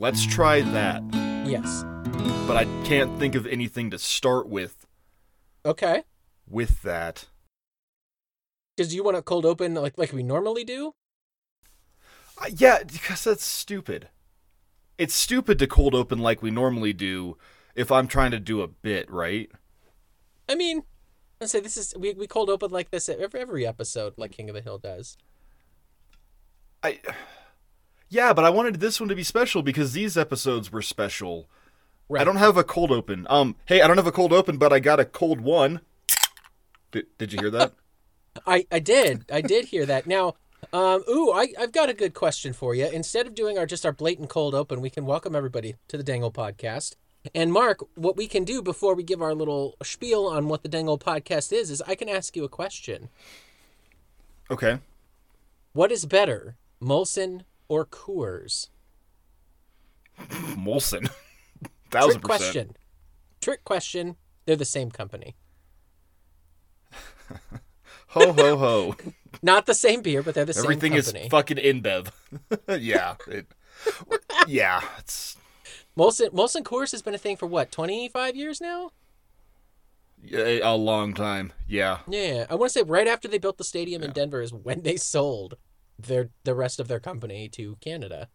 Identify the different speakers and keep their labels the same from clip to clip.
Speaker 1: Let's try that.
Speaker 2: Yes.
Speaker 1: But I can't think of anything to start with
Speaker 2: Okay.
Speaker 1: with that.
Speaker 2: Because you want a cold open like like we normally do?
Speaker 1: Uh, yeah, because that's stupid. It's stupid to cold open like we normally do if I'm trying to do a bit, right?
Speaker 2: I mean, let's say this is we, we cold open like this every every episode, like King of the Hill does.
Speaker 1: I Yeah, but I wanted this one to be special because these episodes were special.
Speaker 2: Right.
Speaker 1: I don't have a cold open. Um, hey, I don't have a cold open, but I got a cold one. Did, did you hear that?
Speaker 2: I, I did. I did hear that. Now, um, ooh, I, I've got a good question for you. Instead of doing our just our blatant cold open, we can welcome everybody to the Dangle Podcast. And Mark, what we can do before we give our little spiel on what the Dangle Podcast is, is I can ask you a question.
Speaker 1: Okay.
Speaker 2: What is better, Molson or Coors?
Speaker 1: Molson. Thousand
Speaker 2: Trick question. Trick question. They're the same company.
Speaker 1: Ho ho ho.
Speaker 2: Not the same beer, but they're the
Speaker 1: Everything
Speaker 2: same company.
Speaker 1: Everything is fucking InBev. yeah. It, yeah. It's
Speaker 2: Molson Molson Coors has been a thing for what, 25 years now?
Speaker 1: a a long time. Yeah.
Speaker 2: Yeah, I want to say right after they built the stadium in Denver is when they sold their the rest of their company to Canada.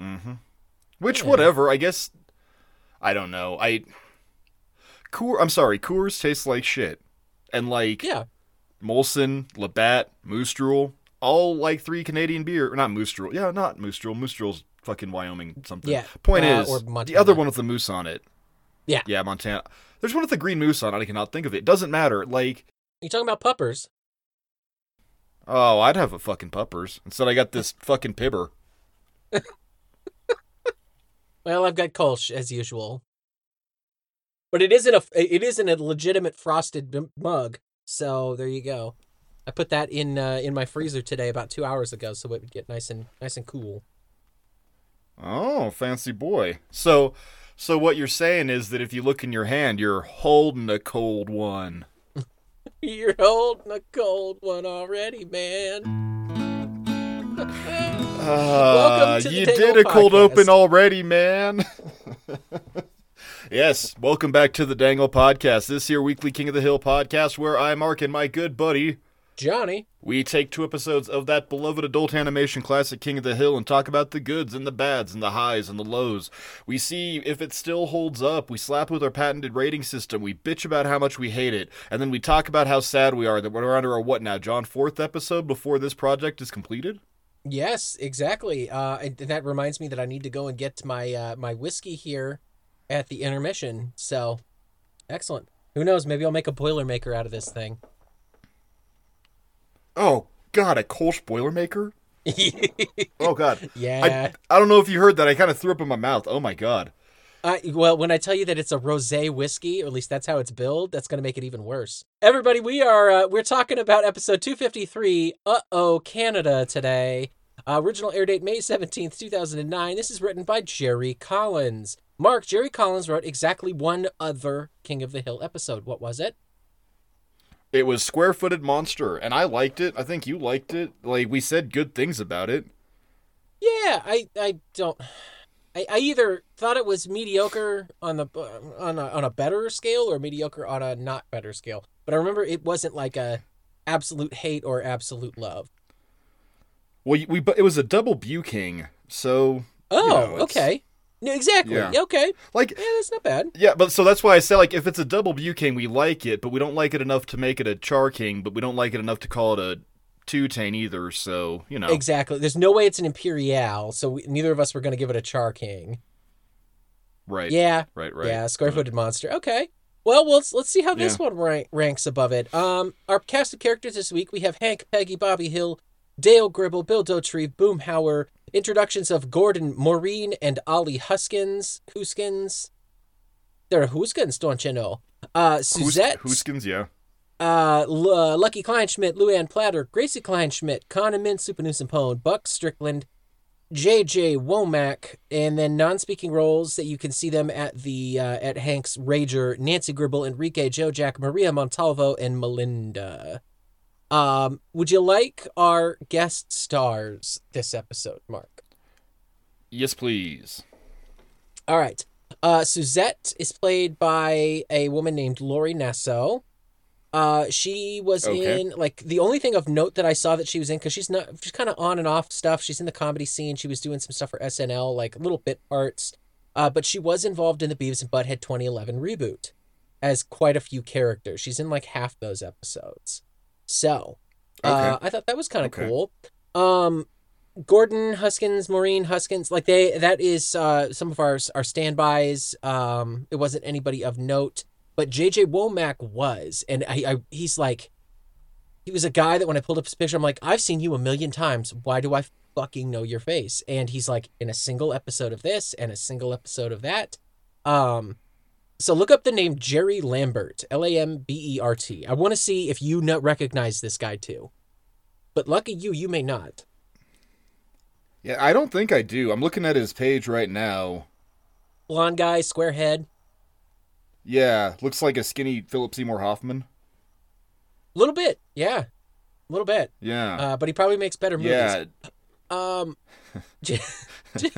Speaker 1: Mm-hmm. Which,
Speaker 2: Yeah.
Speaker 1: whatever. I guess. I don't know. I. Coor. I'm sorry. Coors tastes like shit, and like
Speaker 2: Yeah,
Speaker 1: Molson, Labatt, Moose all like three Canadian beer. Or not Moose Yeah, not Moose Drool. Fucking Wyoming something.
Speaker 2: Yeah,
Speaker 1: Point
Speaker 2: uh,
Speaker 1: is, the other one with the moose on it.
Speaker 2: Yeah.
Speaker 1: Yeah, Montana. There's one with the green moose on it. I cannot think of it. Doesn't matter. Like,
Speaker 2: you talking about puppers?
Speaker 1: Oh, I'd have a fucking puppers. Instead, I got this fucking pibber.
Speaker 2: Well, I've got Kolsch as usual, but it isn't a it isn't a legitimate frosted m- mug. So there you go. I put that in uh, in my freezer today about two hours ago, so it would get nice and nice and cool.
Speaker 1: Oh, fancy boy. So, so what you're saying is that if you look in your hand, you're holding a cold one.
Speaker 2: You're holding a cold one already, man.
Speaker 1: Uh,
Speaker 2: to the
Speaker 1: you did a cold open already, man. yes, welcome back to the Dangle Podcast. This here weekly King of the Hill podcast, where I, Mark, and my good buddy,
Speaker 2: Johnny.
Speaker 1: we take two episodes of that beloved adult animation classic King of the Hill and talk about the goods and the bads and the highs and the lows. We see if it still holds up. We slap with our patented rating system. We bitch about how much we hate it, and then we talk about how sad we are that we're under our what now, John fourth episode before this project is completed.
Speaker 2: Yes, exactly. Uh, and that reminds me that I need to go and get my uh, my whiskey here at the intermission. So, excellent. Who knows? Maybe I'll make a boilermaker out of this thing.
Speaker 1: Oh God, a Kolsch Boilermaker. Oh God.
Speaker 2: yeah.
Speaker 1: I, I don't know if you heard that. I kind of threw up in my mouth. Oh my God.
Speaker 2: Uh, well, when I tell you that it's a rosé whiskey, or at least that's how it's billed, that's going to make it even worse. Everybody, we are uh, we're talking about episode 253, Uh-oh, Canada today. Uh, original air date May 17th, 2009. This is written by Jerry Collins. Mark, Jerry Collins wrote exactly one other King of the Hill episode. What was it?
Speaker 1: It was Square Footed Monster, and I liked it. I think you liked it. Like we said good things about it.
Speaker 2: Yeah, I I don't I, I either thought it was mediocre on the on a, on a better scale or mediocre on a not better scale. But I remember it wasn't like a absolute hate or absolute love.
Speaker 1: Well, we but it was a double Buking, so
Speaker 2: Oh,
Speaker 1: know, it's-
Speaker 2: okay. No, exactly.
Speaker 1: Yeah.
Speaker 2: Okay.
Speaker 1: like
Speaker 2: Yeah, that's not bad.
Speaker 1: yeah, but so that's why I say like if it's a double Buking, we like it, but we don't like it enough to make it a Char King, but we don't like it enough to call it a two tane either. So you know,
Speaker 2: Exactly. There's no way it's an imperial, so we, neither of us were going to give it a char king.
Speaker 1: right?
Speaker 2: Yeah,
Speaker 1: right, right.
Speaker 2: Yeah, square-footed monster. Okay. Well, well, let's let's see how this
Speaker 1: Yeah.
Speaker 2: one rank, ranks above it. Um, our cast of characters this week we have Hank, Peggy, Bobby Hill, Dale Gribble, Bill Dauterive, Boomhauer. Introductions of Gordon, Maureen, and Ollie Huskins. Huskins. They're Huskins, don't you know? Uh, Suzette.
Speaker 1: Huskins, yeah.
Speaker 2: Uh, L- uh, Lucky Kleinschmidt, Luann Platter, Gracie Kleinschmidt, Kahn and Minh, Souphanousinphone, Buck Strickland, JJ Womack, and then non-speaking roles that you can see them at the uh, at Hank's Rager, Nancy Gribble, Enrique, Joe Jack, Maria Montalvo, and Melinda. Um, would you like our guest stars this episode, Mark?
Speaker 1: Yes, please.
Speaker 2: All right. Uh, Suzette is played by a woman named Lori Nasso. Uh, she was
Speaker 1: Okay.
Speaker 2: in like the only thing of note that I saw that she was in because she's not she's kind of on and off stuff. She's in the comedy scene. She was doing some stuff for SNL, like little bit parts. Uh, but she was involved in the Beavis and Butthead 2011 reboot as quite a few characters. She's in like half those episodes. So, uh, I thought that was kind of
Speaker 1: Okay.
Speaker 2: cool. Um, Gordon Huskins, Maureen Huskins, like they that is uh some of our our standbys. Um, it wasn't anybody of note, but JJ Womack was, and I, I he's like, he was a guy that when I pulled up his picture, I'm like, I've seen you a million times. Why do I fucking know your face? And he's like in a single episode of this and a single episode of that. Um, so look up the name Jerry Lambert, L A M B E R T. I want to see if you not recognize this guy too. But lucky you, you may not.
Speaker 1: Yeah, I don't think I do. I'm looking at his page right now.
Speaker 2: Blonde guy, square head.
Speaker 1: Yeah, looks like a skinny Philip Seymour Hoffman.
Speaker 2: A little bit, yeah, a little bit.
Speaker 1: Yeah.
Speaker 2: Uh, but he probably makes better movies.
Speaker 1: yeah.
Speaker 2: Um, J- J-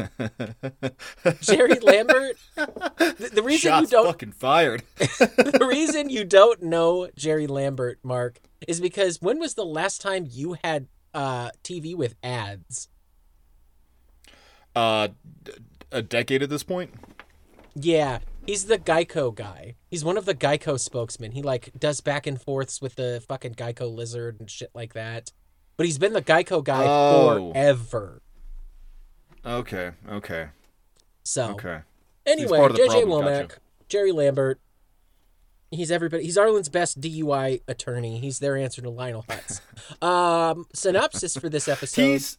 Speaker 2: Jerry Lambert. The, the reason
Speaker 1: Shots
Speaker 2: you don't
Speaker 1: fucking fired.
Speaker 2: the reason you don't know Jerry Lambert, Mark, is because when was the last time you had uh TV with ads?
Speaker 1: uh, a decade at this point.
Speaker 2: Yeah, he's the Geico guy. He's one of the Geico spokesmen. He like does back and forths with the fucking Geico lizard and shit like that. But he's been the Geico guy
Speaker 1: Oh.
Speaker 2: forever.
Speaker 1: Okay. Okay.
Speaker 2: So
Speaker 1: Okay.
Speaker 2: anyway,
Speaker 1: part of the
Speaker 2: JJ Womack,
Speaker 1: gotcha.
Speaker 2: Jerry Lambert. He's everybody. He's Arlen's best DUI attorney. He's their answer to Lionel Hutz. um, synopsis for this episode.
Speaker 1: He's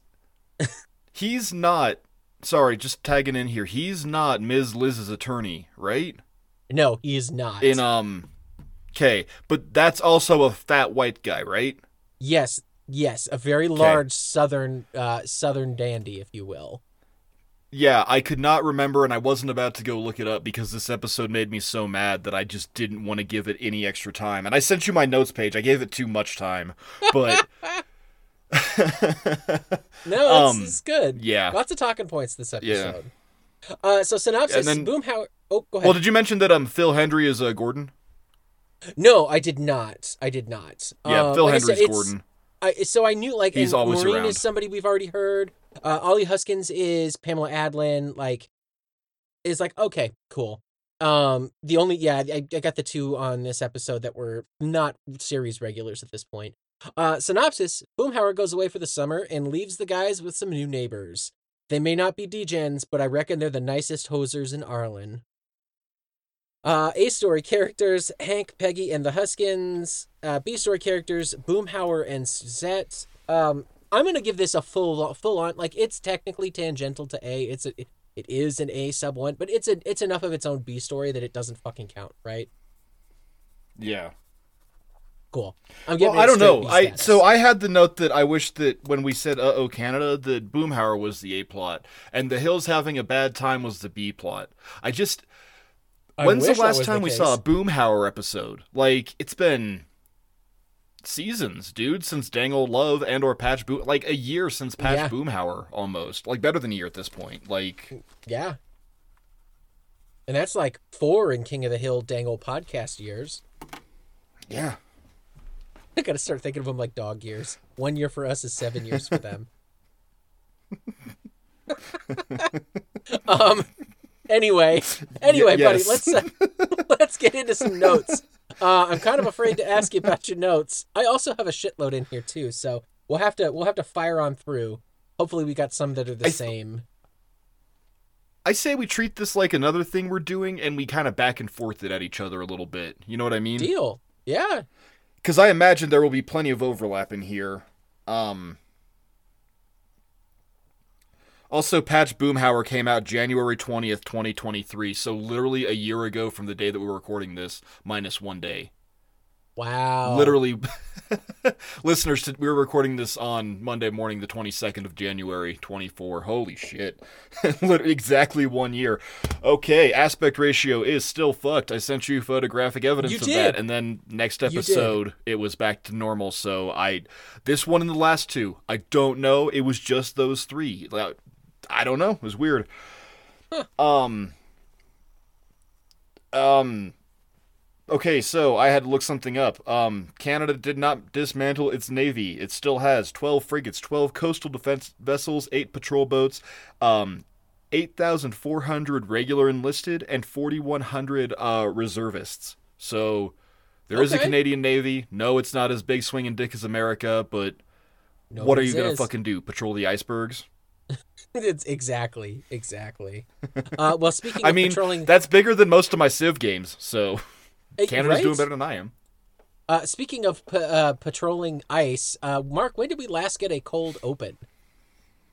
Speaker 1: he's not. Sorry, just tagging in here. He's not Ms. Liz's attorney, right?
Speaker 2: no, he is not.
Speaker 1: In um, okay, but that's also a fat white guy, right?
Speaker 2: yes, yes, a very large southern, uh, southern dandy, if you will.
Speaker 1: Yeah, I could not remember, and I wasn't about to go look it up because this episode made me so mad that I just didn't want to give it any extra time. And I sent you my notes page. I gave it too much time, but
Speaker 2: No, it's,
Speaker 1: Um,
Speaker 2: it's good.
Speaker 1: yeah.
Speaker 2: Lots of talking points this
Speaker 1: Yeah.
Speaker 2: episode. Uh, so synopsis.
Speaker 1: And then-
Speaker 2: Boomhauer. Oh, go ahead.
Speaker 1: well, did you mention that um Phil Hendrie is uh, Gordon?
Speaker 2: no, I did not. I did not.
Speaker 1: Yeah,
Speaker 2: Uh,
Speaker 1: Phil
Speaker 2: like said,
Speaker 1: Hendrie's
Speaker 2: it's-
Speaker 1: Gordon.
Speaker 2: I, so I knew like
Speaker 1: He's always
Speaker 2: Maureen
Speaker 1: around.
Speaker 2: is somebody we've already heard. Uh, Ollie Huskins is Pamela Adlon. Like, is like okay, cool. Um, the only yeah, I, I got the two on this episode that were not series regulars at this point. Uh, synopsis: Boomhauer goes away for the summer and leaves the guys with some new neighbors. They may not be degens, but I reckon they're the nicest hosers in Arlen. Uh, A story characters Hank, Peggy, and the Huskins. Uh, B story characters Boomhauer and Suzette. Um, I'm gonna give this a full full on like it's technically tangential to A. It's a it, it is an A sub one, but it's a it's enough of its own B story that it doesn't fucking count, right?
Speaker 1: Yeah.
Speaker 2: Cool. I'm
Speaker 1: Well, I don't know. I so I had the note that I wish that when we said "uh oh Canada," that Boomhauer was the A plot, and the Hills having a bad time was the B plot. I just
Speaker 2: I
Speaker 1: when's the last time we
Speaker 2: case.
Speaker 1: saw a Boomhauer episode? Like it's been seasons, dude, since Dang Ol' Love and or Patch Boom, like a year since Patch
Speaker 2: Yeah.
Speaker 1: Boomhauer, almost like better than a year at this point. Like
Speaker 2: Yeah. And that's like four in King of the Hill Dangle podcast years.
Speaker 1: yeah,
Speaker 2: I gotta start thinking of them like dog years. One year for us is seven years for them. um. Anyway, anyway, buddy,
Speaker 1: yes.
Speaker 2: let's uh, let's get into some notes. Uh, I'm kind of afraid to ask you about your notes. I also have a shitload in here too, so we'll have to we'll have to fire on through. Hopefully, we got some that are the
Speaker 1: I-
Speaker 2: same.
Speaker 1: I say we treat this like another thing we're doing, and we kind of back and forth it at each other a little bit. You know what I mean?
Speaker 2: Deal. Yeah.
Speaker 1: because I imagine there will be plenty of overlap in here. Um, also, Patch Boomhauer came out January 20th, 2023, so literally a year ago from the day that we were recording this, minus one day.
Speaker 2: Wow.
Speaker 1: Literally, listeners, we were recording this on Monday morning, the 22nd of January, 24. Holy shit. Exactly one year. Okay, aspect ratio is still fucked. I sent you photographic evidence
Speaker 2: You
Speaker 1: of
Speaker 2: did.
Speaker 1: that, and then next episode, it was back to normal. So I, this one and the last two, I don't know. It was just those three. I don't know. It was weird. Um. Um. Okay, so I had to look something up. Um, Canada did not dismantle its navy. It still has 12 frigates, 12 coastal defense vessels, 8 patrol boats, um, 8,400 regular enlisted, and 4,100 uh, reservists. So there is a Canadian navy. No, it's not as big swinging dick as America, but what are you going to fucking do? Patrol the icebergs?
Speaker 2: It's exactly, exactly. Uh, well, speaking
Speaker 1: I mean,
Speaker 2: patrolling,
Speaker 1: that's bigger than most of my Civ games, so
Speaker 2: eh,
Speaker 1: Canada's
Speaker 2: right?
Speaker 1: doing better than I am.
Speaker 2: Uh, speaking of pa- uh, patrolling ice, uh, Mark, when did we last get a cold open?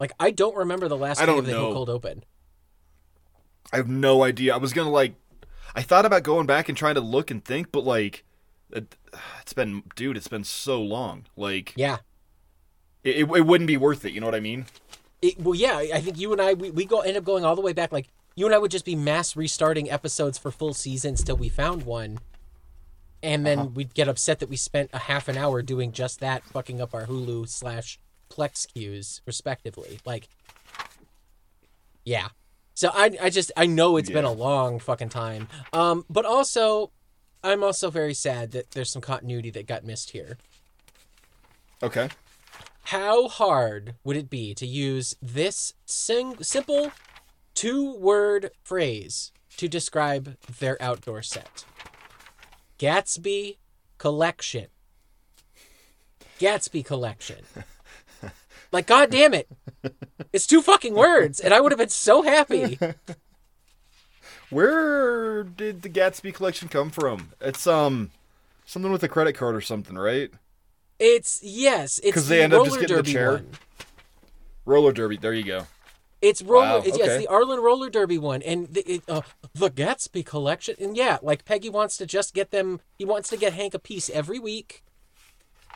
Speaker 2: Like, I don't remember the last
Speaker 1: I don't
Speaker 2: of the Hill
Speaker 1: know.
Speaker 2: cold open.
Speaker 1: I have no idea. I was gonna like, I thought about going back and trying to look and think, but like, it, it's been, dude, it's been so long. Like,
Speaker 2: Yeah.
Speaker 1: it, it, it wouldn't be worth it. You know what I mean?
Speaker 2: It, well, yeah, I think you and I we, we go end up going all the way back. Like you and I would just be mass restarting episodes for full seasons till we found one, and then
Speaker 1: Uh-huh.
Speaker 2: we'd get upset that we spent a half an hour doing just that, fucking up our Hulu slash Plex queues respectively. Like, yeah. So I I just I know it's been a long fucking time. Um, but also, I'm also very sad that there's some continuity that got missed here.
Speaker 1: Okay.
Speaker 2: How hard would it be to use this sing- simple two word phrase to describe their outdoor set? Gatsby Collection. Gatsby Collection. Like, god damn it. It's two fucking words, and I would have been so happy.
Speaker 1: Where did the Gatsby collection come from? It's um, something with a credit card or something, right?
Speaker 2: It's, yes, it's the
Speaker 1: they end up
Speaker 2: roller
Speaker 1: just getting the
Speaker 2: derby
Speaker 1: chair?
Speaker 2: one.
Speaker 1: Roller derby. There you go.
Speaker 2: It's roller.
Speaker 1: Wow,
Speaker 2: it's, yeah,
Speaker 1: okay.
Speaker 2: it's the Arlen Roller Derby one, and the, it, uh, the Gatsby collection. And yeah, like Peggy wants to just get them. He wants to get Hank a piece every week,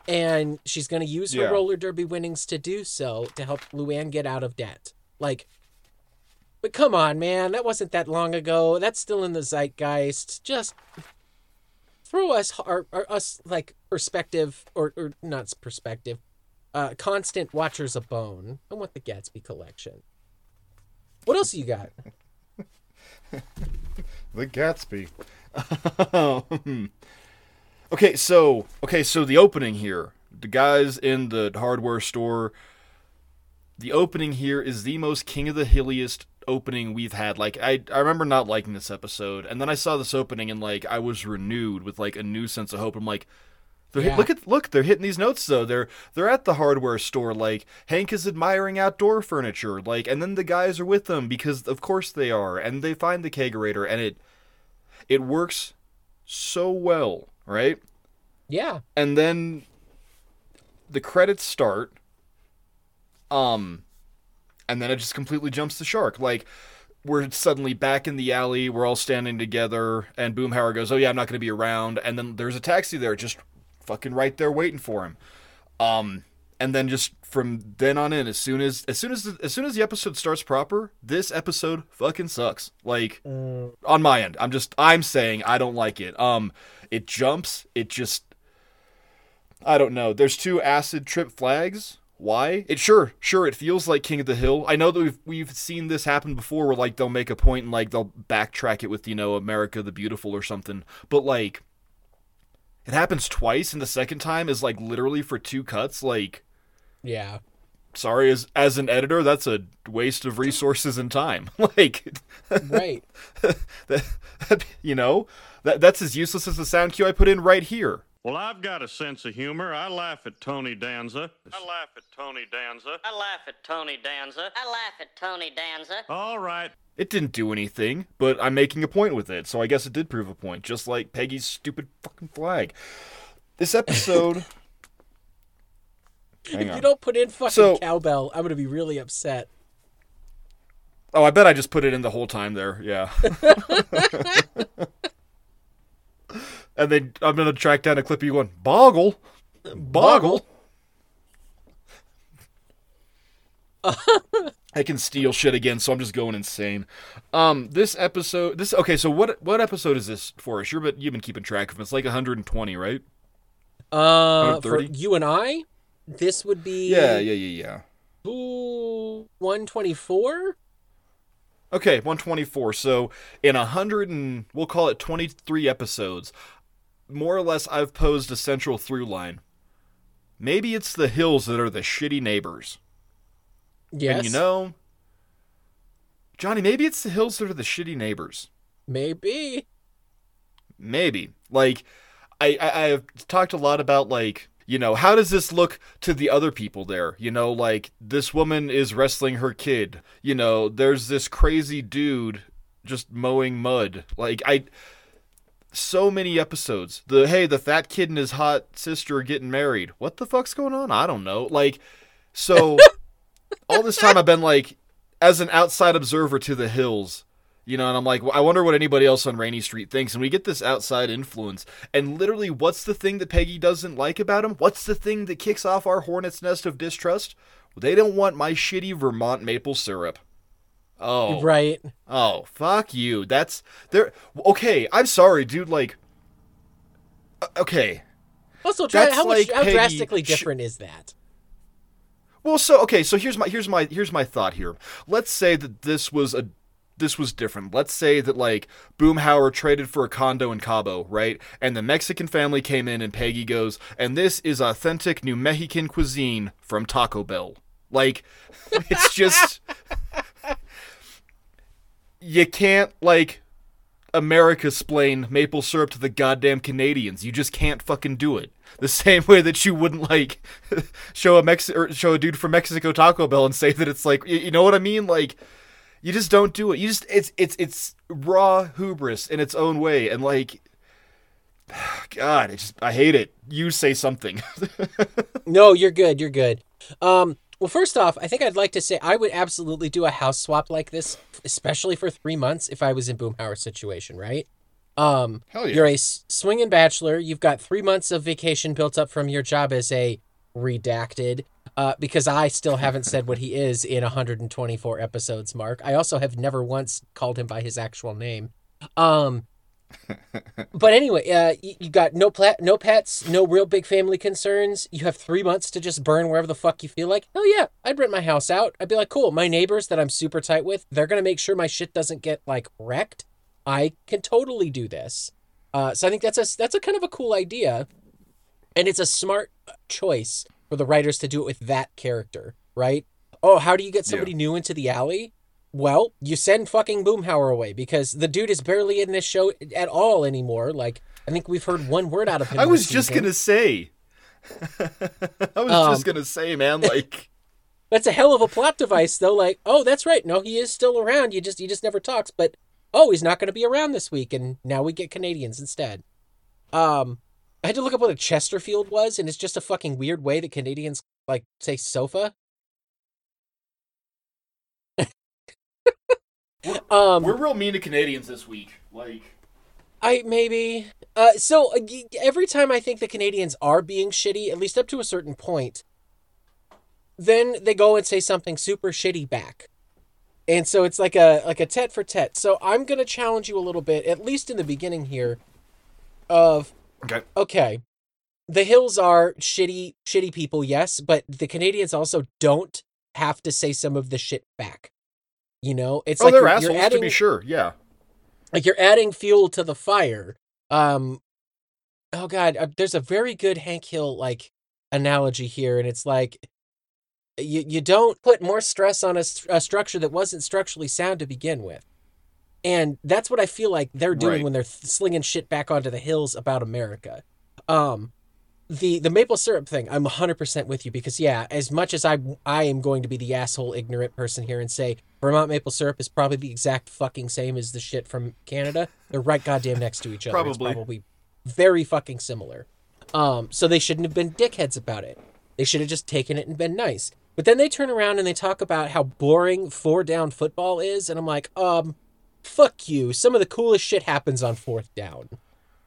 Speaker 2: and she's going to use her
Speaker 1: Yeah.
Speaker 2: roller derby winnings to do so to help Luann get out of debt. Like, but come on, man, that wasn't that long ago. That's still in the zeitgeist. Just throw us our, our us like perspective or or not perspective, uh, constant watchers a bone. I want the Gatsby collection. What else you got?
Speaker 1: The Gatsby. okay, so okay, so the opening here, the guys in the hardware store. The opening here is the most King of the Hilliest opening we've had. Like I, I remember not liking this episode, and then I saw this opening, and like I was renewed with like a new sense of hope. I'm like,
Speaker 2: Yeah.
Speaker 1: look at look, they're hitting these notes though. They're they're at the hardware store. Like Hank is admiring outdoor furniture. Like, and then the guys are with them because of course they are, and they find the kegerator, and it it works so well, right?
Speaker 2: Yeah,
Speaker 1: And then the credits start, um, and then it just completely jumps the shark. Like we're suddenly back in the alley, we're all standing together, and Boomhauer goes, "Oh yeah, I'm not going to be around," and then there's a taxi there, just fucking right there waiting for him. Um, and then just from then on in, as soon as as soon as the, as soon as the episode starts proper, this episode fucking sucks. Like on my end, I'm just I'm saying I don't like it. Um, it jumps. It just I don't know. There's two acid trip flags. Why? It sure, sure. It feels like King of the Hill. I know that we've we've seen this happen before, where like they'll make a point and like they'll backtrack it with you know America the Beautiful or something. But like, it happens twice, and the second time is like literally for two cuts. Like,
Speaker 2: yeah.
Speaker 1: sorry, as as an editor, that's a waste of resources and time. like,
Speaker 2: Right.
Speaker 1: that, you know, that that's as useless as the sound cue I put in right here.
Speaker 3: Well, I've got a sense of humor. I laugh at Tony Danza. I laugh at Tony Danza.
Speaker 4: I laugh at Tony Danza. I laugh at Tony Danza.
Speaker 3: All right.
Speaker 1: It didn't do anything, but I'm making a point with it, so I guess it did prove a point, just like Peggy's stupid fucking flag. This episode. Hang
Speaker 2: If
Speaker 1: on.
Speaker 2: you don't put in fucking
Speaker 1: So-
Speaker 2: cowbell, I'm gonna be really upset.
Speaker 1: Oh, I bet I just put it in the whole time there. Yeah. and then I'm gonna track down a clip of you going boggle, boggle. I can steal shit again, so I'm just going insane. Um, this episode, this okay. So what what episode is this for us? You're but you've been keeping track of. it. It's like 120, right?
Speaker 2: Uh, for you and I, this would be
Speaker 1: Yeah, yeah, yeah, yeah.
Speaker 2: Ooh, 124.
Speaker 1: Okay, 124. So in a hundred and we'll call it 23 episodes, more or less, I've posed a central through line. Maybe it's the hills that are the shitty neighbors.
Speaker 2: Yes.
Speaker 1: And you know, Johnny, maybe it's the hills that are the shitty neighbors.
Speaker 2: maybe.
Speaker 1: Maybe. Like, I, I I've talked a lot about like you know how does this look to the other people there you know like this woman is wrestling her kid you know there's this crazy dude just mowing mud like i so many episodes the hey the fat kid and his hot sister are getting married what the fuck's going on i don't know like so all this time i've been like as an outside observer to the hills you know, and I'm like, I wonder what anybody else on Rainy Street thinks. And we get this outside influence. And literally, what's the thing that Peggy doesn't like about him? What's the thing that kicks off our hornet's nest of distrust? They don't want my shitty Vermont maple syrup. Oh.
Speaker 2: Right.
Speaker 1: Oh, fuck you. That's there. Okay, I'm sorry, dude. Like, okay.
Speaker 2: Also,
Speaker 1: That's
Speaker 2: how much
Speaker 1: like
Speaker 2: how
Speaker 1: Peggy
Speaker 2: drastically
Speaker 1: sh-
Speaker 2: different is that?
Speaker 1: Well, so okay, so here's my here's my here's my thought here. Let's say that this was a this was different. Let's say that like Boomhauer traded for a condo in Cabo, right? And the Mexican family came in and Peggy goes, "And this is authentic New Mexican cuisine from Taco Bell." Like it's just you can't like America splain maple syrup to the goddamn Canadians. You just can't fucking do it. The same way that you wouldn't like show a Mex or show a dude from Mexico Taco Bell and say that it's like you, know what I mean? Like you just don't do it. You just it's it's it's raw hubris in its own way and like God, it just I hate it. You say something.
Speaker 2: No, you're good. You're good. Um, well, first off, I think I'd like to say I would absolutely do a house swap like this, especially for three months if I was in Boomhauer's situation, right? Um,
Speaker 1: Hell yeah.
Speaker 2: you're a swinging bachelor. You've got three months of vacation built up from your job as a redacted. Uh, because I still haven't said what he is in 124 episodes, Mark. I also have never once called him by his actual name. Um, but anyway, uh, you, got no plat, no pets, no real big family concerns. You have three months to just burn wherever the fuck you feel like. Hell yeah, I'd rent my house out. I'd be like, cool. My neighbors that I'm super tight with, they're gonna make sure my shit doesn't get like wrecked. I can totally do this. Uh, so I think that's a that's a kind of a cool idea, and it's a smart choice for the writers to do it with that character, right? Oh, how do you get somebody new into the alley? Well, you send fucking Boomhauer away because the dude is barely in this show at all anymore. Like, I think we've heard one word out of him.
Speaker 1: I was just
Speaker 2: season.
Speaker 1: gonna say. I was
Speaker 2: Um,
Speaker 1: just gonna say, man, like
Speaker 2: That's a hell of a plot device, though. Like, oh, that's right. No, he is still around. You just he just never talks. But oh, he's not going to be around this week, and now we get Canadians instead. Um, I had to look up what a Chesterfield was, and it's just a fucking weird way that Canadians like say sofa. um,
Speaker 1: we're real mean to Canadians this week. Like
Speaker 2: I maybe. Uh, so uh, every time I think the Canadians are being shitty, at least up to a certain point, then they go and say something super shitty back, and so it's like a like a tet for tet. So I'm gonna challenge you a little bit, at least in the beginning here, of
Speaker 1: Okay.
Speaker 2: okay, the hills are shitty shitty people, yes, but the Canadians also don't have to say some of the shit back. You know, it's
Speaker 1: oh,
Speaker 2: like
Speaker 1: they're
Speaker 2: you're,
Speaker 1: assholes
Speaker 2: you're adding
Speaker 1: to be sure. Yeah.
Speaker 2: like you're adding fuel to the fire um oh god uh, there's a very good hank hill like analogy here and it's like you you don't put more stress on a, a structure that wasn't structurally sound to begin with and that's what i feel like they're doing
Speaker 1: Right.
Speaker 2: when they're slinging shit back onto the hills about america um the the maple syrup thing i'm 100% with you because yeah as much as i i am going to be the asshole ignorant person here and say vermont maple syrup is probably the exact fucking same as the shit from canada they're right goddamn next to each other It's
Speaker 1: Probably.
Speaker 2: probably very fucking similar um so they shouldn't have been dickheads about it they should have just taken it and been nice but then they turn around and they talk about how boring four down football is and i'm like um fuck you some of the coolest shit happens on fourth down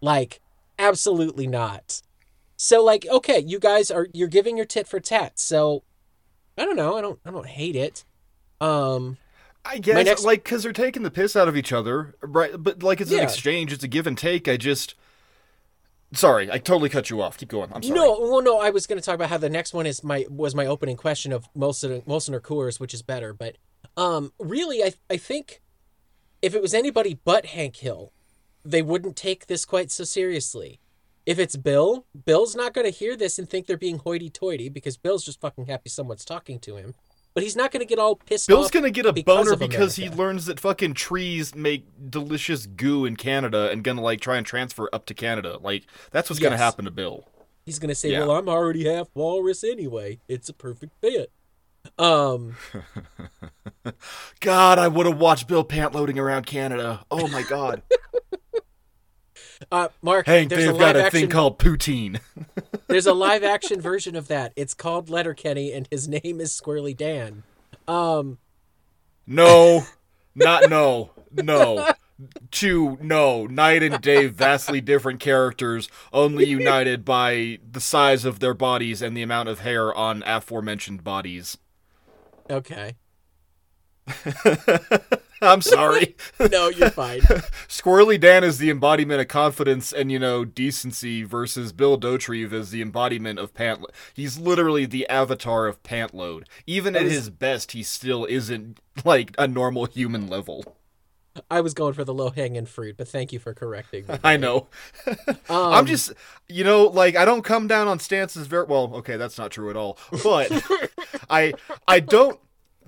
Speaker 2: like absolutely not so like, okay, you guys are you're giving your tit for tat. So I don't know. I don't I don't hate it. Um
Speaker 1: I guess
Speaker 2: next-
Speaker 1: like because they're taking the piss out of each other, right? But like it's an exchange, it's a give and take. I just Sorry, I totally cut you off. Keep going. I'm sorry.
Speaker 2: No, well, no. I was going to talk about how the next one is my was my opening question of Molson, Molson or Coors, which is better. But um, really, I I think if it was anybody but Hank Hill, they wouldn't take this quite so seriously. If it's Bill, Bill's not going to hear this and think they're being hoity-toity because Bill's just fucking happy someone's talking to him. But he's not going to get all pissed
Speaker 1: Bill's
Speaker 2: off.
Speaker 1: gonna get a
Speaker 2: because
Speaker 1: boner because he learns that fucking trees make delicious goo in Canada and gonna like try and transfer up to Canada. Like that's what's gonna happen to Bill.
Speaker 2: He's gonna say,
Speaker 1: Yeah.
Speaker 2: "Well, I'm already half walrus anyway. It's a perfect fit." Um,
Speaker 1: God, I would have watched Bill pant loading around Canada. Oh my god.
Speaker 2: uh, Mark,
Speaker 1: Hank,
Speaker 2: there's a
Speaker 1: they've got
Speaker 2: live
Speaker 1: a thing called poutine.
Speaker 2: There's a live action version of that. It's called Letterkenny, and his name is Squirrely Dan. Um,
Speaker 1: No, not no, no. Two, no. Night and day, vastly different characters, only united by the size of their bodies and the amount of hair on aforementioned bodies.
Speaker 2: okay.
Speaker 1: I'm sorry.
Speaker 2: No, you're fine.
Speaker 1: Squirrely Dan is the embodiment of confidence and, you know, decency versus Bill Dauterive is the embodiment of pant. He's literally the avatar of pant load. Even at
Speaker 2: was-
Speaker 1: his best, he still isn't like a normal human level.
Speaker 2: I was going for the low hanging fruit, but thank you for correcting me.
Speaker 1: I know.
Speaker 2: Um,
Speaker 1: I'm just, you know, like I don't come down on stances very well. Okay, that's not true at all. But I, I don't.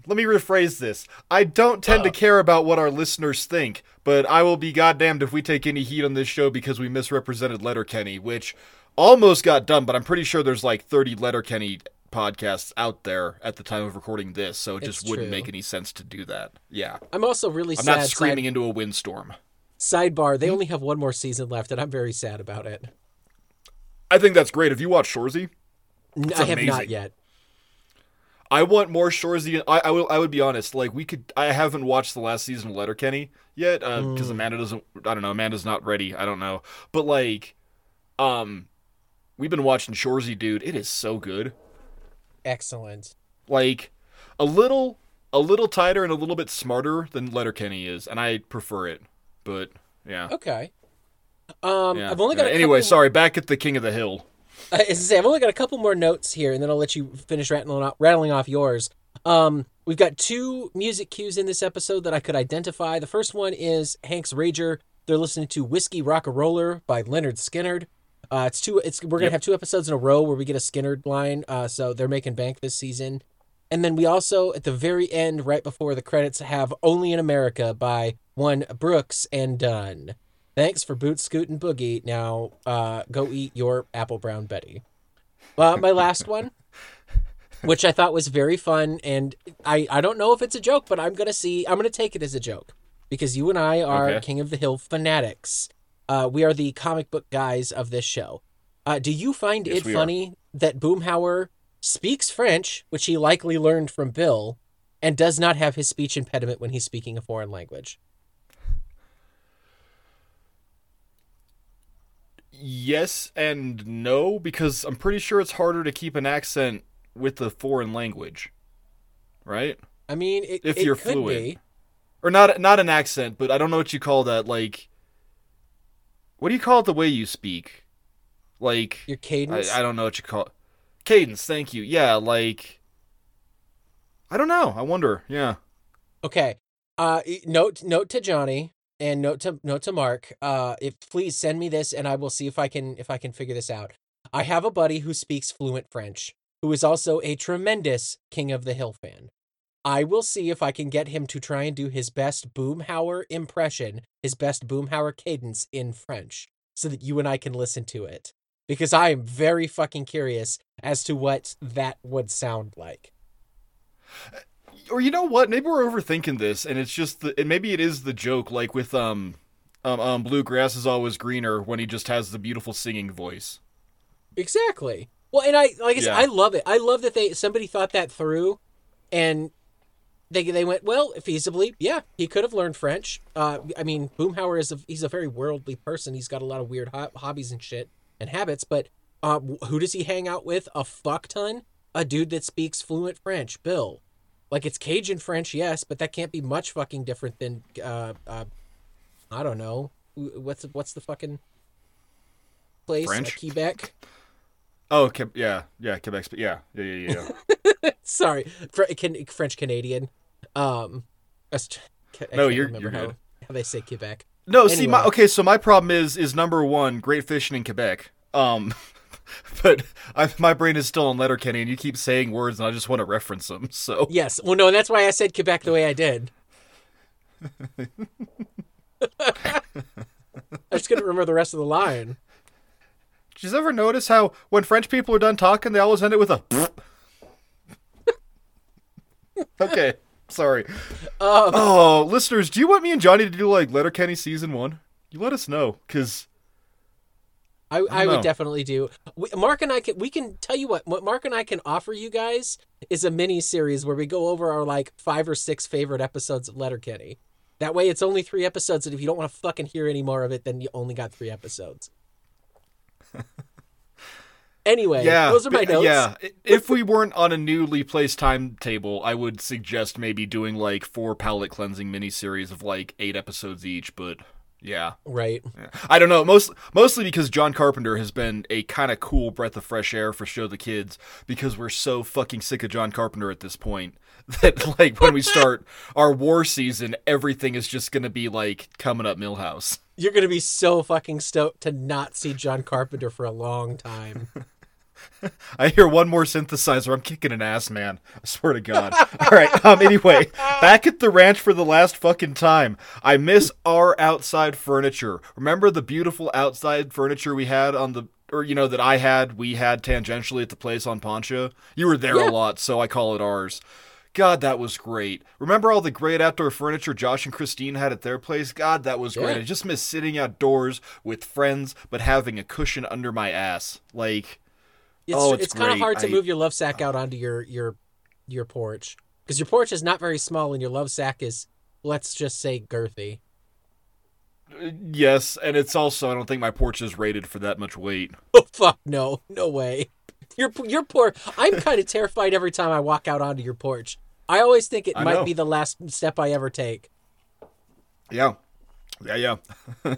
Speaker 1: Let me rephrase this. I don't tend to uh. care about what our listeners think, but I will be goddamned if we take any heat on this show because we misrepresented Letterkenny, which almost got done. But I'm pretty sure there's like 30 Letterkenny podcasts out there at the time of recording this, so it just wouldn't
Speaker 2: true.
Speaker 1: make any sense to do that. Yeah,
Speaker 2: I'm also really
Speaker 1: I'm
Speaker 2: sad.
Speaker 1: not screaming
Speaker 2: side-
Speaker 1: into a windstorm.
Speaker 2: sidebar: They hmm? only have one more season left, and I'm very sad about it.
Speaker 1: I think that's great. Have you watched
Speaker 2: Shoresy? I have not yet.
Speaker 1: I want more Shoresy. I, I will. I would be honest. Like we could. I haven't watched the last season of Letterkenny yet because
Speaker 2: Mm.
Speaker 1: Amanda doesn't. I don't know. Amanda's not ready. I don't know. But like, um, we've been watching Shoresy, dude. It is so good.
Speaker 2: Excellent.
Speaker 1: Like, a little, a little tighter and a little bit smarter than Letterkenny is, and I prefer it. But yeah.
Speaker 2: Okay. Um,
Speaker 1: yeah.
Speaker 2: I've only got
Speaker 1: Yeah, anyway.
Speaker 2: couple-
Speaker 1: Sorry. Back at the King of the Hill.
Speaker 2: Uh, as I say, I've only got a couple more notes here, and then I'll let you finish rattling off, rattling off yours. Um, we've got two music cues in this episode that I could identify. The first one is Hank's Rager. They're listening to "Whiskey Rock a Roller" by Lynyrd Skynyrd. Uh, it's two. It's we're gonna
Speaker 1: Yep.
Speaker 2: have two episodes in a row where we get a Skynyrd line. Uh, so they're making bank this season. And then we also, at the very end, right before the credits, have "Only in America" by one Brooks and Dunn. Thanks for Boot Scootin' Boogie. Now, uh, go eat your apple brown Betty. Uh, my last one, which I thought was very fun, and I, I don't know if it's a joke, but I'm gonna see. I'm gonna take it as a joke because you and I are
Speaker 1: Okay.
Speaker 2: King of the Hill fanatics. Uh, we are the comic book guys of this show. Uh, do you find
Speaker 1: Yes,
Speaker 2: it
Speaker 1: we are.
Speaker 2: funny that Boomhauer speaks French, which he likely learned from Bill, and does not have his speech impediment when he's speaking a foreign language?
Speaker 1: Yes and no, because I'm pretty sure it's harder to keep an accent with a foreign language, right?
Speaker 2: I mean, it,
Speaker 1: If
Speaker 2: it
Speaker 1: you're
Speaker 2: could
Speaker 1: fluent.
Speaker 2: be.
Speaker 1: Or not not an accent, but I don't know what you call that. Like, what do you call it the way you speak? Like,
Speaker 2: Your cadence.
Speaker 1: I don't know what you call it. Cadence. Thank you. Yeah, like, I don't know. I wonder. Yeah.
Speaker 2: Okay. Uh, note note to Johnny and note to note to Mark. Uh, if please send me this and I will see if I can if I can figure this out. I have a buddy who speaks fluent French, who is also a tremendous King of the Hill fan. I will see if I can get him to try and do his best Boomhauer impression, his best Boomhauer cadence in French, so that you and I can listen to it. Because I am very fucking curious as to what that would sound like.
Speaker 1: Or you know what? Maybe we're overthinking this, and it's just the. And maybe it is the joke, like with um, um, um, bluegrass is always greener when he just has the beautiful singing voice.
Speaker 2: Exactly. Well, and I like I said,
Speaker 1: Yeah.
Speaker 2: I love it. I love that they somebody thought that through, and they they went well feasibly. Yeah, he could have learned French. Uh, I mean, Boomhauer is a he's a very worldly person. He's got a lot of weird ho- hobbies and shit and habits. But uh, who does he hang out with? A fuck ton. A dude that speaks fluent French. Bill. Like it's Cajun French, yes, but that can't be much fucking different than uh, uh I don't know. What's what's the fucking place, uh,
Speaker 1: French?
Speaker 2: Quebec.
Speaker 1: Oh, Ke- yeah, yeah, Quebec. Yeah, yeah, yeah, yeah.
Speaker 2: Sorry, Fr- can, French Canadian. Um, I I
Speaker 1: No, you're-
Speaker 2: remember
Speaker 1: you're
Speaker 2: how,
Speaker 1: good.
Speaker 2: how they say Quebec.
Speaker 1: No, see, my okay. So my problem is is number one, great fishing in Quebec. Um, but I, my brain is still on Letterkenny, and you keep saying words, and I just want to reference them. So
Speaker 2: Yes, well, no, and that's why I said Quebec the way I did. I just couldn't remember the rest of the line.
Speaker 1: Did you ever notice how when French people are done talking, they always end it with a. okay, sorry.
Speaker 2: Um,
Speaker 1: Oh, listeners, do you want me and Johnny to do like Letterkenny season one? You let us know, cause
Speaker 2: I, I,
Speaker 1: don't
Speaker 2: would definitely do. We, Mark and I can. We can tell you what. What Mark and I can offer you guys is a mini series where we go over our like five or six favorite episodes of Letterkenny. That way, it's only three episodes, and if you don't want to fucking hear any more of it, then you only got three episodes. anyway,
Speaker 1: yeah,
Speaker 2: those are my
Speaker 1: uh,
Speaker 2: notes.
Speaker 1: Yeah, if we weren't on a newly placed timetable, I would suggest maybe doing like four palate cleansing miniseries of like eight episodes each. But yeah,
Speaker 2: Right.
Speaker 1: Yeah. I don't know. Most mostly because John Carpenter has been a kind of cool breath of fresh air for show the kids because we're so fucking sick of John Carpenter at this point that like when we start our war season, everything is just gonna be like coming up Milhouse.
Speaker 2: You're gonna be so fucking stoked to not see John Carpenter for a long time.
Speaker 1: I hear one more synthesizer. I'm kicking an ass, man. I swear to God. All right. Um. Anyway, back at the ranch for the last fucking time. I miss our outside furniture. Remember the beautiful outside furniture we had on the, or you know that I had, we had tangentially at the place on Poncha. You were there
Speaker 2: Yeah.
Speaker 1: a lot, so I call it ours. God, that was great. Remember all the great outdoor furniture Josh and Christine had at their place? God, that was great.
Speaker 2: Yeah.
Speaker 1: I just miss sitting outdoors with friends, but having a cushion under my ass. Like.
Speaker 2: It's
Speaker 1: Oh,
Speaker 2: it's,
Speaker 1: it's
Speaker 2: kind of hard to
Speaker 1: I-
Speaker 2: move your love sack out onto your your your porch because your porch is not very small and your love sack is let's just say girthy.
Speaker 1: Yes, and it's also I don't think my porch is rated for that much weight.
Speaker 2: Oh fuck no, no way. Your your porch. I'm kind of terrified every time I walk out onto your porch. I always think it
Speaker 1: I
Speaker 2: might
Speaker 1: know.
Speaker 2: be the last step I ever take.
Speaker 1: Yeah. Yeah, yeah.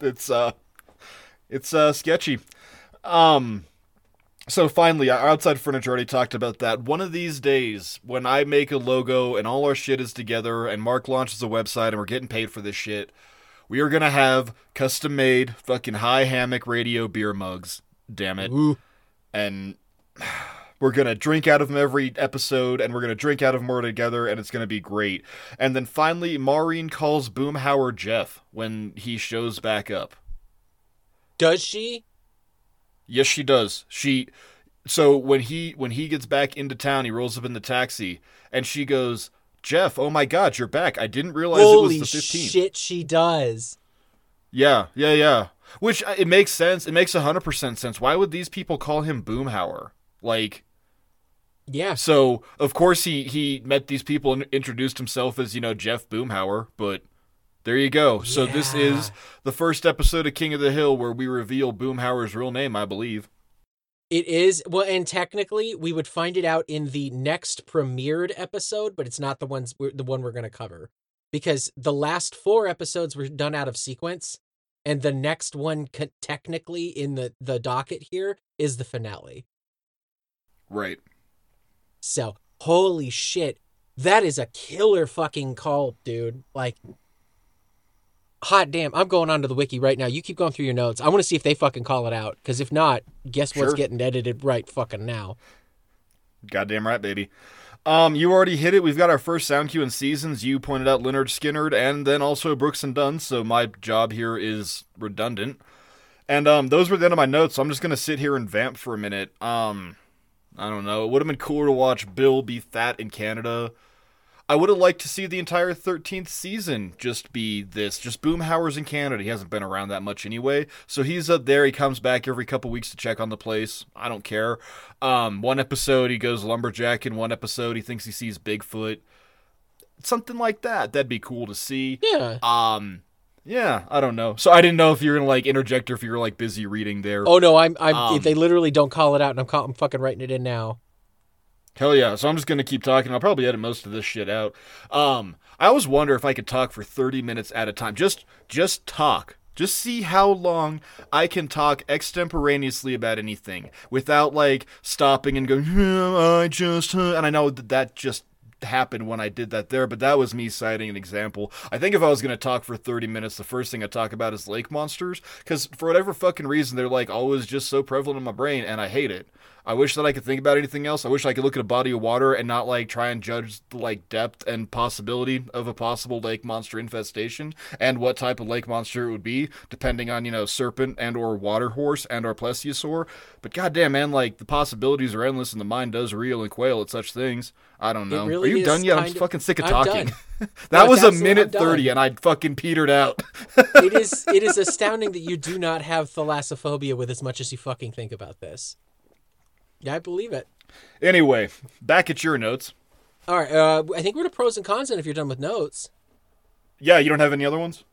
Speaker 1: it's uh it's uh sketchy. Um so finally, our outside furniture already talked about that. One of these days, when I make a logo and all our shit is together and Mark launches a website and we're getting paid for this shit, we are gonna have custom made fucking high hammock radio beer mugs. Damn it.
Speaker 2: Ooh.
Speaker 1: and we're gonna drink out of them every episode, and we're gonna drink out of them more together, and it's gonna be great. And then finally, Maureen calls Boomhauer Jeff when he shows back up.
Speaker 2: Does she?
Speaker 1: Yes, she does. She so when he when he gets back into town, he rolls up in the taxi, and she goes, "Jeff, oh my God, you're back! I didn't realize
Speaker 2: Holy
Speaker 1: it was the 15th."
Speaker 2: shit, she does.
Speaker 1: Yeah, yeah, yeah. Which uh, it makes sense. It makes hundred percent sense. Why would these people call him Boomhauer? Like.
Speaker 2: Yeah.
Speaker 1: So of course he he met these people and introduced himself as you know Jeff Boomhauer, but there you go. So this is the first episode of King of the Hill where we reveal Boomhauer's real name, I believe.
Speaker 2: It is well, and technically, we would find it out in the next premiered episode, but it's not the ones the one we're going to cover because the last four episodes were done out of sequence, and the next one technically in the the docket here is the finale.
Speaker 1: Right.
Speaker 2: So holy shit, that is a killer fucking call, dude! Like. Hot damn! I'm going onto the wiki right now. You keep going through your notes. I want to see if they fucking call it out. Because if not, guess what's
Speaker 1: Sure.
Speaker 2: getting edited right fucking now.
Speaker 1: Goddamn right, baby. Um, you already hit it. We've got our first sound cue in seasons. You pointed out Lynyrd Skynyrd and then also Brooks and Dunn, so my job here is redundant. And um, those were the end of my notes, so I'm just gonna sit here and vamp for a minute. Um, I don't know. It would have been cooler to watch Bill be fat in Canada. I would have liked to see the entire 13th season just be this. Just Boomhauer's in Canada. He hasn't been around that much anyway. So he's up there. He comes back every couple weeks to check on the place. I don't care. Um, one episode he goes lumberjack. In one episode he thinks he sees Bigfoot. Something like that. That'd be cool to see.
Speaker 2: Yeah.
Speaker 1: Um, yeah, I don't know. So I didn't know if you were gonna like interject or if you were like busy reading there.
Speaker 2: Oh no, I'm I'm
Speaker 1: Um,
Speaker 2: they literally don't call it out and I'm call, I'm fucking writing it in now.
Speaker 1: Hell yeah. So I'm just going to keep talking. I'll probably edit most of this shit out. Um, I always wonder if I could talk for 30 minutes at a time. Just just talk Just see how long I can talk extemporaneously about anything without like stopping and going, "Hmm, I just, huh," and I know that that just happened when I did that there, but that was me citing an example. I think if I was going to talk for 30 minutes, the first thing I talk about is lake monsters, because for whatever fucking reason, they're like always just so prevalent in my brain, and I hate it. I wish that I could think about anything else. I wish I could look at a body of water and not like try and judge the like depth and possibility of a possible lake monster infestation and what type of lake monster it would be, depending on you know serpent and or water horse and or plesiosaur. But goddamn, man, like the possibilities are endless, and the mind does reel and quail at such things. I don't know.
Speaker 2: really
Speaker 1: are you done yet? I'm
Speaker 2: of-
Speaker 1: fucking sick of
Speaker 2: I'm
Speaker 1: talking. that
Speaker 2: No,
Speaker 1: was a minute thirty, and I fucking petered out.
Speaker 2: it is it is astounding that you do not have thalassophobia with as much as you fucking think about this. Yeah, I believe it.
Speaker 1: anyway, back at your notes.
Speaker 2: All right, uh, I think we're to pros and cons, and if you're done with notes,
Speaker 1: Yeah, you don't have any other ones?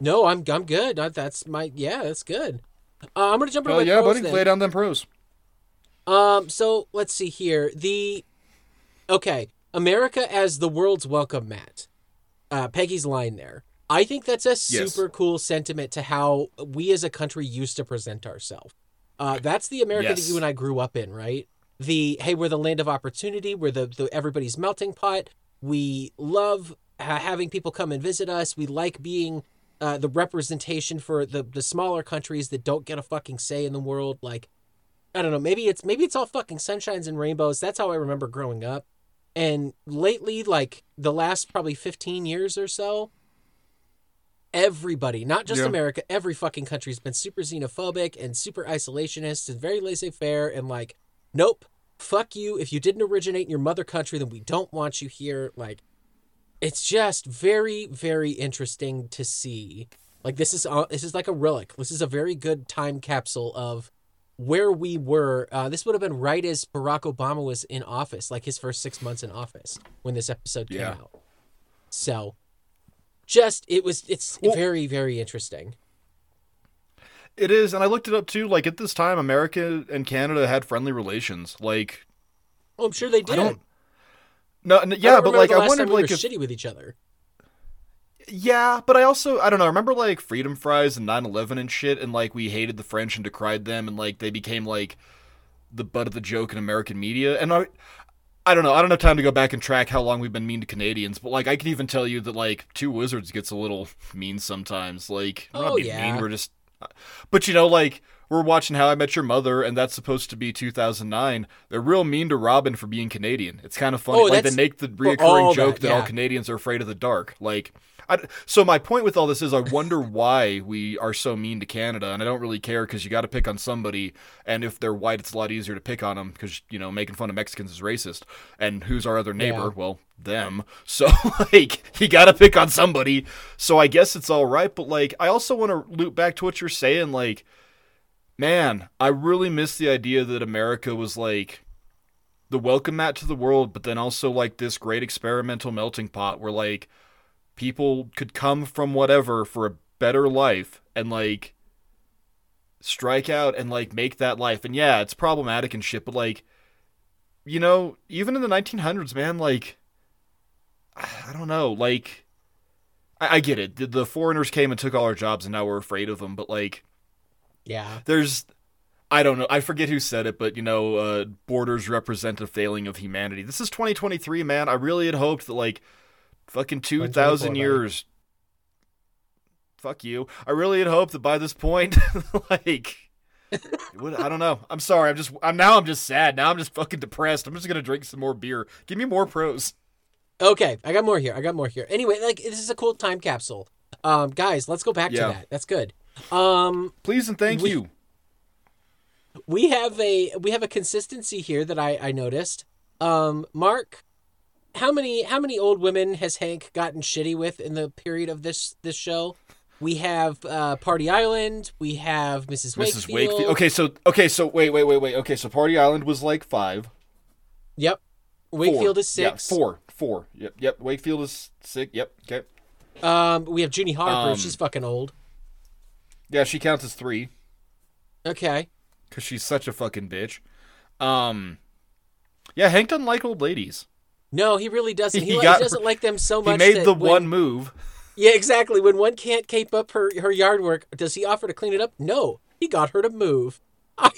Speaker 2: no, I'm I'm good. Uh, That's my yeah, that's good. Uh, I'm gonna jump into
Speaker 1: Oh
Speaker 2: my
Speaker 1: yeah,
Speaker 2: pros
Speaker 1: buddy,
Speaker 2: then.
Speaker 1: lay down them pros.
Speaker 2: Um, so let's see here. The okay, America as the world's welcome mat. Uh, Peggy's line there. I think that's a
Speaker 1: Yes.
Speaker 2: super cool sentiment to how we as a country used to present ourselves. Uh, that's the America
Speaker 1: Yes.
Speaker 2: that you and I grew up in, right? The hey, we're the land of opportunity. We're the, the everybody's melting pot. We love ha- having people come and visit us. We like being uh, the representation for the the smaller countries that don't get a fucking say in the world. Like I don't know. Maybe it's maybe it's all fucking sunshines and rainbows. That's how I remember growing up. And lately, like the last probably fifteen years or so, everybody, not just
Speaker 1: Yeah.
Speaker 2: America, every fucking country has been super xenophobic and super isolationist and very laissez-faire and like, nope, fuck you. If you didn't originate in your mother country, then we don't want you here. Like, it's just very, very interesting to see. Like this is uh, this is like a relic. This is a very good time capsule of where we were. Uh, this would have been right as Barack Obama was in office, like his first six months in office when this episode came
Speaker 1: Yeah.
Speaker 2: out. So, just it was it's
Speaker 1: Well-
Speaker 2: very very interesting.
Speaker 1: It is, and I looked it up too. Like at this time, America and Canada had friendly relations. Like
Speaker 2: Oh, I'm sure they did.
Speaker 1: I. No, n-
Speaker 2: I
Speaker 1: yeah, but like I wondered,
Speaker 2: we
Speaker 1: like
Speaker 2: were
Speaker 1: if
Speaker 2: shitty with each other.
Speaker 1: yeah, but I also I don't know. I remember like freedom fries and 9/11 and shit, and like we hated the French and decried them, and like they became like the butt of the joke in American media. And I, I don't know. I don't have time to go back and track how long we've been mean to Canadians, but like I can even tell you that like Two Wizards gets a little mean sometimes. Like we're
Speaker 2: Oh,
Speaker 1: not being
Speaker 2: yeah.
Speaker 1: mean. We're just, uh, but you know, like we're watching How I Met Your Mother, and that's supposed to be 2009. They're real mean to Robin for being Canadian. It's kind of funny.
Speaker 2: Oh,
Speaker 1: like they make the reoccurring joke
Speaker 2: that,
Speaker 1: that all. Canadians are afraid of the dark. Like, I, so my point with all this is, I wonder why we are so mean to Canada, and I don't really care because you got to pick on somebody, and if they're white, it's a lot easier to pick on them because you know making fun of Mexicans is racist. And who's our other neighbor?
Speaker 2: Yeah.
Speaker 1: Well, them. So like, you got to pick on somebody. So I guess it's all right, but like, I also want to loop back to what you're saying, like. Man, I really miss the idea that America was like the welcome mat to the world, but then also like this great experimental melting pot where like people could come from whatever for a better life and like strike out and like make that life. And yeah, it's problematic and shit, but like you know, even in the 1900s, man, like I don't know, like I, get it. The foreigners came and took all our jobs, and now we're afraid of them. But like,
Speaker 2: Yeah.
Speaker 1: there's I don't know. I forget who said it, but you know, uh, borders represent a failing of humanity. This is 2023, man. I really had hoped that like fucking 2000
Speaker 2: buddy.
Speaker 1: years. Fuck you. I really had hoped that by this point, like, would, I don't know. I'm sorry. I'm just. I'm now. I'm just sad. Now I'm just fucking depressed. I'm just gonna drink some more beer. Give me more pros.
Speaker 2: Okay, I got more here. I got more here. Anyway, like this is a cool time capsule. Um, guys, let's go back
Speaker 1: Yeah.
Speaker 2: to that. That's good. Um,
Speaker 1: Please and thank
Speaker 2: We-
Speaker 1: you.
Speaker 2: we have a we have a consistency here that I I noticed. Um, Mark, how many how many old women has Hank gotten shitty with in the period of this this show? We have uh, Party Island. We have Mrs. Wakefield.
Speaker 1: Mrs. Wakefield. Okay, so okay, so wait, wait, wait, wait. Okay, so Party Island was like five.
Speaker 2: Yep. Wakefield
Speaker 1: Four.
Speaker 2: is six.
Speaker 1: Yeah, four. Four. Yep. Yep. Wakefield is six. Yep. Okay.
Speaker 2: Um, we have Junie Harper.
Speaker 1: Um,
Speaker 2: She's fucking old.
Speaker 1: Yeah, she counts as three
Speaker 2: Okay.
Speaker 1: because she's such a fucking bitch. Um. Yeah, Hank doesn't like old ladies.
Speaker 2: No, he really doesn't. He,
Speaker 1: He got-
Speaker 2: he doesn't like them so much.
Speaker 1: He
Speaker 2: made
Speaker 1: the
Speaker 2: when-
Speaker 1: one move.
Speaker 2: Yeah, exactly. When one can't keep up her, her yard work, does he offer to clean it up? No. He got her to move. I,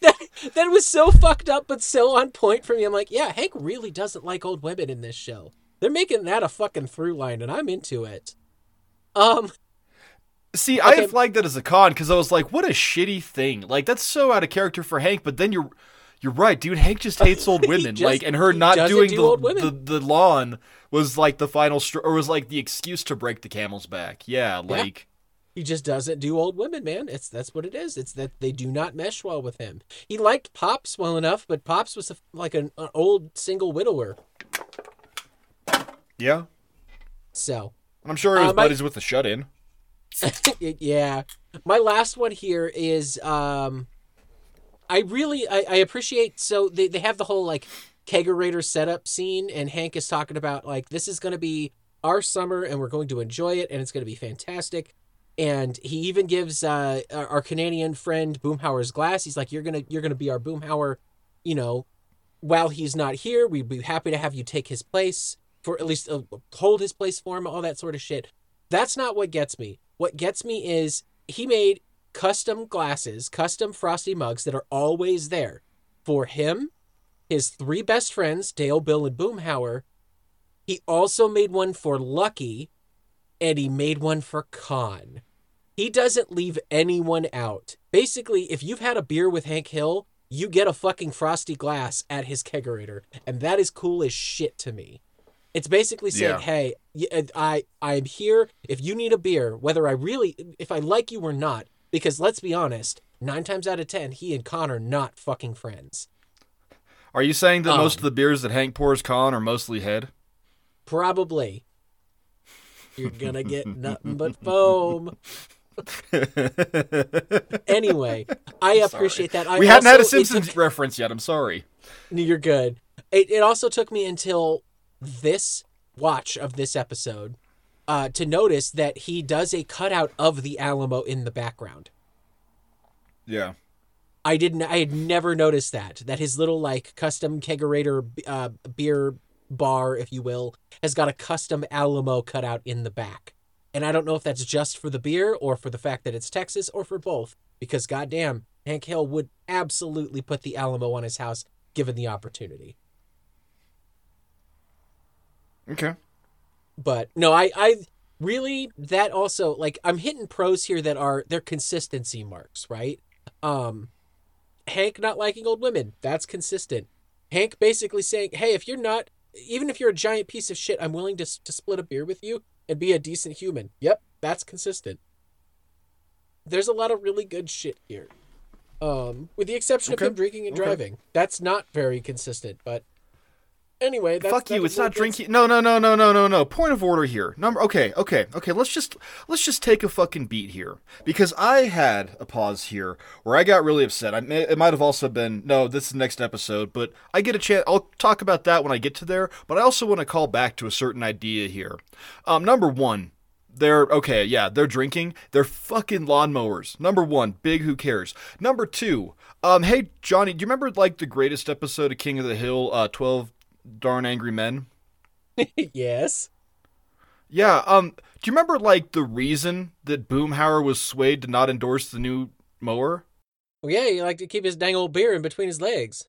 Speaker 2: that, that was so fucked up, but so on point for me. I'm like, yeah, Hank really doesn't like old women in this show. They're making that a fucking through line, and I'm into it. Um,
Speaker 1: See, I
Speaker 2: Okay.
Speaker 1: had flagged that as a con because I was like, "What a shitty thing!" Like that's so out of character for Hank. But then you're, you're right, dude. Hank just hates old women.
Speaker 2: just-
Speaker 1: like, and her not doing
Speaker 2: do
Speaker 1: the, the the lawn was like the final str- or was like the excuse to break the camel's back. Yeah, like
Speaker 2: he just doesn't do old women, man. It's that's what it is. It's that they do not mesh well with him. He liked Pops well enough, but Pops was a, like an, an old single widower.
Speaker 1: yeah.
Speaker 2: So
Speaker 1: I'm sure his
Speaker 2: Uh, my-
Speaker 1: buddies with the shut in.
Speaker 2: yeah. My last one here is um I really I, I appreciate so they, they have the whole like kegerator setup scene and Hank is talking about like this is gonna be our summer and we're going to enjoy it and it's gonna be fantastic. And he even gives uh our, Canadian friend Boomhauer's glass. He's like, You're gonna you're gonna be our Boomhauer, you know, while he's not here, we'd be happy to have you take his place for at least uh, hold his place for him, all that sort of shit. That's not what gets me. What gets me is he made custom glasses, custom frosty mugs that are always there for him, his three best friends, Dale, Bill, and Boomhauer. He also made one for Lucky, and he made one for Kahn. He doesn't leave anyone out. Basically, if you've had a beer with Hank Hill, you get a fucking frosty glass at his kegerator, and that is cool as shit to me. It's basically saying,
Speaker 1: Yeah.
Speaker 2: "Hey, uh, I I'm here. If you need a beer, whether I really, if I like you or not, because let's be honest, nine times out of ten, he and Kahn are not fucking friends.
Speaker 1: Are you saying that most
Speaker 2: Um,
Speaker 1: of the beers that Hank pours Kahn are mostly head?
Speaker 2: Probably. You're gonna get nothing but foam. anyway, I appreciate that. I
Speaker 1: we hadn't had a Simpsons
Speaker 2: took-
Speaker 1: reference yet. I'm sorry.
Speaker 2: You're good. It, it also took me until this watch of this episode uh, to notice that he does a cutout of the Alamo in the background.
Speaker 1: Yeah.
Speaker 2: I didn't. I had never noticed that. That his little like custom kegerator uh, beer bar, if you will, has got a custom Alamo cutout in the back. And I don't know if that's just for the beer or for the fact that it's Texas or for both. Because goddamn, Hank Hill would absolutely put the Alamo on his house given the opportunity.
Speaker 1: Okay.
Speaker 2: but no i i really that also like i'm hitting pros here that are they're consistency marks right? Um hank not liking old women. That's consistent. Hank basically saying hey if you're not even if you're a giant piece of shit i'm willing to, to split a beer with you and be a decent human. Yep that's consistent. There's a lot of really good shit here. Um with the exception
Speaker 1: Okay.
Speaker 2: of him drinking and
Speaker 1: Okay.
Speaker 2: driving. That's not very consistent but anyway that's,
Speaker 1: Fuck you. It's not drinking. No, no, no, no, no, no, no. Point of order here. Number. Okay, okay, okay. Let's just let's just take a fucking beat here because I had a pause here where I got really upset. I may, it might have also been no. This is the next episode, but I get a chance. I'll talk about that when I get to there. But I also want to call back to a certain idea here. Um, number one. They're okay, yeah, they're drinking. They're fucking lawnmowers. Number one, big who cares. Number two, um, hey Jonny, do you remember like the greatest episode of King of the Hill, uh, twelve darn angry men?
Speaker 2: yes
Speaker 1: Yeah, um, do you remember like the reason that Boomhauer was swayed to not endorse the new mower?
Speaker 2: Well, yeah, he liked to keep his dang old beer in between his legs.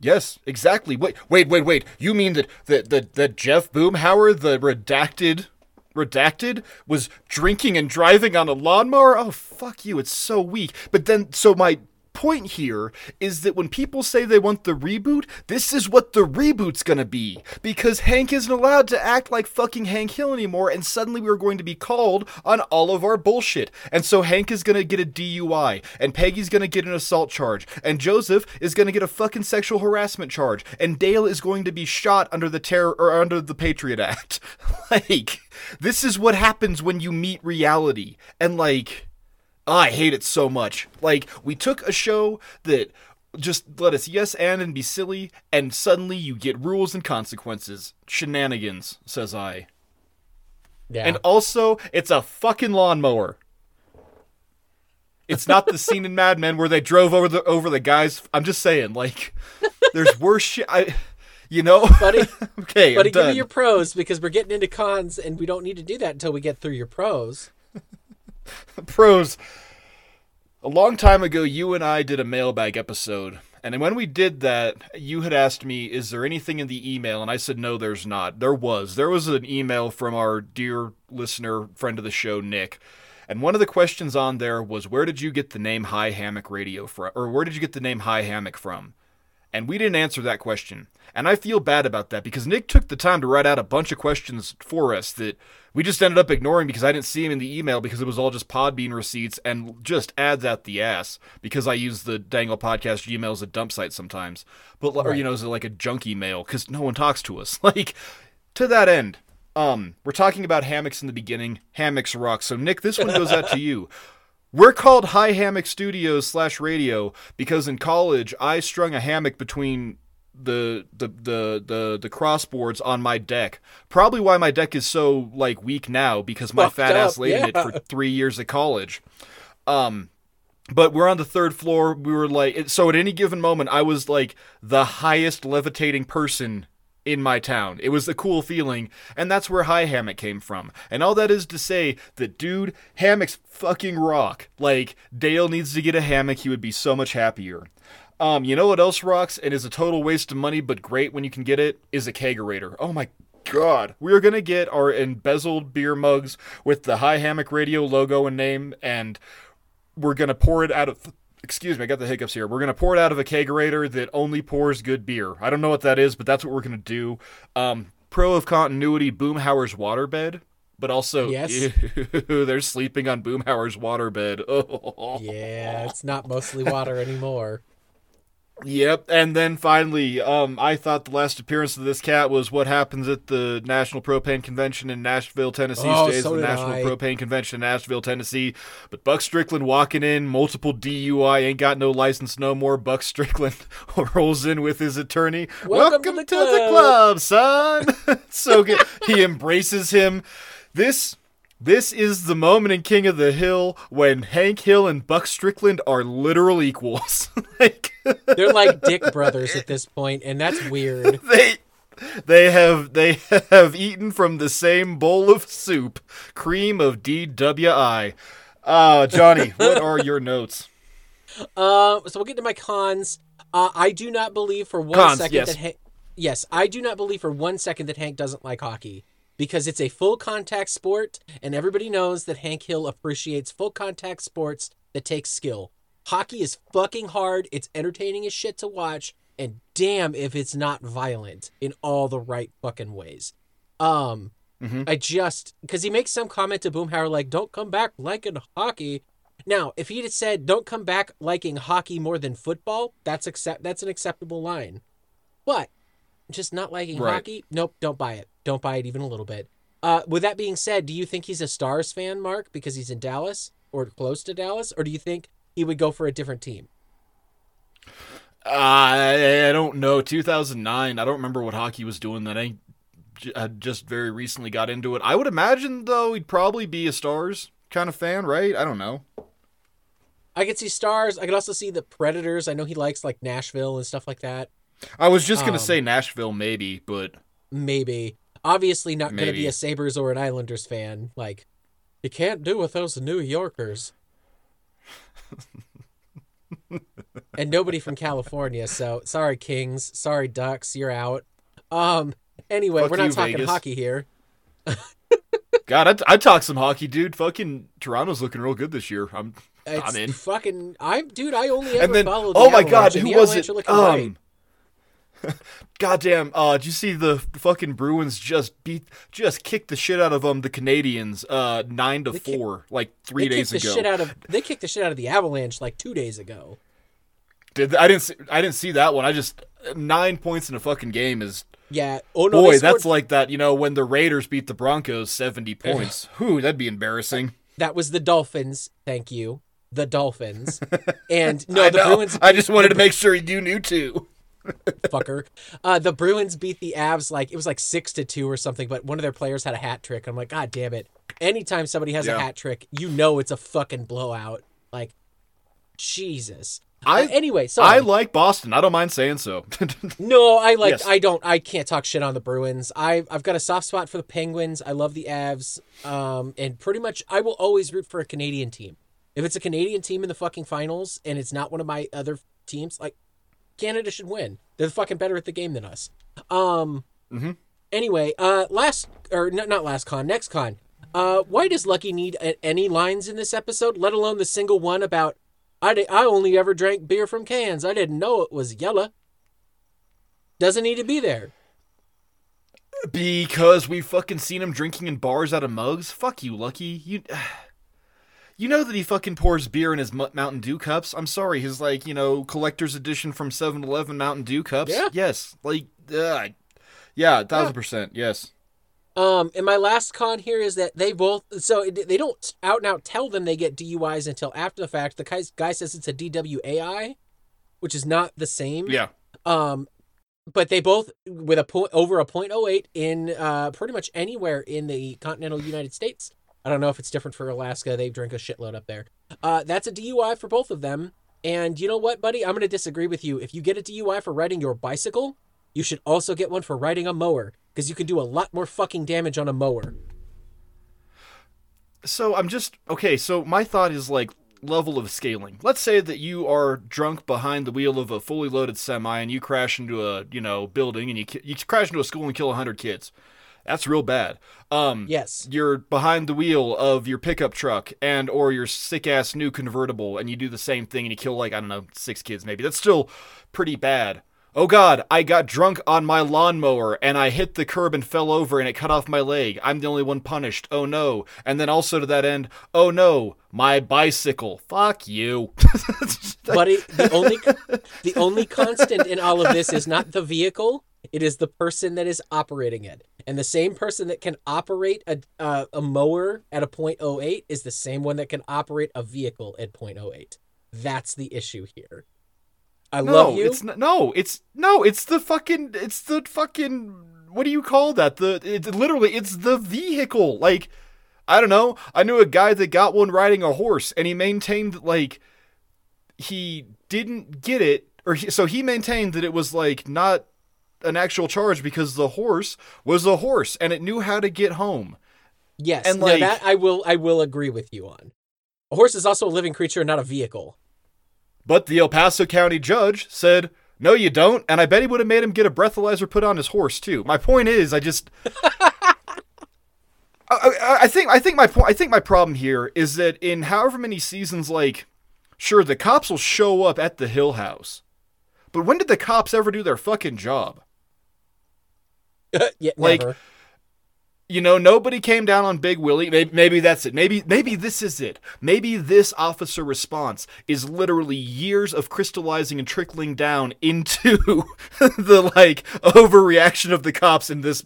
Speaker 1: Yes, exactly. Wait, wait, wait, wait. You mean that that that, that Jeff Boomhauer, the redacted redacted, was drinking and driving on a lawnmower? Oh fuck you, it's so weak. But then so my point here is that when people say they want the reboot, this is what the reboot's gonna be. Because Hank isn't allowed to act like fucking Hank Hill anymore, and suddenly we're going to be called on all of our bullshit. And so Hank is gonna get a DUI, and Peggy's gonna get an assault charge, and Joseph is gonna get a fucking sexual harassment charge, and Dale is going to be shot under the terror or under the Patriot Act. like, this is what happens when you meet reality. And like I hate it so much. Like, we took a show that just let us yes and and be silly, and suddenly you get rules and consequences. Shenanigans, says I.
Speaker 2: Yeah.
Speaker 1: And also, it's a fucking lawnmower. It's not the scene in Mad Men where they drove over the over the guys. I'm just saying, like, there's worse shit. I, You know,
Speaker 2: Buddy,
Speaker 1: okay,
Speaker 2: buddy, give me your pros because we're getting into cons and we don't need to do that until we get through your pros.
Speaker 1: pros. A long time ago, you and I did a mailbag episode, and when we did that, you had asked me, "Is there anything in the email?" And I said, "No, there's not." There was. There was an email from our dear listener, friend of the show, Nick. And one of the questions on there was, "Where did you get the name High Hammock Radio from?" Or where did you get the name High Hammock from? And we didn't answer that question. And I feel bad about that because Nick took the time to write out a bunch of questions for us that we just ended up ignoring because I didn't see him in the email because it was all just Podbean receipts and just ads out the ass because I use the Dangle Podcast Gmail as a dump site sometimes. But, or, you know, as like a junk email because no one talks to us. Like, to that end, um, we're talking about hammocks in the beginning. Hammocks rock. So, Nick, this one goes out to you. We're called High Hammock Studios slash Radio because in college I strung a hammock between the the the the the crossboards on my deck. Probably why my deck is so like weak now because my
Speaker 2: Fucked
Speaker 1: fat ass
Speaker 2: up,
Speaker 1: laid in it for three years at college. Um, but we're on the third floor. We were like, so at any given moment, I was like the highest levitating person in my town. It was a cool feeling, and that's where High Hammock came from. And all that is to say that, dude, hammocks fucking rock. Like, Dale needs to get a hammock, he would be so much happier. Um, you know what else rocks and is a total waste of money, but great when you can get it? Is a kegerator. Oh my god. We are gonna get our embezzled beer mugs with the High Hammock Radio logo and name, and we're gonna pour it out of excuse me, I got the hiccups here. We're gonna pour it out of a kegerator that only pours good beer. I don't know what that is, but that's what we're gonna do. Um, pro of continuity, Boomhauer's waterbed, but also
Speaker 2: Yes.
Speaker 1: ew, they're sleeping on Boomhauer's waterbed. Oh.
Speaker 2: Yeah, it's not mostly water anymore.
Speaker 1: Yep, and then finally, um, I thought the last appearance of this cat was what happens at the National Propane Convention in Nashville, Tennessee.
Speaker 2: Oh,
Speaker 1: stays
Speaker 2: so
Speaker 1: the National
Speaker 2: I.
Speaker 1: Propane Convention in Nashville, Tennessee. But Buck Strickland walking in, multiple DUI, ain't got no license no more. Buck Strickland rolls in with his attorney.
Speaker 2: Welcome to the
Speaker 1: club, son. so good. he embraces him. This. This is the moment in King of the Hill when Hank Hill and Buck Strickland are literal equals. like
Speaker 2: They're like dick brothers at this point, and that's weird.
Speaker 1: they they have they have eaten from the same bowl of soup, cream of DWI. Uh, Jonny, what are your notes?
Speaker 2: Uh, so we'll get to my cons. Uh, I do not believe for one
Speaker 1: Cons,
Speaker 2: second
Speaker 1: yes.
Speaker 2: that Hank. Yes, I do not believe for one second that Hank doesn't like hockey because it's a full contact sport, and everybody knows that Hank Hill appreciates full contact sports that take skill. Hockey is fucking hard. It's entertaining as shit to watch, and damn if it's not violent in all the right fucking ways. Um, I just because he makes some comment to Boomhauer like, "Don't come back liking hockey." Now, if he'd have said, "Don't come back liking hockey more than football," that's accept that's an acceptable line. But just not liking
Speaker 1: Right.
Speaker 2: hockey, nope, don't buy it. Don't buy it even a little bit. Uh, with that being said, do you think he's a Stars fan, Mark, because he's in Dallas or close to Dallas, or do you think he would go for a different team?
Speaker 1: I I don't know. 2009. I don't remember what hockey was doing then. I just very recently got into it. I would imagine though he'd probably be a Stars kind of fan, right? I don't know.
Speaker 2: I could see Stars. I could also see the Predators. I know he likes like Nashville and stuff like that.
Speaker 1: I was just gonna
Speaker 2: Um,
Speaker 1: say Nashville, maybe, but
Speaker 2: Maybe. Obviously not going to be a Sabres or an Islanders fan. Like, you can't do with those New Yorkers. and nobody from California, so sorry Kings, sorry Ducks, you're out. Um anyway,
Speaker 1: Fuck
Speaker 2: we're not
Speaker 1: you,
Speaker 2: talking
Speaker 1: Vegas.
Speaker 2: hockey here.
Speaker 1: God, I'd, I'd talk some hockey, dude. Fucking Toronto's looking real good this year. I'm
Speaker 2: It's
Speaker 1: I'm in.
Speaker 2: fucking I'm dude, I only ever followed
Speaker 1: and then
Speaker 2: follow the
Speaker 1: oh my
Speaker 2: Avalanche,
Speaker 1: god,
Speaker 2: and
Speaker 1: who
Speaker 2: the
Speaker 1: was
Speaker 2: Avalanche
Speaker 1: it?
Speaker 2: are looking great.
Speaker 1: Um, goddamn, uh, did you see the fucking Bruins just beat, just kicked the shit out of them, the Canadiens, uh, nine to
Speaker 2: They kick-
Speaker 1: four, like three
Speaker 2: they
Speaker 1: days
Speaker 2: kicked the
Speaker 1: ago.
Speaker 2: shit out of they kicked the shit out of the Avalanche like 2 days ago.
Speaker 1: Did I didn't see, I didn't see that one. I just nine points in a fucking game is
Speaker 2: Yeah. Oh no,
Speaker 1: boy.
Speaker 2: scored
Speaker 1: That's like that. You know when the Raiders beat the Broncos seventy points. Whew, that'd be embarrassing.
Speaker 2: That was the Dolphins. Thank you. The Dolphins. And no,
Speaker 1: I
Speaker 2: the
Speaker 1: know.
Speaker 2: Bruins.
Speaker 1: I just wanted to make sure you knew too.
Speaker 2: Fucker. Uh, the Bruins beat the Avs like it was like six to two or something, but one of their players had a hat trick. I'm like, God damn it! Anytime somebody has a hat trick, you know it's a fucking blowout. Like, Jesus.
Speaker 1: I
Speaker 2: Uh, anyway, so
Speaker 1: I like Boston. I don't mind saying so.
Speaker 2: No, I like.
Speaker 1: Yes.
Speaker 2: I don't. I can't talk shit on the Bruins. I I've got a soft spot for the Penguins. I love the Avs. Um, and pretty much, I will always root for a Canadian team. If it's a Canadian team in the fucking finals and it's not one of my other teams, like Canada should win. They're fucking better at the game than us. Um.
Speaker 1: Mhm.
Speaker 2: Anyway, uh, last or not, not last con, next con. Uh, why does Lucky need a- any lines in this episode, let alone the single one about I di- I only ever drank beer from cans. I didn't know it was yellow. Doesn't need to be there.
Speaker 1: because we've fucking seen him drinking in bars out of mugs. Fuck you, Lucky. You. You know that he fucking pours beer in his Mu- Mountain Dew cups. I'm sorry, his like you know collector's edition from 7-Eleven Mountain Dew cups.
Speaker 2: Yeah.
Speaker 1: Yes, like, uh, yeah, thousand percent. Yes.
Speaker 2: Um, and my last con here is that they both so they don't out and out tell them they get DUIs until after the fact. The guy, guy says it's a DWAI, which is not the same.
Speaker 1: Yeah.
Speaker 2: Um, but they both with a point over a .08 in uh pretty much anywhere in the continental United States. I don't know if it's different for Alaska. They drink a shitload up there. Uh, that's a DUI for both of them. And you know what, buddy? I'm going to disagree with you. If you get a DUI for riding your bicycle, you should also get one for riding a mower because you can do a lot more fucking damage on a mower.
Speaker 1: So I'm just okay. So my thought is like level of scaling. Let's say that you are drunk behind the wheel of a fully loaded semi and you crash into a you know building and you you crash into a school and kill hundred kids. That's real bad. Um,
Speaker 2: Yes.
Speaker 1: you're behind the wheel of your pickup truck and or your sick ass new convertible and you do the same thing and you kill like I don't know six kids maybe. That's still pretty bad. Oh god, I got drunk on my lawnmower and I hit the curb and fell over and it cut off my leg. I'm the only one punished. Oh no. And then also to that end, oh no, my bicycle. Fuck you.
Speaker 2: Buddy, the only the only constant in all of this is not the vehicle; it is the person that is operating it. And the same person that can operate a uh, a mower at a .08 is the same one that can operate a vehicle at .08. That's the issue here. I
Speaker 1: no,
Speaker 2: love you.
Speaker 1: it's n- no, it's no, it's the fucking it's the fucking what do you call that? The it's literally it's the vehicle. Like I don't know. I knew a guy that got one riding a horse and he maintained like he didn't get it or he, so he maintained that it was like not an actual charge because the horse was a horse and it knew how to get home.
Speaker 2: Yes,
Speaker 1: And, like-
Speaker 2: that I will I will agree with you on. A horse is also a living creature, not a vehicle.
Speaker 1: But the El Paso County judge said, "No, you don't." And I bet he would have made him get a breathalyzer put on his horse too. My point is, I just, I, I, I think, I think my point, I think my problem here is that in however many seasons, like, sure, the cops will show up at the Hill House, but when did the cops ever do their fucking job?
Speaker 2: yeah,
Speaker 1: Like,
Speaker 2: never.
Speaker 1: You know, nobody came down on Big Willie. Maybe, maybe that's it. Maybe, maybe this is it. Maybe this officer response is literally years of crystallizing and trickling down into the like overreaction of the cops in this.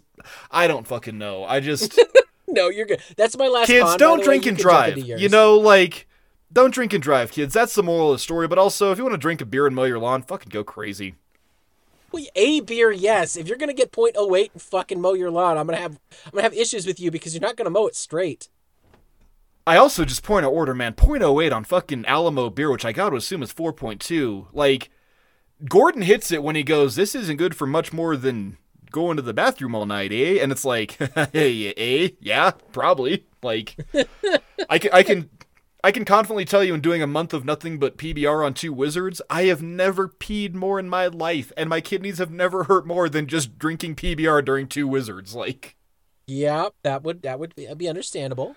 Speaker 1: I don't fucking know. I just
Speaker 2: No, you're good. That's my last.
Speaker 1: kids
Speaker 2: con,
Speaker 1: don't
Speaker 2: way.
Speaker 1: drink and drive. You know, like don't drink and drive, kids. That's the moral of the story. But also, if you want to drink a beer and mow your lawn, fucking go crazy.
Speaker 2: Well, a beer, yes. If you're gonna get .08 and fucking mow your lawn, I'm gonna have I'm gonna have issues with you because you're not gonna mow it straight.
Speaker 1: I also just point of order, man. 0.08 on fucking Alamo beer, which I got to assume is 4.2. Like, Gordon hits it when he goes, "This isn't good for much more than going to the bathroom all night, eh?" And it's like, "Hey, eh? Yeah, probably." Like, I can, I can, I can confidently tell you, in doing a month of nothing but PBR on two wizards, I have never peed more in my life, and my kidneys have never hurt more than just drinking PBR during two wizards. Like.
Speaker 2: Yeah, that would that would be, be understandable.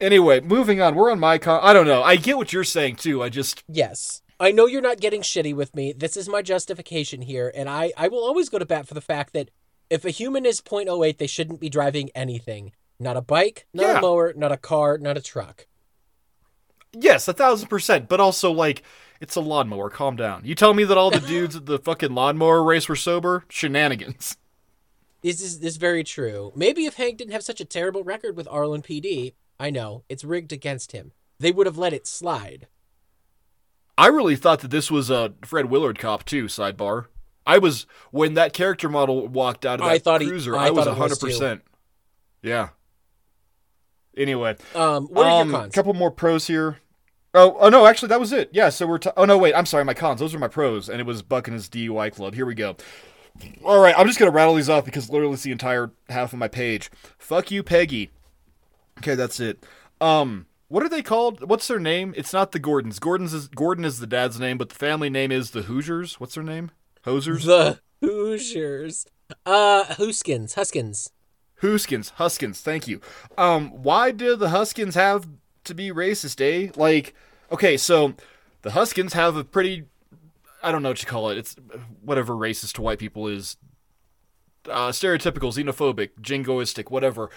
Speaker 1: Anyway, moving on. We're on my con. I don't know. I get what you're saying too. I just
Speaker 2: Yes. I know you're not getting shitty with me. This is my justification here, and I, I will always go to bat for the fact that if a human is .08, they shouldn't be driving anything. Not a bike, not
Speaker 1: Yeah.
Speaker 2: a mower, not a car, not a truck.
Speaker 1: Yes, a thousand percent. But also, like, it's a lawnmower. Calm down. You tell me that all the dudes at the fucking lawnmower race were sober? Shenanigans.
Speaker 2: This is this is very true. Maybe if Hank didn't have such a terrible record with Arlen PD, I know it's rigged against him. They would have let it slide.
Speaker 1: I really thought that this was a Fred Willard cop too. Sidebar. I was when that character model walked out of that
Speaker 2: I thought he-
Speaker 1: cruiser.
Speaker 2: I
Speaker 1: I, was
Speaker 2: thought was
Speaker 1: hundred percent. Yeah. Anyway,
Speaker 2: Um, what are
Speaker 1: um,
Speaker 2: your cons?
Speaker 1: couple more pros here. Oh, oh no, actually that was it. Yeah, so we're t- Oh no, wait, I'm sorry, my cons. Those are my pros and it was Buck and his DUI club. Here we go. All right, I'm just going to rattle these off because literally it's the entire half of my page. Fuck you, Peggy. Okay, that's it. Um what are they called? What's their name? It's not the Gordons. Gordon's is Gordon is the dad's name, but the family name is the Hoosiers. What's their name? Hosers?
Speaker 2: The Hoosiers. Uh, Hooskins. Huskins.
Speaker 1: Hooskins, Huskins, thank you. Um, why do the Huskins have to be racist, eh? Like, okay, so the Huskins have a pretty, I don't know what you call it. It's whatever racist to white people is. Uh, stereotypical, xenophobic, jingoistic, whatever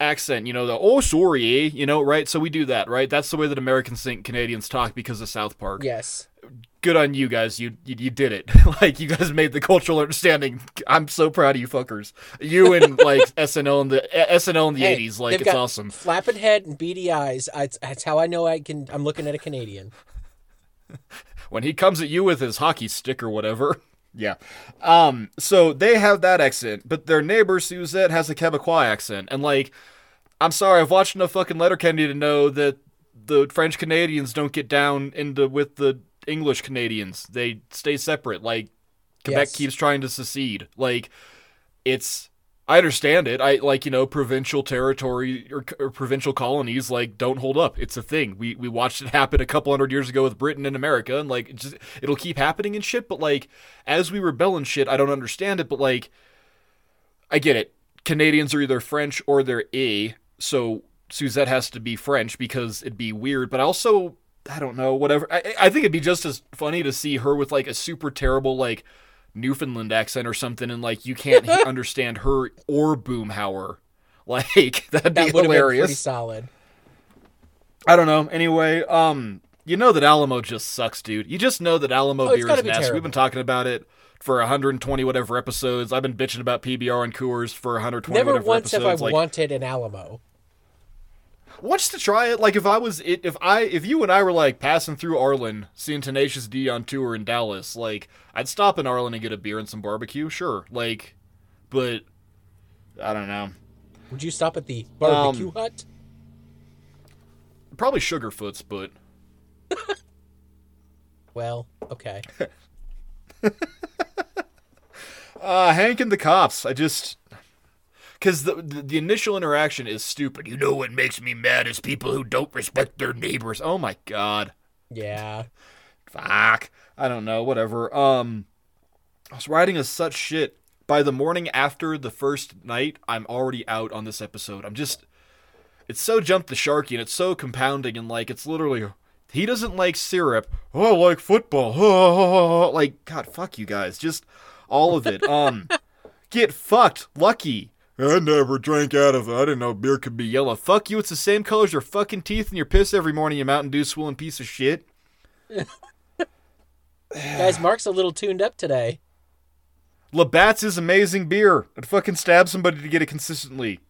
Speaker 1: accent, you know, the oh sorry, eh? You know, right? So we do that, right? That's the way that Americans think Canadians talk because of South Park.
Speaker 2: Yes.
Speaker 1: Good on you guys. You you, you did it. like you guys made the cultural understanding. I'm so proud of you fuckers. You and like SNL in the SNL in the
Speaker 2: Hey,
Speaker 1: 80s. Like it's awesome.
Speaker 2: Flapping head and beady eyes. That's, that's how I know I can. I'm looking at a Canadian.
Speaker 1: when he comes at you with his hockey stick or whatever. Yeah. Um, so they have that accent, but their neighbor Suzette has a Quebecois accent. And like, I'm sorry, I've watched enough fucking Letterkenny to know that the French Canadians don't get down into with the English Canadians. They stay separate. Like Quebec
Speaker 2: Yes.
Speaker 1: keeps trying to secede. Like it's I understand it. I like you know provincial territory or, or provincial colonies like don't hold up. It's a thing. We we watched it happen a couple hundred years ago with Britain and America, and like it just it'll keep happening and shit. But like as we rebel and shit, I don't understand it. But like I get it. Canadians are either French or they're A. So Suzette has to be French because it'd be weird. But I also I don't know. Whatever. I I think it'd be just as funny to see her with like a super terrible like. Newfoundland accent or something, and like you can't understand her or Boomhauer. Like that'd be
Speaker 2: That would have been pretty
Speaker 1: hilarious.
Speaker 2: solid.
Speaker 1: I don't know. Anyway, um, you know that Alamo just sucks, dude. You just know that Alamo
Speaker 2: Oh,
Speaker 1: beer is
Speaker 2: be
Speaker 1: nasty.
Speaker 2: terrible.
Speaker 1: We've been talking about it for 120 whatever episodes. I've been bitching about PBR and Coors for 120
Speaker 2: Never
Speaker 1: whatever
Speaker 2: once have. I
Speaker 1: like,
Speaker 2: wanted an Alamo.
Speaker 1: Wants to try it. Like if I was it, if I if you and I were like passing through Arlen, seeing Tenacious D on tour in Dallas, like I'd stop in Arlen and get a beer and some barbecue, sure. Like, but I don't know.
Speaker 2: Would you stop at the barbecue
Speaker 1: Um,
Speaker 2: hut?
Speaker 1: Probably Sugarfoots, but
Speaker 2: Well, okay.
Speaker 1: uh Hank and the cops. I just because the, the the initial interaction is stupid. You know what makes me mad is people who don't respect their neighbors. Oh my god.
Speaker 2: Yeah.
Speaker 1: Fuck. I don't know. Whatever. Um, I was writing as such shit. By the morning after the first night, I'm already out on this episode. I'm just. It's so jump the sharky and it's so compounding and like it's literally. He doesn't like syrup. Oh, I like football. like God, fuck you guys. Just all of it. Um, get fucked. Lucky. I never drank out of it. I didn't know beer could be yellow. Fuck you. It's the same color as your fucking teeth and your piss every morning. You Mountain Dew swilling piece of shit.
Speaker 2: Guys, Mark's a little tuned up today.
Speaker 1: Labatt's is amazing beer. I'd fucking stab somebody to get it consistently.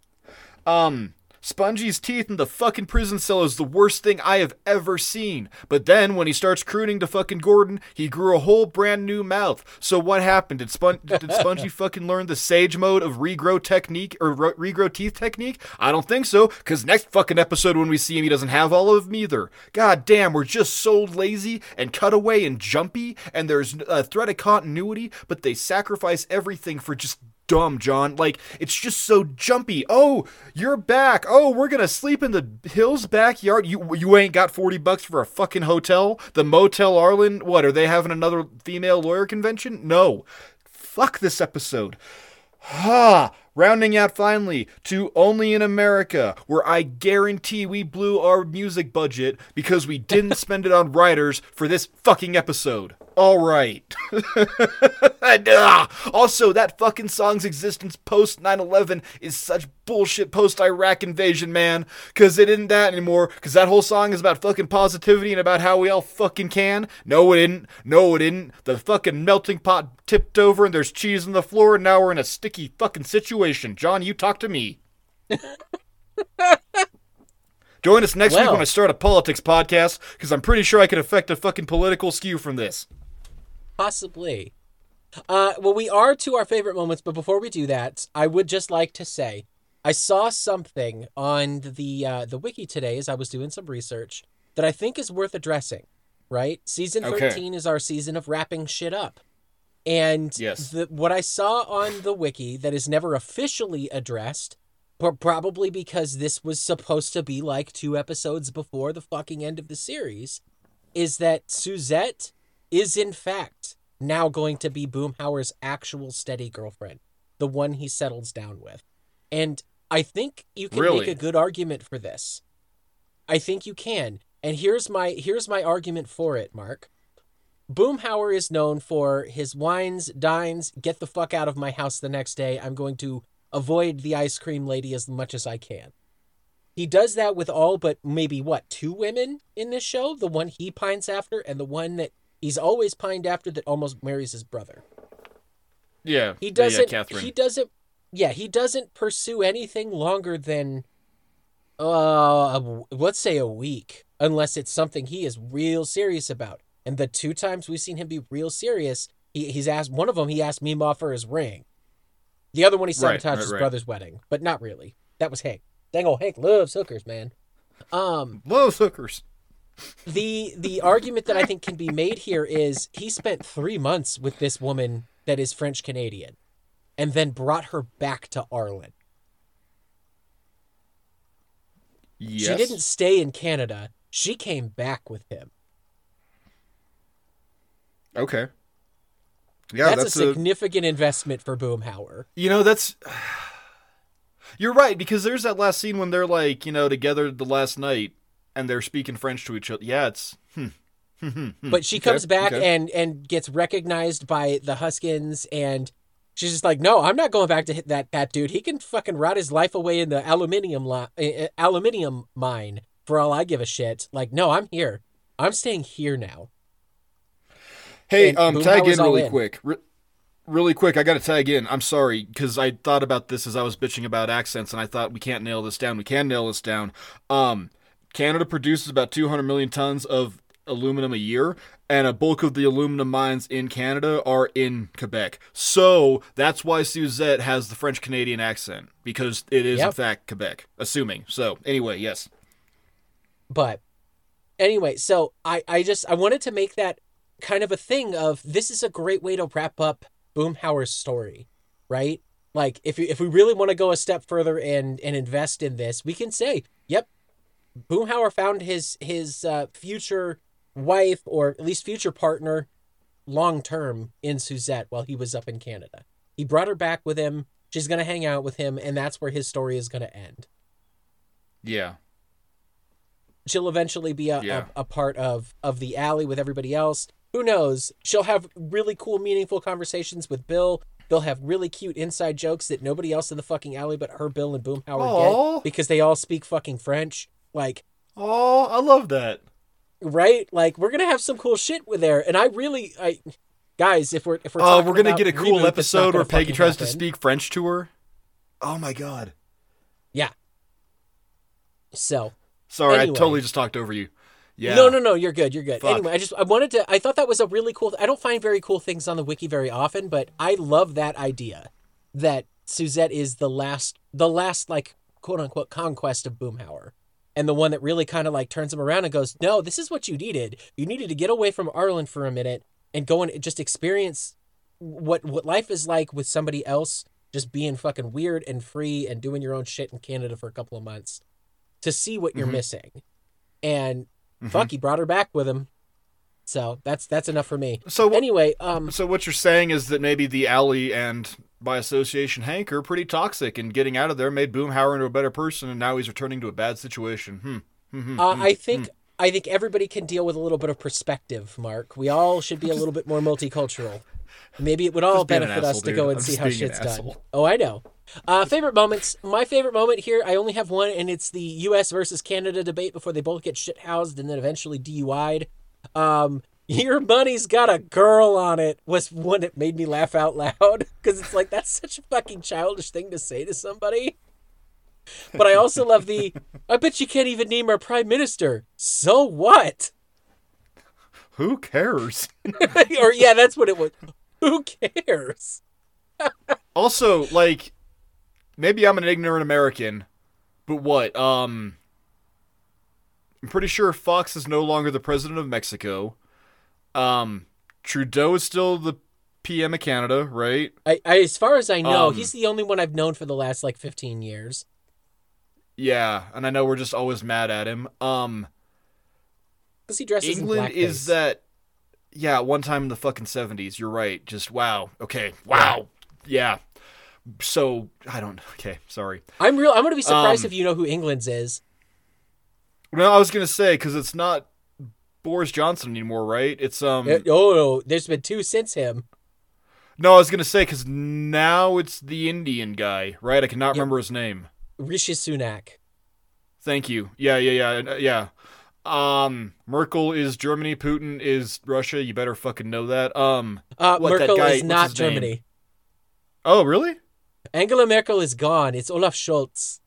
Speaker 1: Um, Spongy's teeth in the fucking prison cell is the worst thing I have ever seen. But then, when he starts crooning to fucking Gordon, he grew a whole brand new mouth. So what happened? Did, Spon- did Spongy fucking learn the sage mode of regrow technique or ro- regrow teeth technique? I don't think so, because next fucking episode when we see him, he doesn't have all of them either. God damn, we're just so lazy and cutaway and jumpy, and there's a threat of continuity, but they sacrifice everything for just dumb, John. Like, it's just so jumpy. Oh, you're back. Oh, we're gonna sleep in the hills backyard. You you ain't got 40 bucks for a fucking hotel? The Motel Arlen? What, are they having another female lawyer convention? No. Fuck this episode. Ha! Ah, Rounding out finally to Only in America, where I guarantee we blew our music budget because we didn't spend it on writers for this fucking episode. Alright. Ah, also, that fucking song's existence post 9 11 is such bullshit post Iraq invasion, man. Cause it isn't that anymore. Cause that whole song is about fucking positivity and about how we all fucking can. No, it didn't. No, it didn't. The fucking melting pot tipped over and there's cheese on the floor, and now we're in a sticky fucking situation. John, you talk to me. Join us next week when I start a politics podcast, because I'm pretty sure I could affect a fucking political skew from this.
Speaker 2: Possibly. Uh, well, we are to our favorite moments, but before we do that, I would just like to say I saw something on the uh, the wiki today as I was doing some research, that I think is worth addressing. Right, season
Speaker 1: Okay.
Speaker 2: thirteen is our season of wrapping shit up, and
Speaker 1: Yes.
Speaker 2: the, what I saw on the wiki that is never officially addressed, but probably because this was supposed to be like two episodes before the fucking end of the series, is that Suzette is in fact now going to be Boomhauer's actual steady girlfriend, the one he settles down with. And I think you can
Speaker 1: Really?
Speaker 2: make a good argument for this. I think you can. And here's my here's my argument for it, Mark. Boomhauer is known for his wines, dines, get the fuck out of my house the next day. I'm going to avoid the ice cream lady as much as I can. He does that with all but maybe what, two women in this show? The one he pines after and the one that he's always pined after that almost marries his brother.
Speaker 1: Yeah.
Speaker 2: He doesn't
Speaker 1: Yeah, Catherine.
Speaker 2: he doesn't yeah, he doesn't pursue anything longer than uh let's say a week unless it's something he is real serious about. And the two times we've seen him be real serious, he, he's asked one of them he asked Mima for his ring. The other one he sabotaged
Speaker 1: right,
Speaker 2: his
Speaker 1: right.
Speaker 2: brother's wedding, but not really. That was Hank. Dang old Hank loves hookers, man. Um
Speaker 1: Love hookers.
Speaker 2: the the argument that I think can be made here is he spent three months with this woman that is French Canadian, and then brought her back to Arlen.
Speaker 1: Yes.
Speaker 2: She didn't stay in Canada. She came back with him.
Speaker 1: Okay. Yeah,
Speaker 2: that's,
Speaker 1: that's,
Speaker 2: a
Speaker 1: a
Speaker 2: significant investment for Boomhauer.
Speaker 1: You know, that's. You're right because there's that last scene when they're like, you know, together the last night, and they're speaking French to each other. Yeah, it's. Hmm. Hmm, hmm.
Speaker 2: But she
Speaker 1: Okay,
Speaker 2: comes back
Speaker 1: okay.
Speaker 2: and and gets recognized by the Huskins, and she's just like, "No, I'm not going back to hit that that dude. He can fucking rot his life away in the aluminium li- uh, aluminium mine for all I give a shit. Like, no, I'm here. I'm staying here now."
Speaker 1: Hey, um, tag in really
Speaker 2: in.
Speaker 1: quick. Re- really quick, I got to tag in. I'm sorry because I thought about this as I was bitching about accents, and I thought we can't nail this down. We can nail this down. Um, Canada produces about 200 million tons of aluminum a year, and a bulk of the aluminum mines in Canada are in Quebec. So that's why Suzette has the French Canadian accent because it is in fact Quebec. Assuming. So anyway, yes.
Speaker 2: But anyway, so I I just I wanted to make that kind of a thing of this is a great way to wrap up Boomhauer's story, right? Like if you, if we really want to go a step further and and invest in this, we can say, yep, Boomhauer found his his uh, future wife or at least future partner long term in Suzette while he was up in Canada. He brought her back with him. She's going to hang out with him and that's where his story is going to end.
Speaker 1: Yeah.
Speaker 2: she'll eventually be a,
Speaker 1: Yeah.
Speaker 2: a, a part of of the alley with everybody else who knows she'll have really cool meaningful conversations with bill they'll have really cute inside jokes that nobody else in the fucking alley but her bill and boomhauer
Speaker 1: Aw.
Speaker 2: get because they all speak fucking french like
Speaker 1: Oh, I love that.
Speaker 2: right like we're gonna have some cool shit with there and i really i guys if we're if we're
Speaker 1: Oh,
Speaker 2: talking
Speaker 1: we're gonna get a cool
Speaker 2: reboot
Speaker 1: episode where Peggy tries to speak French to her. Oh my god.
Speaker 2: yeah so
Speaker 1: Sorry,
Speaker 2: Anyway.
Speaker 1: I totally just talked over you. Yeah.
Speaker 2: No, no, no. You're good. You're good.
Speaker 1: Fuck.
Speaker 2: Anyway, I just I wanted to. I thought that was a really cool. I don't find very cool things on the wiki very often, but I love that idea that Suzette is the last, the last like quote unquote conquest of Boomhauer, and the one that really kind of like turns him around and goes, "No, this is what you needed. You needed to get away from Arlen for a minute and go and just experience what what life is like with somebody else." Just being fucking weird and free and doing your own shit in Canada for a couple of months to see what you're
Speaker 1: Mhm.
Speaker 2: missing. And
Speaker 1: Mhm.
Speaker 2: fuck, he brought her back with him. So that's that's enough for me.
Speaker 1: So,
Speaker 2: Anyway, um,
Speaker 1: so what you're saying is that maybe the alley and by association Hank are pretty toxic, and getting out of there made Boomhauer into a better person, and now he's returning to a bad situation. Hmm. Hmm, hmm,
Speaker 2: uh,
Speaker 1: hmm,
Speaker 2: I think I think everybody can deal with a little bit of perspective. Mark, we all should be a little bit more multicultural. Maybe it would all benefit us
Speaker 1: asshole,
Speaker 2: to
Speaker 1: dude.
Speaker 2: go and
Speaker 1: I'm
Speaker 2: see how shit's done.
Speaker 1: asshole.
Speaker 2: Oh, I know. Uh, favorite moments. My favorite moment here, I only have one, and it's the U.S. versus Canada debate before they both get shit housed and then eventually DUI'd. Um, your money's got a girl on it was one that made me laugh out loud because it's like that's such a fucking childish thing to say to somebody. But I also love the. I bet you can't even name our prime minister. So what?
Speaker 1: Who cares?
Speaker 2: or yeah, that's what it was. Who cares?
Speaker 1: also, like, maybe I'm an ignorant American, but what? Um, I'm pretty sure Fox is no longer the president of Mexico. Um, Trudeau is still the PM of Canada, right?
Speaker 2: I, I as far as I know,
Speaker 1: Um,
Speaker 2: he's the only one I've known for the last like 15 years.
Speaker 1: Yeah, and I know we're just always mad at him. Um,
Speaker 2: Because he dresses
Speaker 1: England is that. Yeah, one time in the fucking 70s. You're right. Just wow. Okay. Wow. Yeah. So I don't. Okay. Sorry.
Speaker 2: I'm real. I'm gonna be surprised
Speaker 1: Um,
Speaker 2: if you know who England's is.
Speaker 1: No, I was gonna say because it's not Boris Johnson anymore, right? It's um.
Speaker 2: Uh, oh no, there's been two since him.
Speaker 1: no, I was gonna say because now it's the Indian guy, right? I cannot remember his name.
Speaker 2: Rishi Sunak.
Speaker 1: Thank you. Yeah, yeah, yeah, uh, yeah. Um, Merkel is Germany. Putin is Russia. You better fucking know that. Um.
Speaker 2: Uh,
Speaker 1: What, that
Speaker 2: Merkel
Speaker 1: guy-
Speaker 2: is not
Speaker 1: his name?
Speaker 2: Germany.
Speaker 1: Oh, really?
Speaker 2: Angela Merkel is gone. It's Olaf Scholz.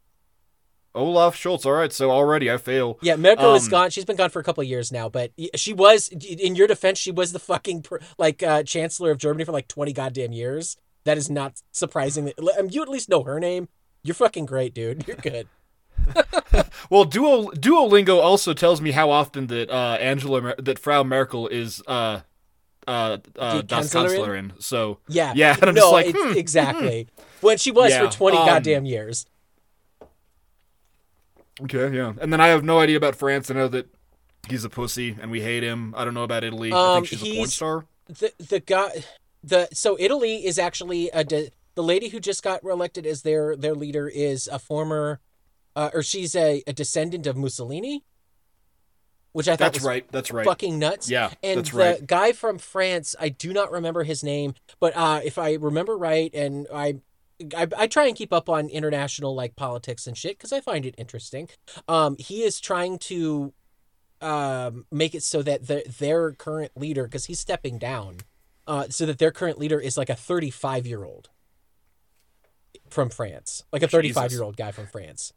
Speaker 1: Olaf Schultz. All right. So already I fail.
Speaker 2: Yeah, Merkel is
Speaker 1: Um,
Speaker 2: gone. She's been gone for a couple of years now, but she was, in your defense, she was the fucking like uh, chancellor of Germany for like twenty goddamn years. That is not surprising. that- um, You at least know her name. You're fucking great, dude. You're good.
Speaker 1: Well, Duo Duolingo also tells me how often that uh, Angela Mer- that Frau Merkel is uh uh, uh das
Speaker 2: Kanzlerin?
Speaker 1: Kanzlerin. So
Speaker 2: Yeah,
Speaker 1: Yeah, and I'm
Speaker 2: no,
Speaker 1: just like, hmm,
Speaker 2: exactly. When she was
Speaker 1: Yeah,
Speaker 2: for twenty
Speaker 1: um,
Speaker 2: goddamn years.
Speaker 1: okay, yeah. And then I have no idea about France. I know that he's a pussy and we hate him. I don't know about Italy. I
Speaker 2: Um,
Speaker 1: think she's a porn
Speaker 2: he's-
Speaker 1: star.
Speaker 2: the the guy the so Italy is actually a de, the lady who just got reelected as their their leader is a former uh, or she's a, a descendant of Mussolini, which I thought
Speaker 1: That's
Speaker 2: was
Speaker 1: right. That's right.
Speaker 2: fucking nuts.
Speaker 1: Yeah,
Speaker 2: and
Speaker 1: that's
Speaker 2: the
Speaker 1: right.
Speaker 2: guy from France, I do not remember his name, but uh, if I remember right, and I. I, I try and keep up on international like politics and shit because I find it interesting. Um, he is trying to um, make it so that the, their current leader, because he's stepping down, uh, so that their current leader is like a 35 year old from France, like a 35 year old guy from France.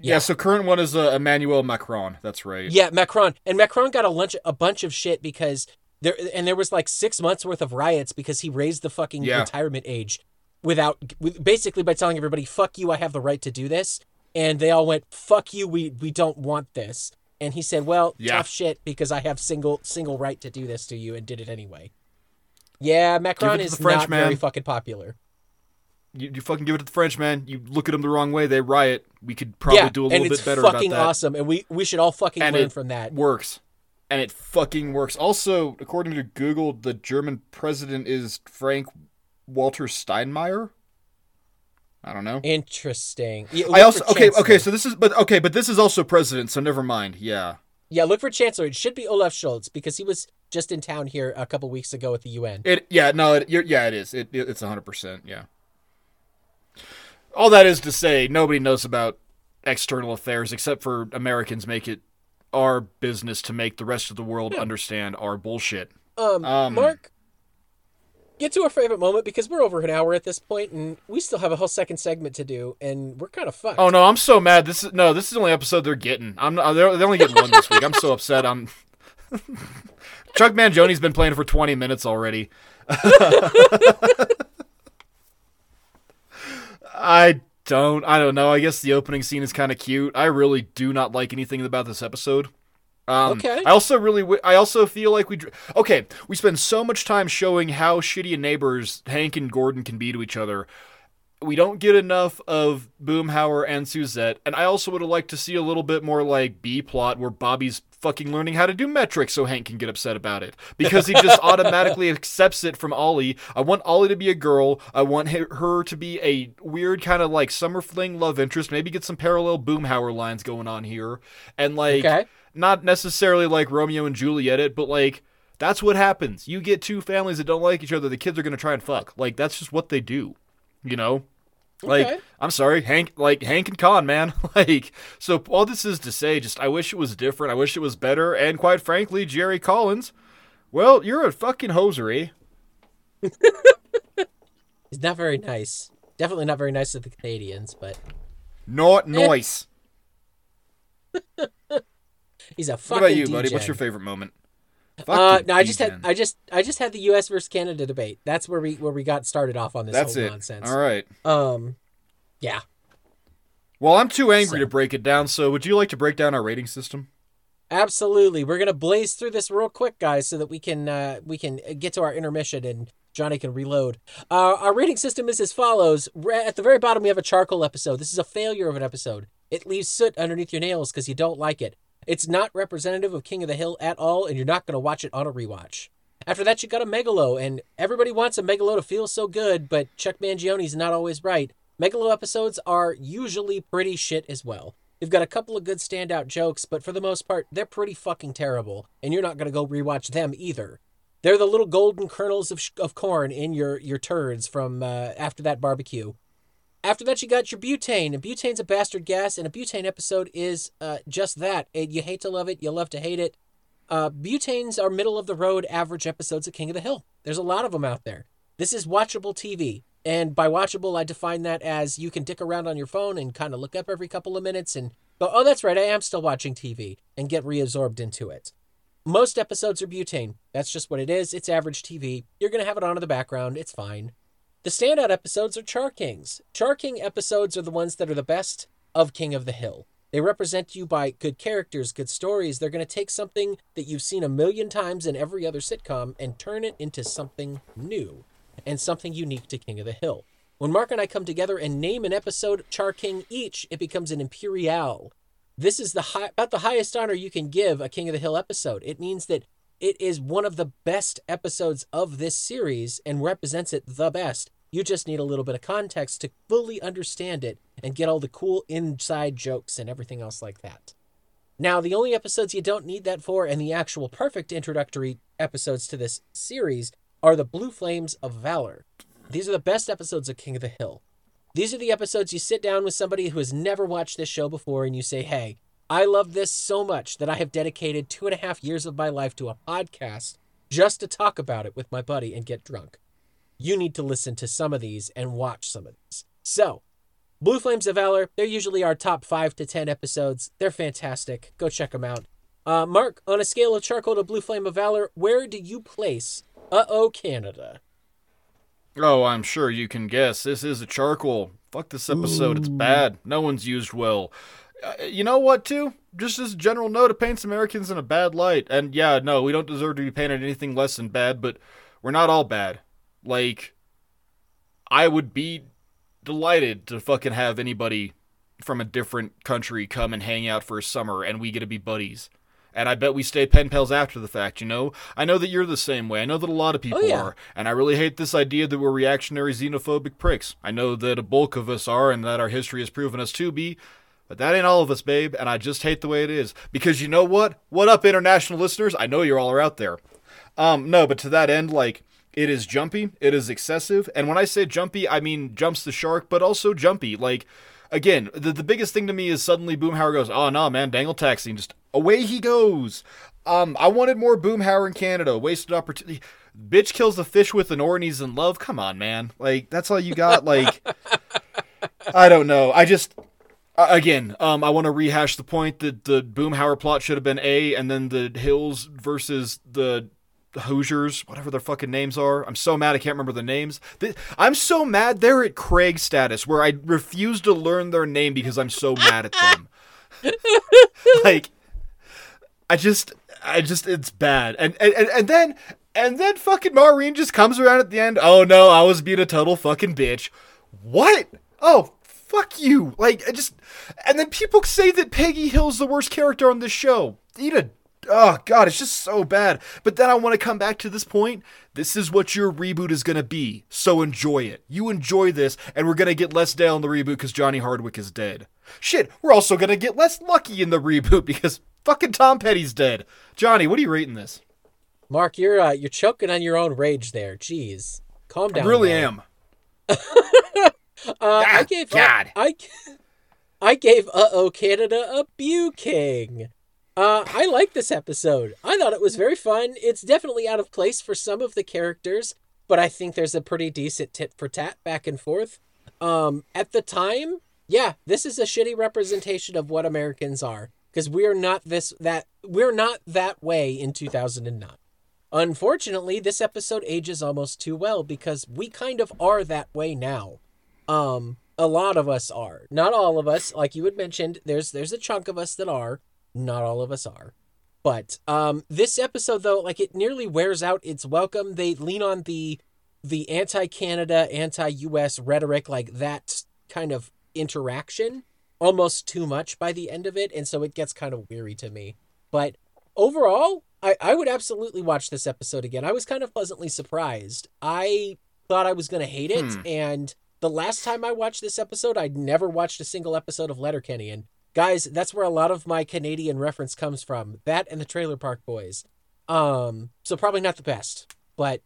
Speaker 1: Yeah.
Speaker 2: yeah.
Speaker 1: So current one is uh, Emmanuel Macron. That's right.
Speaker 2: Yeah, Macron and Macron got a lunch a bunch of shit because there and there was like six months worth of riots because he raised the fucking
Speaker 1: Yeah.
Speaker 2: retirement age without basically by telling everybody "fuck you, I have the right to do this," and they all went "fuck you, we we don't want this." And he said, "Well,
Speaker 1: Yeah.
Speaker 2: tough shit because I have single single right to do this to you," and did it anyway. Yeah, Macron is
Speaker 1: French
Speaker 2: not very fucking popular.
Speaker 1: You, you fucking give it to the French man. You look at them the wrong way, they riot. We could probably
Speaker 2: yeah,
Speaker 1: do a little bit better
Speaker 2: fucking
Speaker 1: about that.
Speaker 2: awesome, and we we should all fucking
Speaker 1: And
Speaker 2: learn from that.
Speaker 1: Works. And it fucking works. Also, according to Google, the German president is Frank Walter Steinmeier. I don't know.
Speaker 2: Interesting. Yeah,
Speaker 1: I also okay okay so this is but okay but this is also president so never mind yeah
Speaker 2: Yeah, look for Chancellor. It should be Olaf Scholz because he was just in town here a couple weeks ago at the UN.
Speaker 1: it yeah no it, you're, yeah it is it, it it's hundred percent yeah all that is to say nobody knows about external affairs except for Americans make it our business to make the rest of the world understand our bullshit.
Speaker 2: Um,
Speaker 1: Um,
Speaker 2: Mark, get to our favorite moment because we're over an hour at this point, and we still have a whole second segment to do, and we're kind of fucked.
Speaker 1: oh no I'm so mad. This is no this is the only episode they're getting. I'm not they're, they're only getting one this week. I'm so upset. I'm Chuck Mangione's been playing for 20 minutes already I don't. I don't know. I guess the opening scene is kind of cute. I really do not like anything about this episode. Um,
Speaker 2: Okay.
Speaker 1: I also really. W- I also feel like we. dr- Okay. We spend so much time showing how shitty neighbors Hank and Gordon can be to each other. We don't get enough of Boomhauer and Suzette, and I also would have liked to see a little bit more like B plot where Bobby's fucking learning how to do metrics so Hank can get upset about it because he just automatically accepts it from Ollie. I want Ollie to be a girl. I want her to be a weird kind of like summer fling love interest. Maybe get some parallel Boomhauer lines going on here, and like
Speaker 2: Okay.
Speaker 1: not necessarily like Romeo and Juliet it, but like. That's what happens. You get two families that don't like each other. The kids are gonna try and fuck. Like that's just what they do you know like
Speaker 2: Okay.
Speaker 1: i'm sorry hank like hank and con man. Like so all this is to say just i wish it was different. I wish it was better. And quite frankly jerry collins well you're a fucking hoser eh?
Speaker 2: He's not very nice. Definitely not very nice to the Canadians, but
Speaker 1: not nice.
Speaker 2: He's a fucking.
Speaker 1: what about you buddy? What's your favorite moment
Speaker 2: Uh, no, I just had. I just I just had the U.S. versus Canada debate. That's where we where we got started off on this
Speaker 1: that's
Speaker 2: whole
Speaker 1: it
Speaker 2: nonsense.
Speaker 1: all right
Speaker 2: Um, yeah.
Speaker 1: well i'm too angry
Speaker 2: So-
Speaker 1: to break it down so would you like to break down our rating system
Speaker 2: Absolutely. We're gonna blaze through this real quick, guys, so that we can uh, we can get to our intermission and Jonny can reload. Uh, our rating system is as follows. At the very bottom, we have a charcoal episode. This is a failure of an episode. It leaves soot underneath your nails because you don't like it. It's not representative of King of the Hill at all, and you're not going to watch it on a rewatch. After that, you got a Megalo, and everybody wants a Megalo to feel so good, but Chuck Mangione's not always right. Megalo episodes are usually pretty shit as well. You've got a couple of good standout jokes, but for the most part, they're pretty fucking terrible, and you're not going to go rewatch them either. They're the little golden kernels of, sh- of corn in your, your turds from uh, after that barbecue. After that, you got your butane, and butane's a bastard gas, and a butane episode is uh, just that. You hate to love it, you love to hate it. Uh, butanes are middle of the road average episodes of King of the Hill. There's a lot of them out there. This is watchable TV. And by watchable, I define that as you can dick around on your phone and kind of look up every couple of minutes and go, oh, that's right, I am still watching TV and get reabsorbed into it. Most episodes are butane. That's just what it is. It's average TV. You're going to have it on in the background. It's fine. The standout episodes are Char Kings. Char King episodes are the ones that are the best of King of the Hill. They represent you by good characters, good stories. They're going to take something that you've seen a million times in every other sitcom and turn it into something new and something unique to King of the Hill. When Mark and I come together and name an episode Char King each, it becomes an Imperial. This is the high, about the highest honor you can give a King of the Hill episode. It means that it is one of the best episodes of this series and represents it the best. You just need a little bit of context to fully understand it and get all the cool inside jokes and everything else like that. Now, the only episodes you don't need that for, and the actual perfect introductory episodes to this series, are the Blue Flames of Valor. These are the best episodes of King of the Hill. These are the episodes you sit down with somebody who has never watched this show before and you say, Hey, I love this so much that I have dedicated two and a half years of my life to a podcast just to talk about it with my buddy and get drunk. You need to listen to some of these and watch some of these. So, Blue Flames of Valor, they're usually our top five to 10 episodes. They're fantastic. Go check them out. Uh, Mark, on a scale of charcoal to Blue Flame of Valor, where do you place Uh Oh Canada?
Speaker 1: Oh, I'm sure you can guess. This is a charcoal. Fuck this episode. It's bad. No one's used well. Uh, you know what, too? Just as a general note, it paints Americans in a bad light. And yeah, no, we don't deserve to be painted anything less than bad, but we're not all bad. Like, I would be delighted to fucking have anybody from a different country come and hang out for a summer and we get to be buddies. And I bet we stay pen pals after the fact, you know? I know that you're the same way. I know that a lot of people
Speaker 2: yeah.
Speaker 1: are. And I really hate this idea that we're reactionary xenophobic pricks. I know that a bulk of us are and that our history has proven us to be. But that ain't all of us, babe, and I just hate the way it is. Because you know what? What up, international listeners? I know you're all are out there. Um, no, but to that end, like, it is jumpy, it is excessive, and when I say jumpy, I mean jumps the shark, but also jumpy. Like, again, the, the biggest thing to me is suddenly Boomhauer goes, oh no, man, dangle taxi, and just away he goes. Um, I wanted more Boomhauer in Canada, wasted opportunity. Bitch kills the fish with an oar and in love. Come on, man. Like, that's all you got. Like, I don't know. I just, again, um, I want to rehash the point that the Boomhauer plot should have been A, and then the Hills versus the Hoosiers, whatever their fucking names are. I'm so mad I can't remember the names. I'm so mad they're at Craig status where I refuse to learn their name because I'm so mad at them. like, I just, I just, it's bad. And and and, and then. And then fucking Maureen just comes around at the end. Oh no, I was being a total fucking bitch. What? Oh, fuck you. Like, I just. And then people say that Peggy Hill's the worst character on this show. Eat a. Oh, God, it's just so bad. But then I want to come back to this point. This is what your reboot is going to be. So enjoy it. You enjoy this, and we're going to get less Dale in the reboot because Johnny Hardwick is dead. Shit, we're also going to get less Lucky in the reboot because fucking Tom Petty's dead. Jonny, what are you rating this?
Speaker 2: Mark, you're uh, you're choking on your own rage there. Jeez, calm down.
Speaker 1: I really
Speaker 2: Mark.
Speaker 1: am.
Speaker 2: Uh, I
Speaker 1: Ah,
Speaker 2: gave
Speaker 1: God.
Speaker 2: I, I gave Uh Oh Canada a Bew King. Uh, I like this episode. I thought it was very fun. It's definitely out of place for some of the characters, but I think there's a pretty decent tit for tat back and forth. Um, at the time, yeah, this is a shitty representation of what Americans are because we're not this that we're not that way in 2009. Unfortunately, this episode ages almost too well because we kind of are that way now. Um, a lot of us are. Not all of us, like you had mentioned, there's there's a chunk of us that are. Not all of us are. But um, this episode, though, like it nearly wears out its welcome. They lean on the the anti-Canada, anti-U.S. rhetoric, like that kind of interaction, almost too much by the end of it, and so it gets kind of weary to me. But overall, I, I would absolutely watch this episode again. I was kind of pleasantly surprised. I thought I was going to hate it,
Speaker 1: Hmm.
Speaker 2: and the last time I watched this episode, I'd never watched a single episode of Letterkenny, and guys, that's where a lot of my Canadian reference comes from. That and the Trailer Park Boys. Um, so probably not the best, but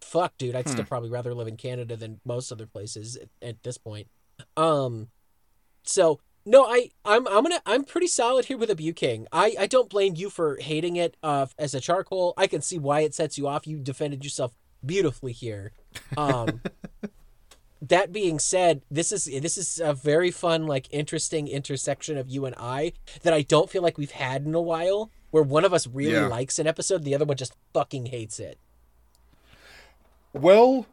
Speaker 2: fuck, dude, I'd still probably rather live in Canada than most other places at, at this point. Um, so no, I I'm I'm gonna I'm pretty solid here with a King. I I don't blame you for hating it uh as a charcoal. I can see why it sets you off. You defended yourself beautifully here. Um that being said, this is this is a very fun, like interesting intersection of you and I that I don't feel like we've had in a while, where one of us really
Speaker 1: Yeah.
Speaker 2: likes an episode, the other one just fucking hates it.
Speaker 1: Well,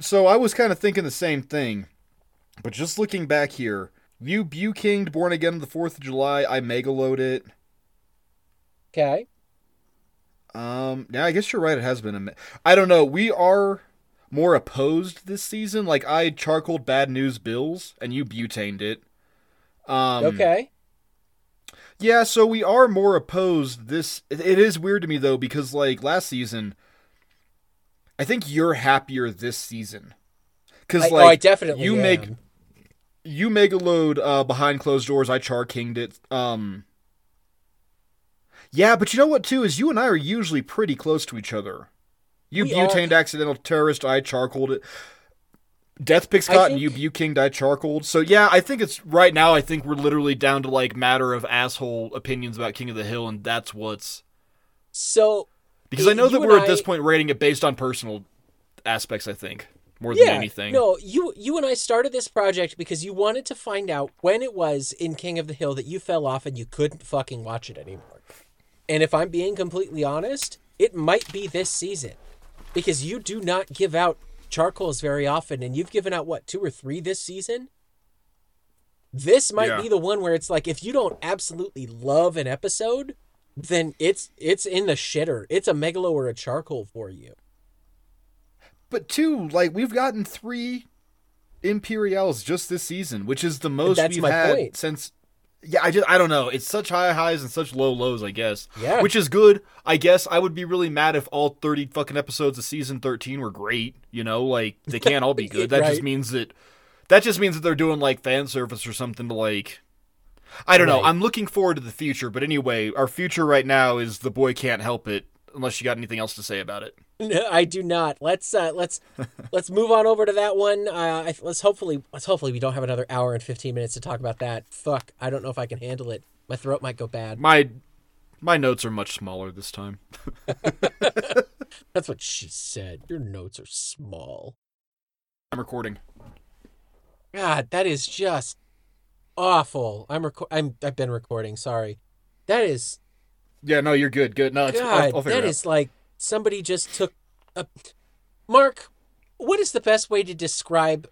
Speaker 1: so I was kind of thinking the same thing, but just looking back here, you Bu Kinged Born Again on the Fourth of July. I megaload it.
Speaker 2: Okay.
Speaker 1: Um, yeah, I guess you're right. It has been a. mi- I don't know. We are more opposed this season. Like I charcoaled Bad News Bills, and you butaned it. Um,
Speaker 2: Okay.
Speaker 1: Yeah, so we are more opposed. This it, it is weird to me though because like last season, I think you're happier this season. Because like
Speaker 2: oh, I definitely
Speaker 1: you
Speaker 2: am.
Speaker 1: make you megaload uh, behind closed doors. I char kinged it. Um. Yeah, but you know what too is you and I are usually pretty close to each other. You
Speaker 2: We
Speaker 1: butaned accidental terrorist. I charcoaled it. Death picks
Speaker 2: I
Speaker 1: and
Speaker 2: think-
Speaker 1: you bu kinged. I charcoaled. So yeah, I think it's right now. I think we're literally down to like matter of asshole opinions about King of the Hill, and that's what's
Speaker 2: So
Speaker 1: because I eh,
Speaker 2: know
Speaker 1: that we're at this point rating it based on personal aspects. I think more than
Speaker 2: yeah,
Speaker 1: anything.
Speaker 2: no, you you and I started this project because you wanted to find out when it was in King of the Hill that you fell off and you couldn't fucking watch it anymore. And if I'm being completely honest, it might be this season because you do not give out charcoals very often, and you've given out what two or three this season. This might
Speaker 1: Yeah.
Speaker 2: be the one where it's like if you don't absolutely love an episode, then it's it's in the shitter. It's a megalo or a charcoal for you.
Speaker 1: But two, like we've gotten three Imperials just this season, which is the most
Speaker 2: that's
Speaker 1: we've had
Speaker 2: point.
Speaker 1: since. Yeah, I just I don't know. It's such high highs and such low lows, I guess.
Speaker 2: Yeah.
Speaker 1: Which is good. I guess I would be really mad if all thirty fucking episodes of season thirteen were great. You know, like they can't all be good. That just means that that just means that they're doing like fan service or something to like. I don't know. I'm looking forward to the future, but anyway, our future right now is the boy can't help it. Unless you got anything else to say about it.
Speaker 2: No, I do not. Let's uh, let's let's move on over to that one. Uh, I, let's hopefully let's hopefully we don't have another hour and fifteen minutes to talk about that. Fuck, I don't know if I can handle it. My throat might go bad.
Speaker 1: My my notes are much smaller this time.
Speaker 2: That's what she said. Your notes are small.
Speaker 1: I'm recording.
Speaker 2: God, that is just awful. I'm reco- I'm I've been recording. Sorry. That is
Speaker 1: Yeah, no, you're good. Good. No, it's,
Speaker 2: God.
Speaker 1: I'll, I'll
Speaker 2: that is like somebody just took a. Mark, what is the best way to describe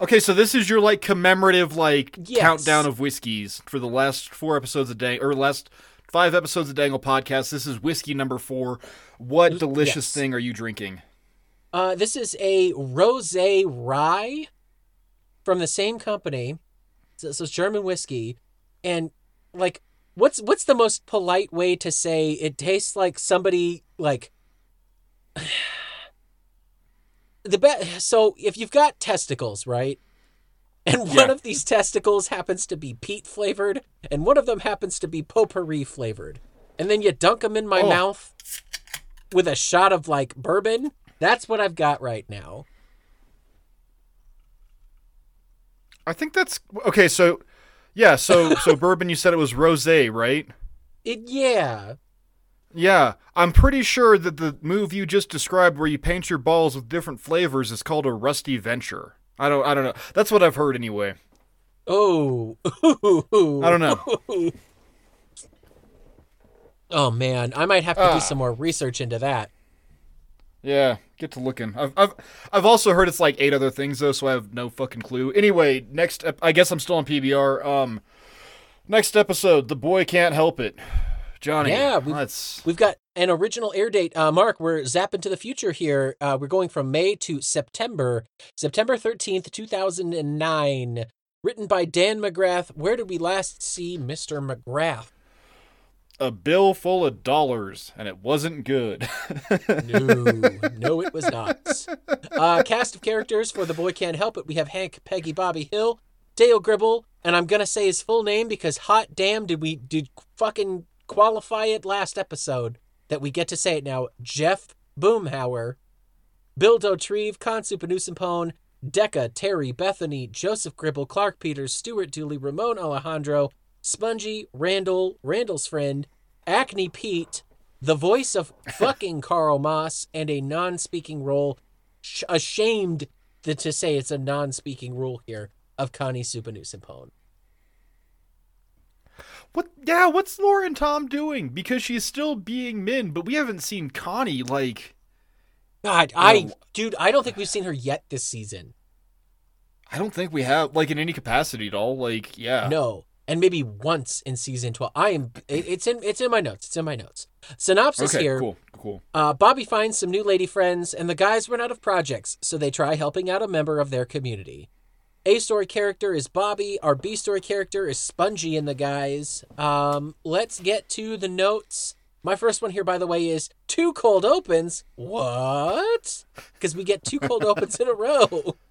Speaker 1: Okay, so this is your like commemorative like
Speaker 2: Yes.
Speaker 1: countdown of whiskeys for the last four episodes of Dang or last five episodes of Dangle podcast. This is whiskey number four. What delicious
Speaker 2: yes.
Speaker 1: thing are you drinking?
Speaker 2: Uh, this is a rosé rye from the same company. So, so it's German whiskey, and like, what's what's the most polite way to say it tastes like somebody like the best? So if you've got testicles, right? And one
Speaker 1: Yeah.
Speaker 2: of these testicles happens to be peat flavored, and one of them happens to be potpourri flavored. And then you dunk them in my
Speaker 1: Oh.
Speaker 2: mouth with a shot of like bourbon. That's what I've got right now.
Speaker 1: I think that's okay. So, yeah, so so bourbon. You said it was rosé, right?
Speaker 2: It yeah.
Speaker 1: Yeah, I'm pretty sure that the move you just described, where you paint your balls with different flavors, is called a rusty venture. I don't. I don't know. That's what I've heard anyway.
Speaker 2: Oh.
Speaker 1: I don't know.
Speaker 2: Oh man, I might have to
Speaker 1: Ah.
Speaker 2: do some more research into that.
Speaker 1: Yeah, get to looking. I've, I've I've also heard it's like eight other things though, so I have no fucking clue. Anyway, next I guess I'm still on PBR. Um, next episode, the boy can't help it. Jonny.
Speaker 2: Yeah, we-
Speaker 1: let's.
Speaker 2: We've got an original air date. Uh, Mark, we're zapping to the future here. Uh, we're going from May to September, September 13th, 2009. Written by Dan McGrath. Where did we last see Mr. McGrath?
Speaker 1: A bill full of dollars, and it wasn't good.
Speaker 2: No, no, it was not. Uh, cast of characters for The Boy Can't Help It. We have Hank, Peggy, Bobby Hill, Dale Gribble, and I'm gonna say his full name because hot damn, did we did fucking qualify it last episode that we get to say it now. Jeff Boomhauer, Bill Dauterive, Kahn Souphanousinphone, Decca, Terry, Bethany, Joseph Gribble, Clark Peters, Stuart Dooley, Ramon Alejandro, Spongy, Randall, Randall's friend, Acne Pete, the voice of fucking Carl Moss, and a non speaking role, sh- ashamed to, to say it's a non speaking role here, of Connie Souphanousinphone.
Speaker 1: what? Yeah, what's Lauren Tom doing? Because she's still being Minh, but we haven't seen Connie like.
Speaker 2: God, I,
Speaker 1: No.
Speaker 2: dude, I don't think we've seen her yet this season.
Speaker 1: I don't think we have like in any capacity at all. Like, yeah.
Speaker 2: No, and maybe once in season twelve. I am. It's in. It's in my notes. It's in my notes. Synopsis
Speaker 1: Okay.
Speaker 2: here.
Speaker 1: Cool. Cool.
Speaker 2: Uh, Bobby finds some new lady friends, and the guys run out of projects, so they try helping out a member of their community. A story character is Bobby. Our B story character is Spongy and the guys. Um, let's get to the notes. My first one here, by the way, is two cold opens. What? Because we get two cold opens in a row.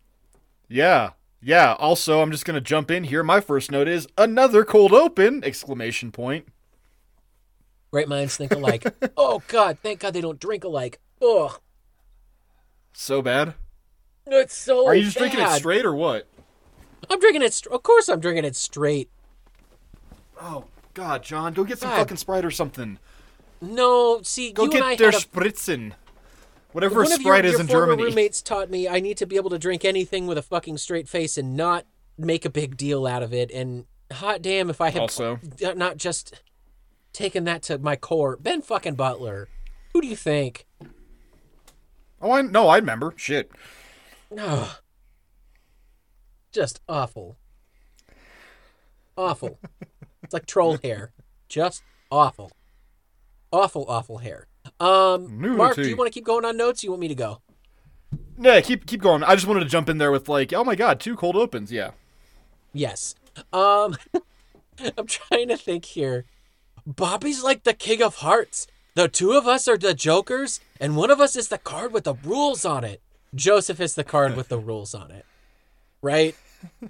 Speaker 1: Yeah. Yeah. Also, I'm just gonna jump in here. My first note is another cold open! Exclamation point.
Speaker 2: Great minds think alike. oh God! Thank God they don't drink alike. Ugh,
Speaker 1: So bad.
Speaker 2: it's so.
Speaker 1: Are you just drinking it straight or what?
Speaker 2: I'm drinking it. Str- of course, I'm drinking it straight.
Speaker 1: Oh God, John, go get some
Speaker 2: God.
Speaker 1: fucking Sprite or something.
Speaker 2: No, see,
Speaker 1: Go
Speaker 2: you and I
Speaker 1: get der
Speaker 2: had a
Speaker 1: Spritzen. Whatever
Speaker 2: One of
Speaker 1: Sprite
Speaker 2: your,
Speaker 1: is
Speaker 2: your
Speaker 1: in
Speaker 2: former
Speaker 1: Germany.
Speaker 2: roommates taught me I need to be able to drink anything with a fucking straight face and not make a big deal out of it. And hot damn, if I had
Speaker 1: Also.
Speaker 2: not just taken that to my core, Ben fucking Butler. Who do you think?
Speaker 1: Oh, I no, I remember. Shit.
Speaker 2: Ugh. Just awful. Awful. it's like troll hair. Just awful. Awful, awful hair. Um, Mark, do you want to keep going on notes? You want me to go?
Speaker 1: Yeah, keep keep going. I just wanted to jump in there with like, oh my god, two cold opens. Yeah.
Speaker 2: Yes. Um I'm trying to think here. Bobby's like the king of hearts. The two of us are the jokers, and one of us is the card with the rules on it. Joseph is the card with the rules on it. Right?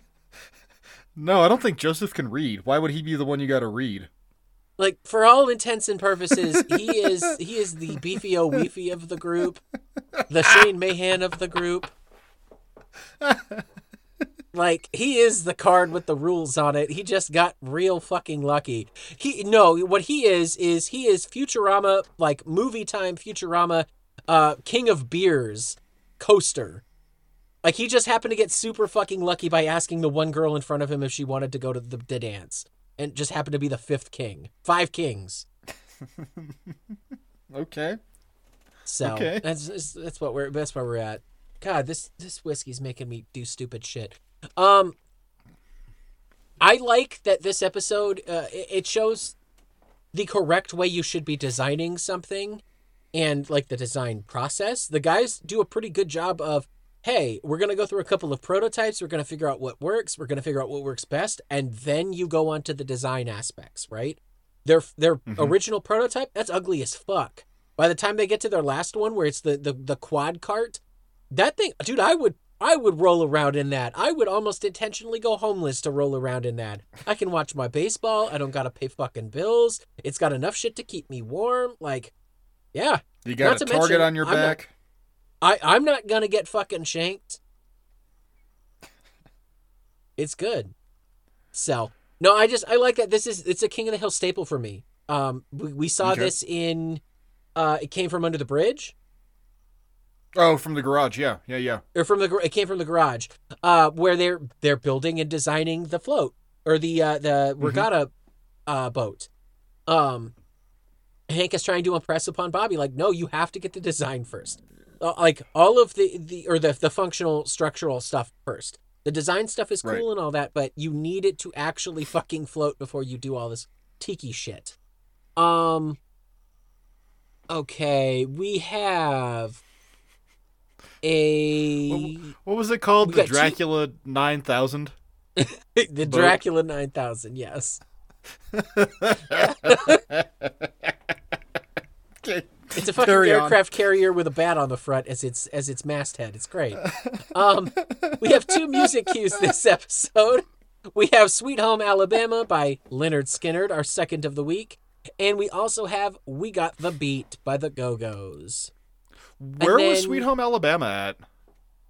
Speaker 1: No, I don't think Joseph can read. Why would he be the one you got to read?
Speaker 2: Like for all intents and purposes, he is he is the beefy o weefy of the group, the Shane Mahan of the group. Like he is the card with the rules on it. He just got real fucking lucky. He no, what he is is he is Futurama like movie time Futurama uh king of beers coaster. Like he just happened to get super fucking lucky by asking the one girl in front of him if she wanted to go to the, the dance and just happened to be the fifth king. Five kings.
Speaker 1: Okay.
Speaker 2: So
Speaker 1: Okay.
Speaker 2: that's that's what we're that's where we're at. God, this this whiskey's making me do stupid shit. Um, I like that this episode uh, it shows the correct way you should be designing something, and like the design process. The guys do a pretty good job of. Hey, we're gonna go through a couple of prototypes. We're gonna figure out what works. We're gonna figure out what works best, and then you go on to the design aspects. Right? Their their mm-hmm. original prototype that's ugly as fuck. By the time they get to their last one, where it's the the, the quad cart, that thing, dude, I would I would roll around in that. I would almost intentionally go homeless to roll around in that. I can watch my baseball. I don't gotta pay fucking bills. It's got enough shit to keep me warm. Like, yeah,
Speaker 1: You got
Speaker 2: to
Speaker 1: a target
Speaker 2: mention,
Speaker 1: on your
Speaker 2: I'm
Speaker 1: back.
Speaker 2: I I'm not gonna get fucking shanked. It's good. So no, I just I like that. This is it's a King of the Hill staple for me. Um, we, we saw
Speaker 1: Okay.
Speaker 2: this in, uh, it came from under the bridge.
Speaker 1: Oh, from the garage. Yeah, yeah, yeah.
Speaker 2: or from the it came from the garage uh where they're they're building and designing the float or the uh the regatta uh boat um hank is trying to impress upon bobby like no you have to get the design first like all of the the or the the functional structural stuff first the design stuff is cool
Speaker 1: Right.
Speaker 2: and all that but you need it to actually fucking float before you do all this tiki shit Um. Okay, we have a
Speaker 1: What was it called?
Speaker 2: We
Speaker 1: The
Speaker 2: got two-
Speaker 1: Dracula 9000?
Speaker 2: the Dracula nine thousand. Yes,
Speaker 1: Okay.
Speaker 2: It's a fucking
Speaker 1: Carry on.
Speaker 2: aircraft carrier with a bat on the front as its as its masthead. It's great. Um, we have two music cues this episode. We have "Sweet Home Alabama" by Lynyrd Skynyrd, our second of the week, and we also have "We Got the Beat" by the Go Go's.
Speaker 1: Where was Sweet Home Alabama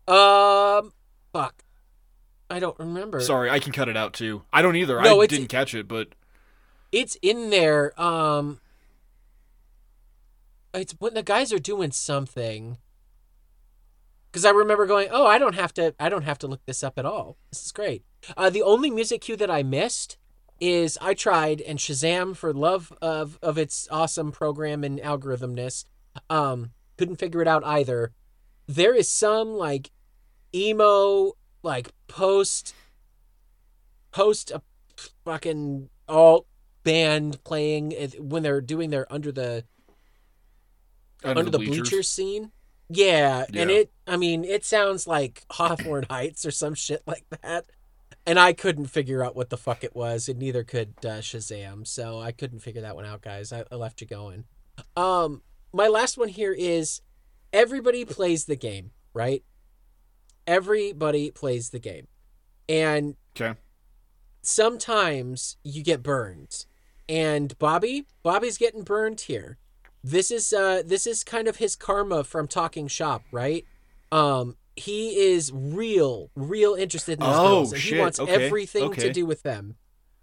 Speaker 1: at?
Speaker 2: Um, fuck, I don't remember.
Speaker 1: Sorry, I can cut it out too. I don't either.
Speaker 2: No,
Speaker 1: I didn't catch it, but
Speaker 2: it's in there. Um, it's when the guys are doing something. Because I remember going, oh, I don't have to, I don't have to look this up at all. This is great. Uh, the only music cue that I missed is I tried and Shazam for love of of its awesome program and algorithmness, um, couldn't figure it out either. There is some like emo, like post, post a fucking alt band playing when they're doing their under the under, the, bleachers. scene. Yeah, and it I mean, it sounds like Hawthorne Heights or some shit like that. And I couldn't figure out what the fuck it was, and neither could uh, Shazam. So I couldn't figure that one out, guys. I, I left you going. Um, my last one here is everybody plays the game, right? Everybody plays the game, and
Speaker 1: Okay.
Speaker 2: sometimes you get burned and bobby bobby's getting burned here this is uh this is kind of his karma from talking shop right? Um he is real real interested in these
Speaker 1: Oh,
Speaker 2: girls and he wants
Speaker 1: Okay,
Speaker 2: everything to do with them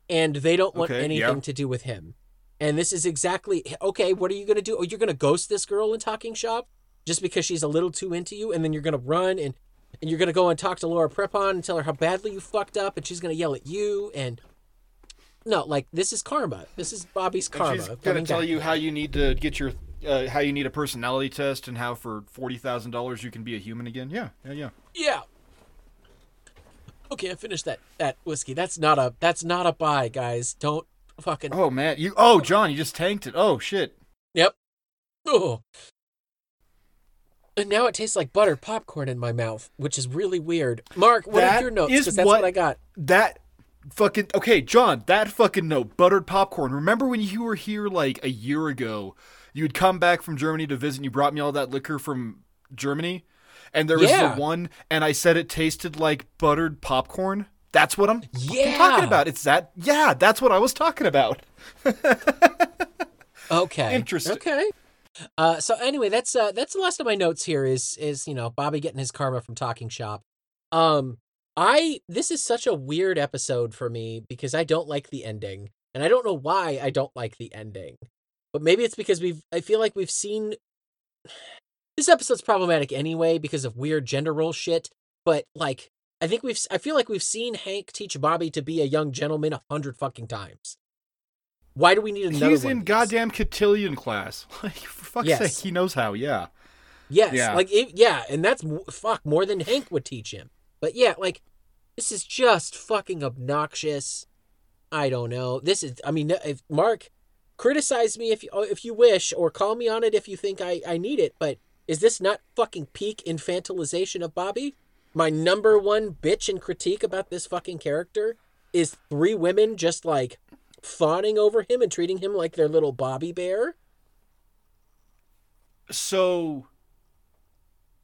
Speaker 2: and they don't want
Speaker 1: Okay,
Speaker 2: anything
Speaker 1: yeah.
Speaker 2: to do with him. And this is exactly okay what are you gonna do? Oh you're gonna ghost this girl in talking shop just because she's a little too into you and then you're gonna run and and you're gonna go and talk to Laura Prepon and tell her how badly you fucked up, and she's gonna yell at you. And no, like this is karma. This is Bobby's karma.
Speaker 1: She's gonna tell
Speaker 2: back.
Speaker 1: you how you need to get your uh, how you need a personality test and how for forty thousand dollars you can be a human again. Yeah, yeah, yeah.
Speaker 2: Yeah. Okay, I finished that that whiskey. That's not a that's not a buy, guys. Don't fucking.
Speaker 1: Oh man, you. Oh John, you just tanked it. Oh shit.
Speaker 2: Yep. Oh. And now it tastes like buttered popcorn in my mouth, which is really weird. Mark, what
Speaker 1: That
Speaker 2: are your notes? Because that's
Speaker 1: what-
Speaker 2: what I got.
Speaker 1: That fucking okay, John. That fucking note, buttered popcorn. Remember when you were here like a year ago? You had come back from Germany to visit. and You brought me all that liquor from Germany, and there was
Speaker 2: Yeah.
Speaker 1: the one, and I said it tasted like buttered popcorn. That's what I'm
Speaker 2: Yeah.
Speaker 1: talking about. It's that. Yeah, that's what I was talking about.
Speaker 2: Okay.
Speaker 1: Interesting.
Speaker 2: Okay. Uh, so anyway, that's uh, that's the last of my notes here. Is is you know Bobby getting his karma from Talking Shop. Um, I this is such a weird episode for me because I don't like the ending, and I don't know why I don't like the ending. But maybe it's because we've I feel like we've seen this episode's problematic anyway because of weird gender role shit. But like I think we've I feel like we've seen Hank teach Bobby to be a young gentleman a hundred fucking times. Why do we need another?
Speaker 1: He's in goddamn cotillion class. Like for fuck's
Speaker 2: Yes.
Speaker 1: sake, he knows how. Yeah.
Speaker 2: Yes,
Speaker 1: Yeah.
Speaker 2: like it, yeah, and that's fuck more than Hank would teach him. But yeah, like this is just fucking obnoxious. I don't know. This is, I mean, if Mark criticize me if you oh, if you wish, or call me on it if you think I I need it. But is this not fucking peak infantilization of Bobby? My number one bitch and critique about this fucking character is three women just like fawning over him and treating him like their little Bobby bear.
Speaker 1: So,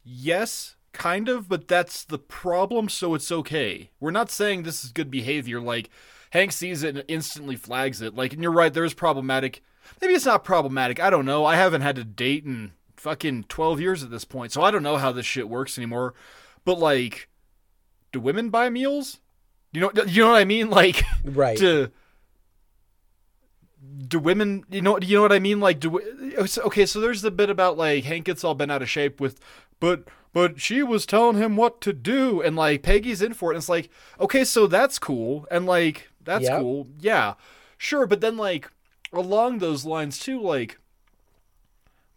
Speaker 1: yes, kind of, but that's the problem, so it's okay. We're not saying this is good behavior. Like, Hank sees it and instantly flags it. Like, and you're right, there's problematic. Maybe it's not problematic. I don't know. I haven't had a date in fucking 12 years at this point, so I don't know how this shit works anymore. But, like, do women buy meals? You know, you know what I mean? Like,
Speaker 2: Right.
Speaker 1: to do women you know you know what i mean like do okay so there's the bit about like hank gets all bent out of shape with but but she was telling him what to do and like peggy's in for it and it's like okay so that's cool and like that's
Speaker 2: Yep.
Speaker 1: cool yeah sure but then like along those lines too like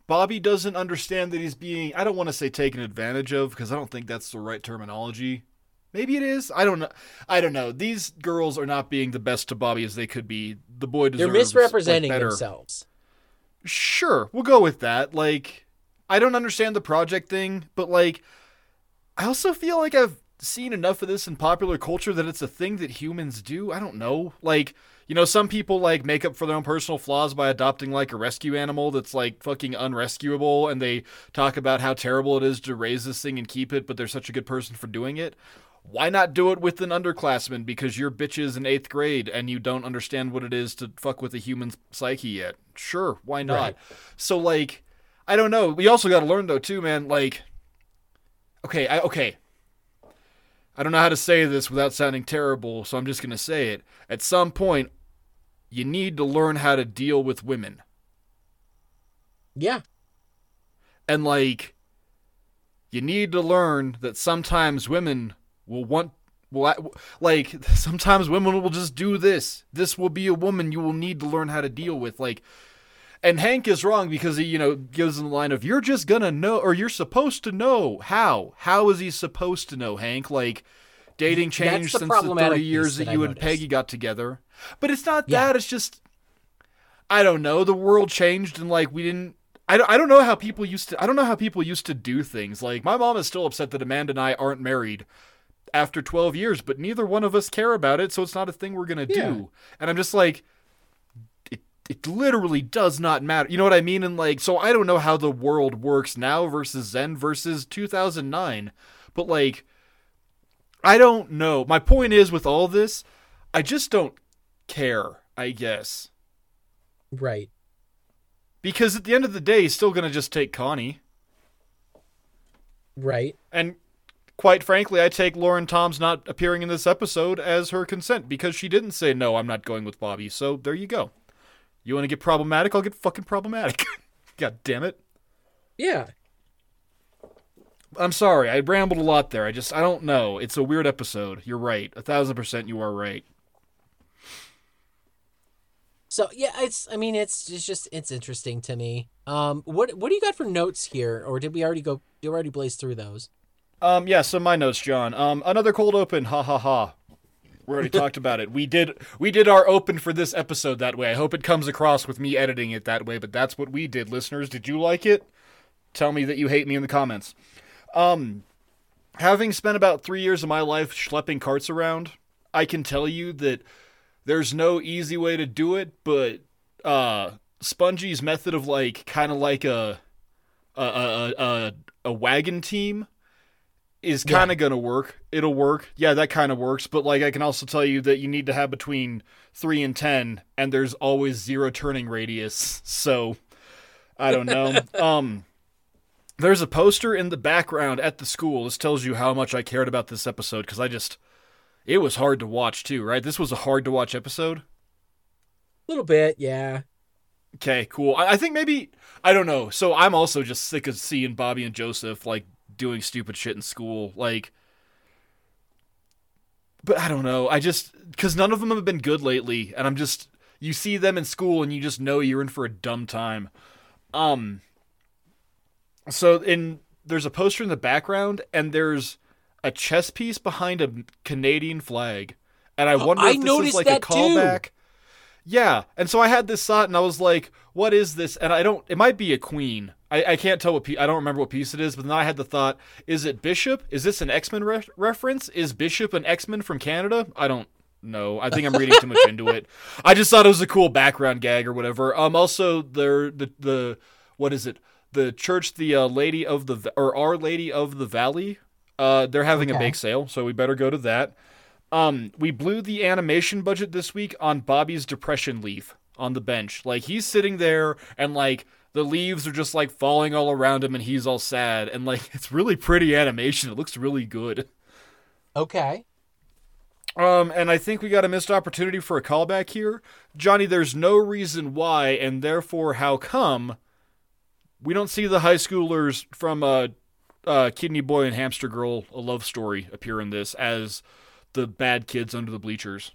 Speaker 1: bobby doesn't understand that he's being i don't want to say taken advantage of because i don't think that's the right terminology Maybe it is. I don't know. I don't know. These girls are not being the best to Bobby as they could be. The boy deserves.
Speaker 2: They're misrepresenting
Speaker 1: like, better.
Speaker 2: themselves.
Speaker 1: Sure, we'll go with that. Like, I don't understand the project thing, but like, I also feel like I've seen enough of this in popular culture that it's a thing that humans do. I don't know. Like, you know, some people like make up for their own personal flaws by adopting like a rescue animal that's like fucking unrescuable and they talk about how terrible it is to raise this thing and keep it, but they're such a good person for doing it. Why not do it with an underclassman because you're bitches in eighth grade and you don't understand what it is to fuck with a human psyche yet? Sure, why not?
Speaker 2: Right.
Speaker 1: So like, I don't know. We also got to learn though too, man. Like, okay, I, okay. I don't know how to say this without sounding terrible, so I'm just gonna say it. At some point, you need to learn how to deal with women,
Speaker 2: Yeah.
Speaker 1: and like, you need to learn that sometimes women will want. Will, like sometimes women will just do this. This will be a woman you will need to learn how to deal with. Like, and Hank is wrong because he, you know, gives them the line of "You're just gonna know, or you're supposed to know." How? How is he supposed to know, Hank? Like, dating changed
Speaker 2: the
Speaker 1: since the thirty years that
Speaker 2: that
Speaker 1: you and. Peggy got together. But it's not
Speaker 2: Yeah.
Speaker 1: that. It's just, I don't know. The world changed, and like we didn't. I don't, I don't know how people used to. I don't know how people used to do things. Like my mom is still upset that Amanda and I aren't married after 12 years, but neither one of us care about it, so it's not a thing we're gonna
Speaker 2: Yeah.
Speaker 1: do. And I'm just like, it, it literally does not matter. You know what I mean? And like, so I don't know how the world works now versus then versus 2009, but like, I don't know. My point is with all this, I just don't care. I guess
Speaker 2: Right.
Speaker 1: because at the end of the day, he's still gonna just take Connie.
Speaker 2: Right.
Speaker 1: And quite frankly, I take Lauren Tom's not appearing in this episode as her consent because she didn't say no, I'm not going with Bobby. So there you go. You want to get problematic? I'll get fucking problematic. God damn it.
Speaker 2: Yeah.
Speaker 1: I'm sorry, I rambled a lot there. I just I don't know. It's a weird episode. You're right. A thousand percent you are right.
Speaker 2: So yeah, it's. I mean, it's it's just it's interesting to me. Um, what what do you got for notes here, or did we already go? You already blaze through those.
Speaker 1: Um, yeah, so my notes, John. Um, another cold open, ha ha ha. We already talked about it. We did we did our open for this episode that way. I hope it comes across with me editing it that way, but that's what we did, listeners. Did you like it? Tell me that you hate me in the comments. Um, having spent about three years of my life schlepping carts around, I can tell you that there's no easy way to do it, but uh, Spongy's method of like kind of like a a a, a a wagon team is kind of going to work. It'll work. Yeah, that kind of works. But like, I can also tell you that you need to have between three and ten, and there's always zero turning radius. So I don't know. um, there's a poster in the background at the school. This tells you how much I cared about this episode because I just, it was hard to watch too. Right? This was a hard to watch episode.
Speaker 2: A little bit, yeah.
Speaker 1: Okay, cool. I, I think maybe I don't know. So I'm also just sick of seeing Bobby and Joseph like doing stupid shit in school. Like, but I don't know. I just because none of them have been good lately, and I'm just you see them in school and you just know you're in for a dumb time. Um. So in there's a poster in the background, and there's a chess piece behind a Canadian flag, and I
Speaker 2: Oh,
Speaker 1: wonder
Speaker 2: I
Speaker 1: if this is like a
Speaker 2: too.
Speaker 1: Yeah, and so I had this thought, and I was like, "What is this?" And I don't. It might be a queen. I, I can't tell what. Pe- I don't remember what piece it is. But then I had the thought: Is it Bishop? Is this an X Men re- reference? Is Bishop an X Men from Canada? I don't know. I think I'm reading too much into it. I just thought it was a cool background gag or whatever. Um. Also, there the the what is it? The church, the uh, Lady of the or Our Lady of the Valley. Uh, they're having a bake sale, so we better go to that. Um, we blew the animation budget this week on Bobby's depression leaf on the bench. Like he's sitting there and like the leaves are just like falling all around him and he's all sad and like it's really pretty animation. It looks really good.
Speaker 2: Okay.
Speaker 1: Um, and I think we got a missed opportunity for a callback here. Jonny, there's no reason why and therefore how come we don't see the high schoolers from uh uh Kidney Boy and Hamster Girl a love story appear in this as the bad kids under the bleachers.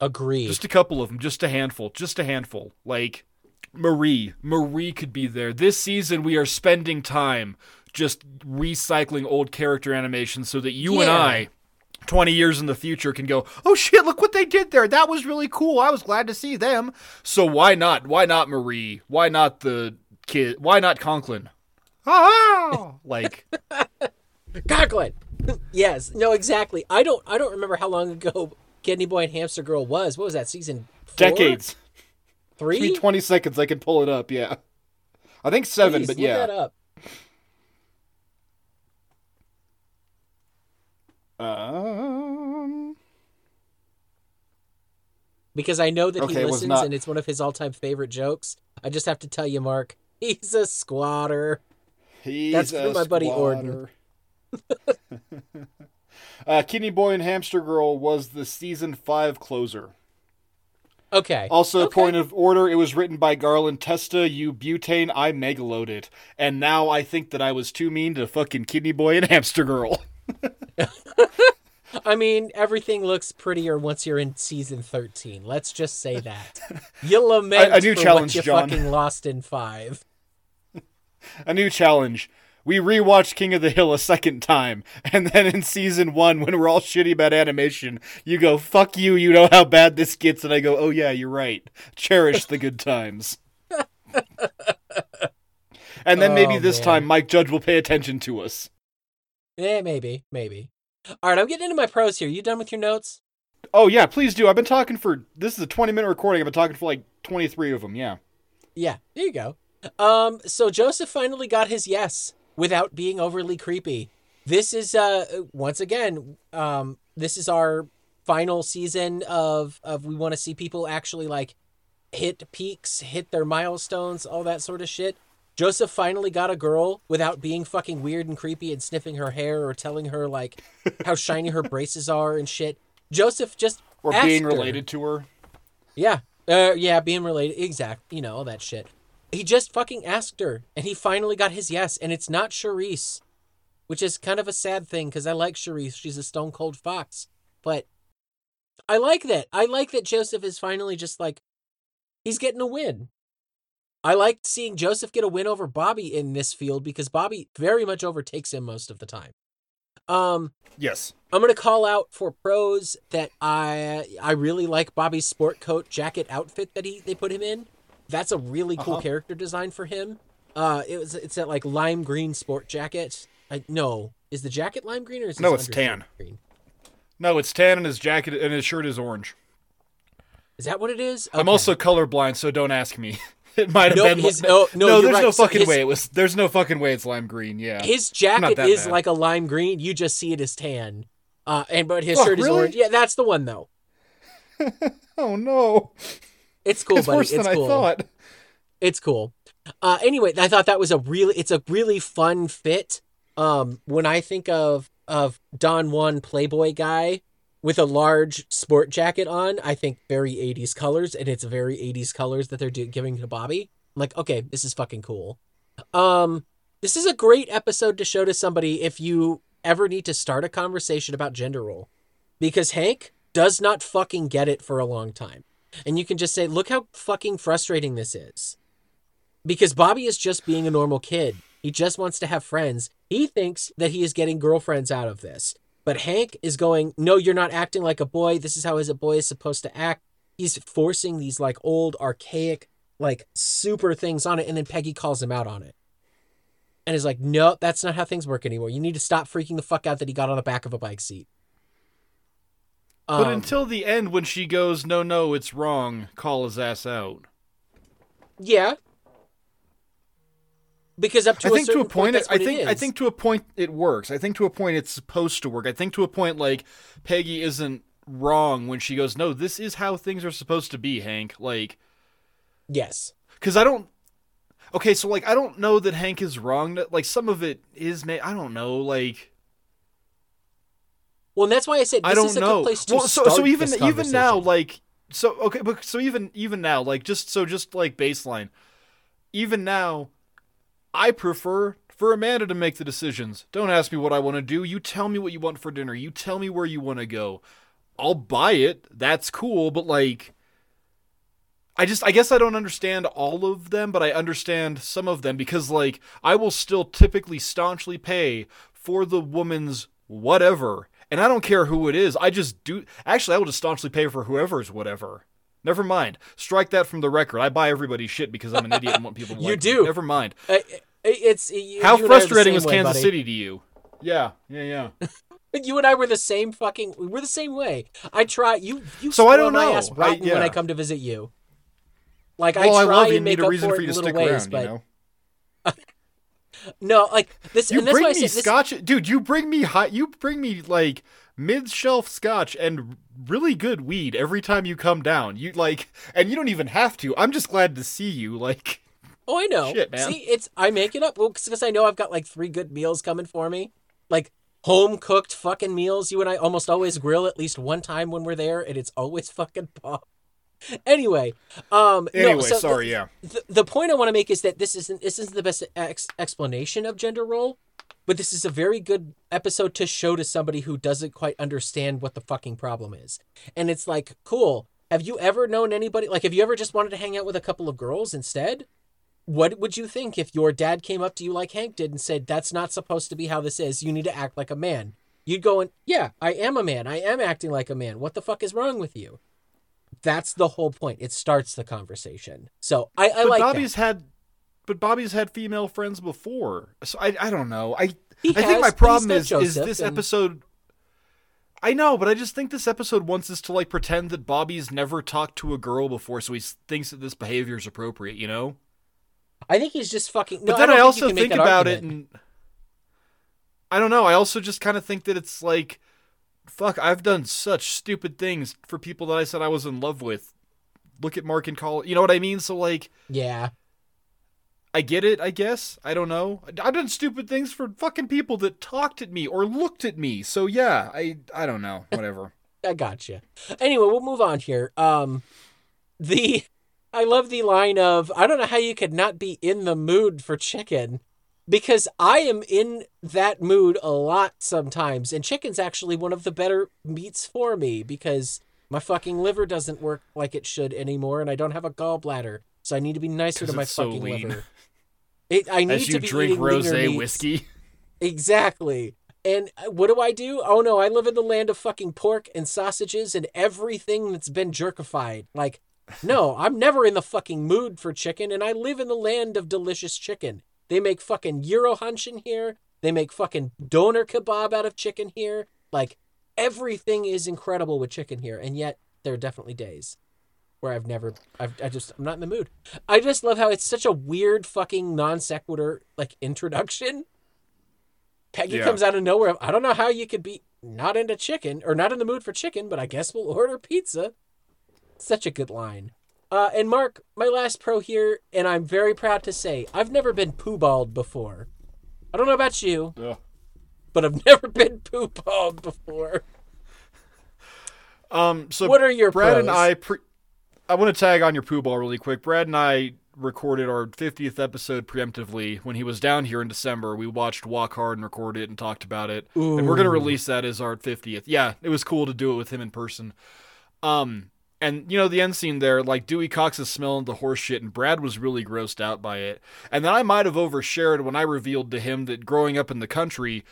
Speaker 2: Agreed.
Speaker 1: Just a couple of them, just a handful, just a handful. Like Marie, Marie could be there. This season, we are spending time just recycling old character animations so that you and I 20 years in the future can go, "Oh shit, look what they did there. That was really cool. I was glad to see them." So why not? Why not Marie? Why not the kid? Why not Conklin? Ah! Like
Speaker 2: Conklin. Yes, no, exactly. I don't. I don't remember how long ago Kidney Boy and Hamster Girl was. What was that season? Four?
Speaker 1: decades. Give me
Speaker 2: Three.
Speaker 1: 20 seconds I can pull it up, yeah. I think 7,
Speaker 2: Please,
Speaker 1: but yeah.
Speaker 2: that up.
Speaker 1: Um,
Speaker 2: because I know that
Speaker 1: Okay,
Speaker 2: he
Speaker 1: it
Speaker 2: listens
Speaker 1: not-
Speaker 2: and it's one of his all-time favorite jokes. I just have to tell you, Mark, he's a squatter.
Speaker 1: he's
Speaker 2: That's
Speaker 1: a
Speaker 2: my buddy Orden.
Speaker 1: Uh, Kidney Boy and Hamster Girl was the season 5 closer.
Speaker 2: Okay.
Speaker 1: Also,
Speaker 2: Okay.
Speaker 1: point of order, it was written by Garland Testa, you butane, I megaloaded. And now I think that I was too mean to fucking Kidney Boy and Hamster Girl.
Speaker 2: I mean, everything looks prettier once you're in season 13. Let's just say that. You lament
Speaker 1: A- a new
Speaker 2: for
Speaker 1: challenge,
Speaker 2: what you
Speaker 1: John.
Speaker 2: fucking lost in five.
Speaker 1: A new challenge. We rewatched King of the Hill a second time, and then in season one, when we're all shitty about animation, you go, fuck you, you know how bad this gets, and I go, oh yeah, you're right. Cherish the good times. and then maybe
Speaker 2: Oh,
Speaker 1: this
Speaker 2: man.
Speaker 1: time Mike Judge will pay attention to us.
Speaker 2: Yeah, maybe, maybe. All right, I'm getting into my pros here. You done with your notes?
Speaker 1: Oh yeah, please do. I've been talking for, this is a 20 minute recording, I've been talking for like 23 of them, yeah.
Speaker 2: Yeah, there you go. Um, so Joseph finally got his yes without being overly creepy. This is uh once again, um, this is our final season of of we want to see people actually like hit peaks, hit their milestones, all that sort of shit. Joseph finally got a girl without being fucking weird and creepy and sniffing her hair or telling her like how shiny her braces are and shit. Joseph just
Speaker 1: Or being
Speaker 2: her.
Speaker 1: related to her.
Speaker 2: Yeah. Uh, yeah, being related. Exact. You know, all that shit. He just fucking asked her, and he finally got his yes, and it's not Charisse, which is kind of a sad thing because I like Charisse. She's a stone cold fox. But I like that. I like that Joseph is finally just like, he's getting a win. I liked seeing Joseph get a win over Bobby in this field because Bobby very much overtakes him most of the time. Um,
Speaker 1: Yes.
Speaker 2: I'm gonna call out for pros that I I really like Bobby's sport coat jacket outfit that he they put him in. That's a really cool
Speaker 1: Uh-huh.
Speaker 2: character design for him. Uh, it was it's that like lime green sport jacket. I no, is the jacket lime green or is
Speaker 1: No, it's tan.
Speaker 2: Green?
Speaker 1: No, it's tan and his jacket and his shirt is orange.
Speaker 2: Is that what it is?
Speaker 1: I'm also colorblind, so don't ask me. It might have
Speaker 2: No,
Speaker 1: been.
Speaker 2: his- oh, no, you're
Speaker 1: there's
Speaker 2: right.
Speaker 1: no
Speaker 2: So
Speaker 1: fucking
Speaker 2: his-
Speaker 1: way it was. There's no fucking way it's lime green. Yeah.
Speaker 2: his jacket is like a lime green. You just see it as tan. Uh, and but his
Speaker 1: Oh,
Speaker 2: shirt is
Speaker 1: really?
Speaker 2: orange. Yeah, that's the one though.
Speaker 1: oh no,
Speaker 2: It's cool,
Speaker 1: it's
Speaker 2: buddy.
Speaker 1: worse
Speaker 2: it's
Speaker 1: than
Speaker 2: cool.
Speaker 1: I thought.
Speaker 2: it's cool. Uh, anyway, I thought that was a really it's a really fun fit. Um, when I think of of Don Juan Playboy guy with a large sport jacket on, I think very 80s colors, and it's very 80s colors that they're do- giving to Bobby. I'm like, okay, this is fucking cool. Um, this is a great episode to show to somebody if you ever need to start a conversation about gender role, because Hank does not fucking get it for a long time, and you can just say, look how fucking frustrating this is because Bobby is just being a normal kid. He just wants to have friends. He thinks that he is getting girlfriends out of this. But Hank is going, No, you're not acting like a boy. This is how as a boy is supposed to act. He's forcing these like old, archaic, like super things on it. And then Peggy calls him out on it. And is like, No, that's not how things work anymore. You need to stop freaking the fuck out that he got on the back of a bike seat.
Speaker 1: But
Speaker 2: Um,
Speaker 1: until the end, when she goes, "No, no, it's wrong," call his ass out.
Speaker 2: yeah. Because up to
Speaker 1: I
Speaker 2: a
Speaker 1: think to a point, I
Speaker 2: what it
Speaker 1: think I think to a point it works. I think to a point it's supposed to work. I think to a point like Peggy isn't wrong when she goes, "No, this is how things are supposed to be, Hank." Like,
Speaker 2: yes.
Speaker 1: because I don't. Okay, so like I don't know that Hank is wrong. That like some of it is. Ma- I don't know. Like
Speaker 2: Well, and that's why I said this
Speaker 1: I don't
Speaker 2: is a
Speaker 1: know.
Speaker 2: good place to
Speaker 1: well, so so even even now, like so okay, but so even even now, like just so just like baseline, even now, I prefer for Amanda to make the decisions. Don't ask me what I want to do. You tell me what you want for dinner. You tell me where you want to go. I'll buy it. That's cool, but like. I just I guess I don't understand all of them, but I understand some of them because like I will still typically staunchly pay for the woman's whatever And I don't care who it is. I just do. Actually, I will just staunchly pay for whoever's whatever. Never mind. Strike that from the record. I buy everybody's shit because I'm an idiot and want people to
Speaker 2: You
Speaker 1: like
Speaker 2: do.
Speaker 1: Me. Never mind.
Speaker 2: Uh, it's you,
Speaker 1: How
Speaker 2: you and I are the
Speaker 1: frustrating was
Speaker 2: way,
Speaker 1: Kansas
Speaker 2: buddy.
Speaker 1: City to you? Yeah, yeah, yeah.
Speaker 2: You and I were the same fucking. We're the same way. I try you. You
Speaker 1: So I don't know. I-
Speaker 2: rotten when I come to visit you. Like
Speaker 1: well,
Speaker 2: I
Speaker 1: I,
Speaker 2: try
Speaker 1: love you.
Speaker 2: and
Speaker 1: Need
Speaker 2: make
Speaker 1: a
Speaker 2: up
Speaker 1: reason
Speaker 2: for
Speaker 1: you to stick
Speaker 2: ways,
Speaker 1: around.
Speaker 2: but
Speaker 1: You know.
Speaker 2: no, like this.
Speaker 1: You bring me
Speaker 2: said this.
Speaker 1: scotch, dude. You bring me high. You bring me like mid-shelf scotch and really good weed every time you come down. You like, and you don't even have to. I'm just glad to see you. Like,
Speaker 2: Oh, I know.
Speaker 1: Shit, man.
Speaker 2: See, it's I make it up. Well, because I know I've got like three good meals coming for me, like home cooked fucking meals. You and I almost always grill at least one time when we're there, and it's always fucking bomb. Anyway, um, no,
Speaker 1: anyway,
Speaker 2: so the-
Speaker 1: sorry. yeah.
Speaker 2: the, the point I want to make is that this isn't this isn't the best ex- explanation of gender role, but this is a very good episode to show to somebody who doesn't quite understand what the fucking problem is. And it's like, cool. Have you ever known anybody like have you ever just wanted to hang out with a couple of girls instead? What would you think if your dad came up to you like Hank did and said, "That's not supposed to be how this is. You need to act like a man." You'd go and, "Yeah, I am a man. I am acting like a man. What the fuck is wrong with you?" That's the whole point. It starts the conversation. So I, I
Speaker 1: But
Speaker 2: like that.
Speaker 1: Bobby's had, but Bobby's had female friends before. So I, I don't know. I,
Speaker 2: He
Speaker 1: I think my problem is, is this
Speaker 2: and-
Speaker 1: episode. I know, but I just think this episode wants us to like pretend that Bobby's never talked to a girl before, so he thinks that this behavior is appropriate. You know.
Speaker 2: I think he's just fucking. No,
Speaker 1: But then
Speaker 2: I,
Speaker 1: I, also
Speaker 2: think,
Speaker 1: think
Speaker 2: that
Speaker 1: about it, and I don't know. I also just kind of think that it's like, fuck, I've done such stupid things for people that I said I was in love with. Look at Mark and Call. You know what I mean? So like,
Speaker 2: yeah,
Speaker 1: I get it. I guess I don't know. I've done stupid things for fucking people that talked at me or looked at me. So yeah, I I don't know. Whatever.
Speaker 2: I got you. Anyway, we'll move on here. Um, the I love the line of I don't know how you could not be in the mood for chicken, because I am in that mood a lot sometimes, and chicken's actually one of the better meats for me because my fucking liver doesn't work like it should anymore, and I don't have a gallbladder, so I need to be nicer to my
Speaker 1: so
Speaker 2: fucking
Speaker 1: lean.
Speaker 2: liver. It, I need
Speaker 1: As
Speaker 2: to be
Speaker 1: drink rosé whiskey.
Speaker 2: Exactly. And uh, what do I do? Oh no, I live in the land of fucking pork and sausages and everything that's been jerkified. Like, no, I'm never in the fucking mood for chicken, and I live in the land of delicious chicken. They make fucking gyro hunchen here. They make fucking doner kebab out of chicken here. Like, everything is incredible with chicken here, and yet there are definitely days where I've never, I've, I just, I'm not in the mood. I just love how it's such a weird fucking non sequitur like introduction. Peggy
Speaker 1: Yeah.
Speaker 2: comes out of nowhere. I don't know how you could be not into chicken or not in the mood for chicken, but I guess we'll order pizza. Such a good line. Uh, and Mark, my last pro here, and I'm very proud to say I've never been poo balled before. I don't know about you,
Speaker 1: Ugh.
Speaker 2: but I've never been poo balled before.
Speaker 1: Um. So
Speaker 2: What are your
Speaker 1: Brad and? I? Pre- I want to tag on your poo ball really quick. Brad and I recorded our 50th episode preemptively when he was down here in December. We watched Walk Hard and recorded it and talked about it. And we're gonna release that as our 50th. Yeah, it was cool to do it with him in person. Um. And you know the end scene there, like Dewey Cox is smelling the horse shit, and Brad was really grossed out by it. And then I might have overshared when I revealed to him that growing up in the country,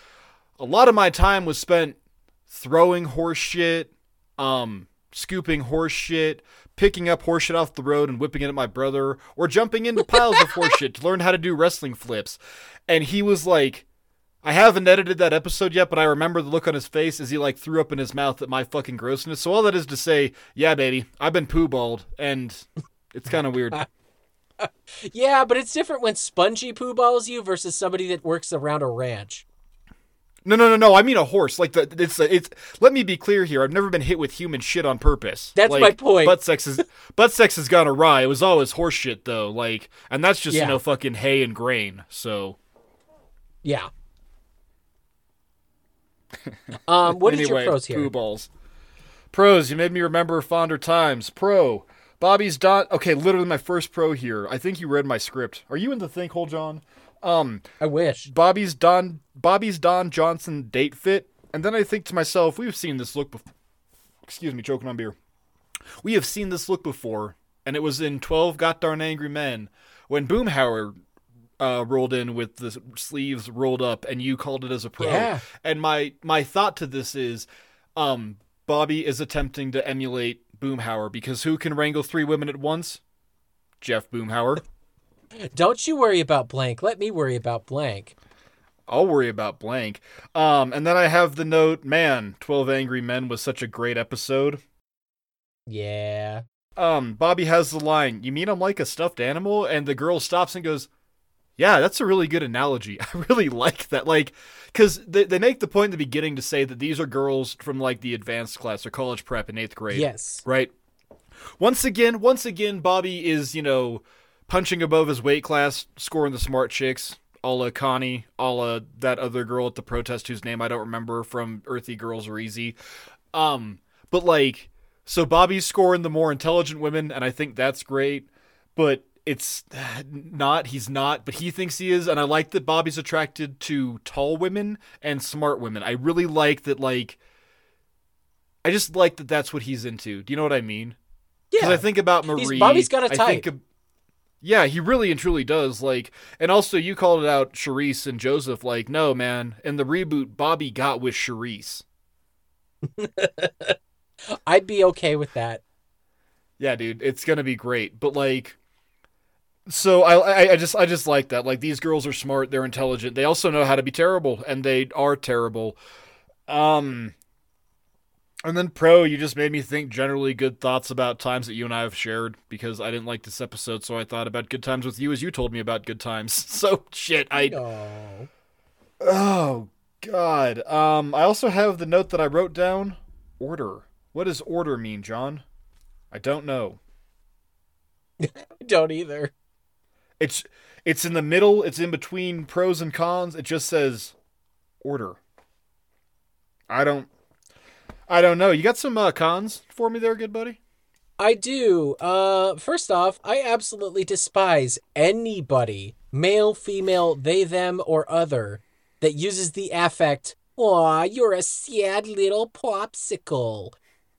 Speaker 1: a lot of my time was spent throwing horse shit, um, scooping horse shit, picking up horse shit off the road and whipping it at my brother, or jumping into piles of horse shit to learn how to do wrestling flips. And he was like, I haven't edited that episode yet, but I remember the look on his face as he like threw up in his mouth at my fucking grossness. So all that is to say, yeah, baby, I've been poo balled, and it's kind of weird.
Speaker 2: Yeah, but it's different when Spongy poo balls you versus somebody that works around a ranch.
Speaker 1: No, no, no, no. I mean a horse. Like the it's it's. Let me be clear here. I've never been hit with human shit on purpose.
Speaker 2: That's
Speaker 1: Like,
Speaker 2: my point.
Speaker 1: Butt sex is butt sex has gone awry. It was always horse shit though. Like, and that's just
Speaker 2: Yeah.
Speaker 1: you know fucking hay and grain. So
Speaker 2: Yeah. Um, what is
Speaker 1: anyway,
Speaker 2: your pros here?
Speaker 1: poo balls. Pros. You made me remember fonder times. Pro. Bobby's Don. Okay, literally my first pro here. I think you read my script. Are you in the think hole, John? Um,
Speaker 2: I wish.
Speaker 1: Bobby's Don Bobby's Don Johnson date fit, and then I think to myself, we've seen this look before. Excuse me, choking on beer. We have seen this look before, and it was in Twelve God Darn Angry Men when Boomhauer uh, rolled in with the sleeves rolled up, and you called it as a pro.
Speaker 2: Yeah.
Speaker 1: And my my thought to this is, um, Bobby is attempting to emulate Boomhauer because who can wrangle three women at once? Jeff Boomhauer.
Speaker 2: Don't you worry about blank. Let me worry about blank.
Speaker 1: I'll worry about blank. Um, and then I have the note, man, 12 Angry Men was such a great episode.
Speaker 2: Yeah.
Speaker 1: Um, Bobby has the line, You mean I'm like a stuffed animal? And the girl stops and goes, Yeah, that's a really good analogy. I really like that. Like, because they, they make the point in the beginning to say that these are girls from like the advanced class or college prep in eighth grade.
Speaker 2: Yes.
Speaker 1: Right? Once again, once again, Bobby is, you know, punching above his weight class, scoring the smart chicks, a la Connie, a la that other girl at the protest whose name I don't remember from Earthy Girls Are Easy. Um, but like, so Bobby's scoring the more intelligent women, and I think that's great, but it's not, he's not, but he thinks he is, and I like that Bobby's attracted to tall women and smart women. I really like that, like, I just like that that's what he's into. Do you know what I mean? Because
Speaker 2: Yeah.
Speaker 1: I think about
Speaker 2: He's-
Speaker 1: Marie.
Speaker 2: bobby's got a type.
Speaker 1: think ab- yeah, he really and truly does. Like, and also you called it out, Charisse and Joseph. Like, no, man. In the reboot, Bobby got with Charisse.
Speaker 2: I'd be okay with that.
Speaker 1: Yeah, dude, it's gonna be great. But like, so I, I, I just, I just like that. Like, these girls are smart. They're intelligent. They also know how to be terrible, and they are terrible. Um. And then pro, you just made me think generally good thoughts about times that you and I have shared because I didn't like this episode, so I thought about good times with you as you told me about good times. So shit, I. Oh God. Um, I also have the note that I wrote down. Order. What does order mean, John? I don't know.
Speaker 2: I don't either.
Speaker 1: It's it's in the middle. It's in between pros and cons. It just says order. I don't. I don't know. You got some uh, cons for me there, good buddy?
Speaker 2: I do. Uh, first off, I absolutely despise anybody, male, female, they, them, or other, that uses the affect, Aw, you're a sad little popsicle.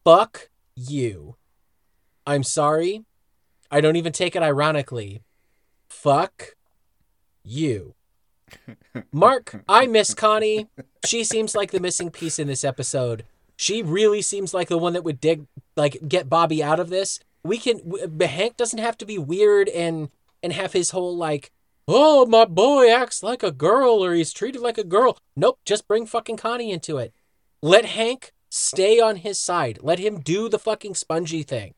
Speaker 2: Fuck you. I'm sorry. I don't even take it ironically. Fuck you. Mark, I miss Connie. She seems like the missing piece in this episode. She really seems like the one that would dig, like, get Bobby out of this. We can. Hank doesn't have to be weird and and have his whole like, oh, my boy acts like a girl or he's treated like a girl. Nope, just bring fucking Connie into it. Let Hank stay on his side. Let him do the fucking spongy thing.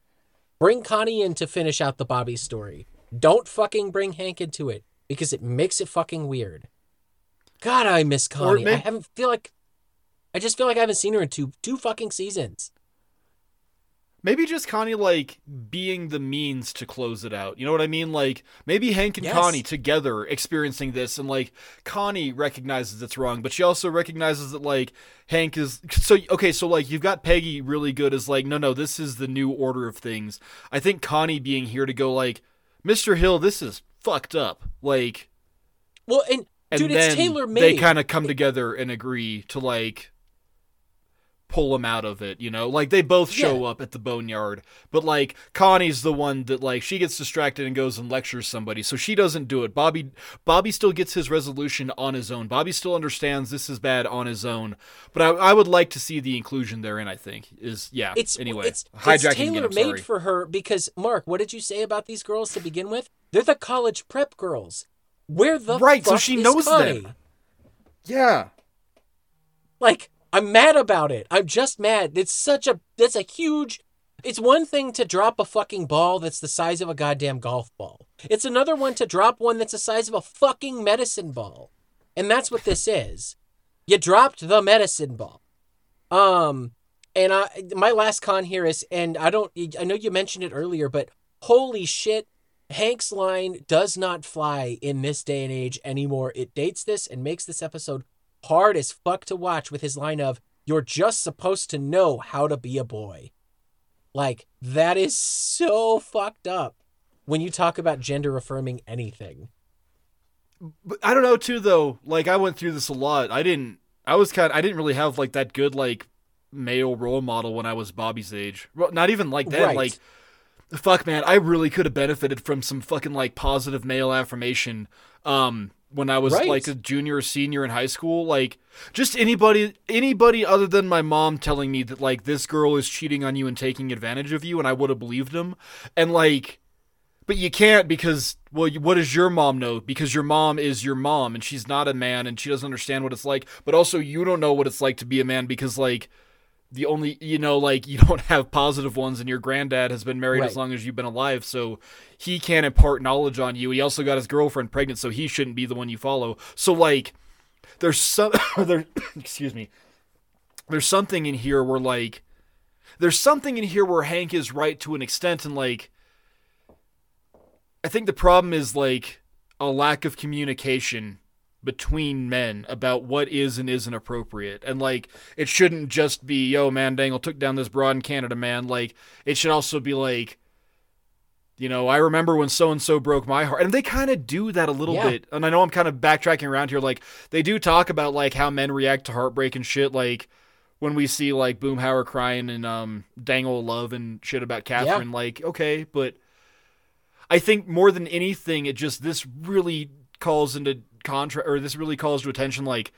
Speaker 2: Bring Connie in to finish out the Bobby story. Don't fucking bring Hank into it because it makes it fucking weird. God, I miss Connie.
Speaker 1: may-
Speaker 2: I haven't feel like I just feel like I haven't seen her in two two fucking seasons.
Speaker 1: Maybe just Connie like being the means to close it out. You know what I mean? Like maybe Hank and
Speaker 2: Yes.
Speaker 1: Connie together experiencing this and like Connie recognizes it's wrong, but she also recognizes that like Hank is so okay, so like you've got Peggy really good as like no no, this is the new order of things. I think Connie being here to go like Mr. Hill, this is fucked up. Like
Speaker 2: Well, and,
Speaker 1: and
Speaker 2: dude, it's tailor made.
Speaker 1: they kind of come together and agree to like pull him out of it you know like they both show
Speaker 2: Yeah.
Speaker 1: up at the boneyard but like connie's the one that like she gets distracted and goes and lectures somebody so she doesn't do it bobby bobby still gets his resolution on his own bobby still understands this is bad on his own but i, I would like to see the inclusion therein i think is yeah
Speaker 2: It's
Speaker 1: anyway
Speaker 2: it's,
Speaker 1: hijacking
Speaker 2: it's tailor made for her because Mark, what did you say about these girls to begin with? They're the college prep girls. Where the
Speaker 1: Right, so she knows
Speaker 2: Connie?
Speaker 1: them. yeah
Speaker 2: Like, I'm mad about it. I'm just mad. It's such a that's a huge it's one thing to drop a fucking ball that's the size of a goddamn golf ball. It's another one to drop one that's the size of a fucking medicine ball. And that's what this is. You dropped the medicine ball. Um and I my last con here is and I don't I know you mentioned it earlier, but holy shit, Hank's line does not fly in this day and age anymore. It dates this and makes this episode hard as fuck to watch with his line of you're just supposed to know how to be a boy. Like that is so fucked up when you talk about gender affirming anything.
Speaker 1: But I don't know too though. Like I went through this a lot. I didn't. I was kind. I didn't really have like that good like male role model when I was Bobby's age. Well, not even like that.
Speaker 2: Right.
Speaker 1: Like fuck man i really could have benefited from some fucking like positive male affirmation um when i was
Speaker 2: Right.
Speaker 1: like a junior or senior in high school like just anybody anybody other than my mom telling me that like this girl is cheating on you and taking advantage of you and i would have believed him and like but you can't because well you- what does your mom know? Because your mom is your mom and she's not a man and she doesn't understand what it's like. But also you don't know what it's like to be a man because like the only you know like you don't have positive ones and your granddad has been married as long as you've been alive so he can't impart knowledge on you. He also got his girlfriend pregnant so he shouldn't be the one you follow. So like there's some there excuse me. There's something in here where like there's something in here where Hank is right to an extent and like I think the problem is like a lack of communication between men about what is and isn't appropriate. And like it shouldn't just be, yo, man, Dangle took down this broad in Canada, man. Like it should also be like you know, I remember when so and so broke my heart. And they kind of do that a little
Speaker 2: Yeah.
Speaker 1: bit. And I know I'm kind of backtracking around here. Like, they do talk about, like, how men react to heartbreak and shit. Like, when we see, like, Boomhauer crying and um, Dang Ol' Love and shit about Catherine. Like, okay, but I think more than anything, it just, this really calls into contra, or this really calls to attention, like,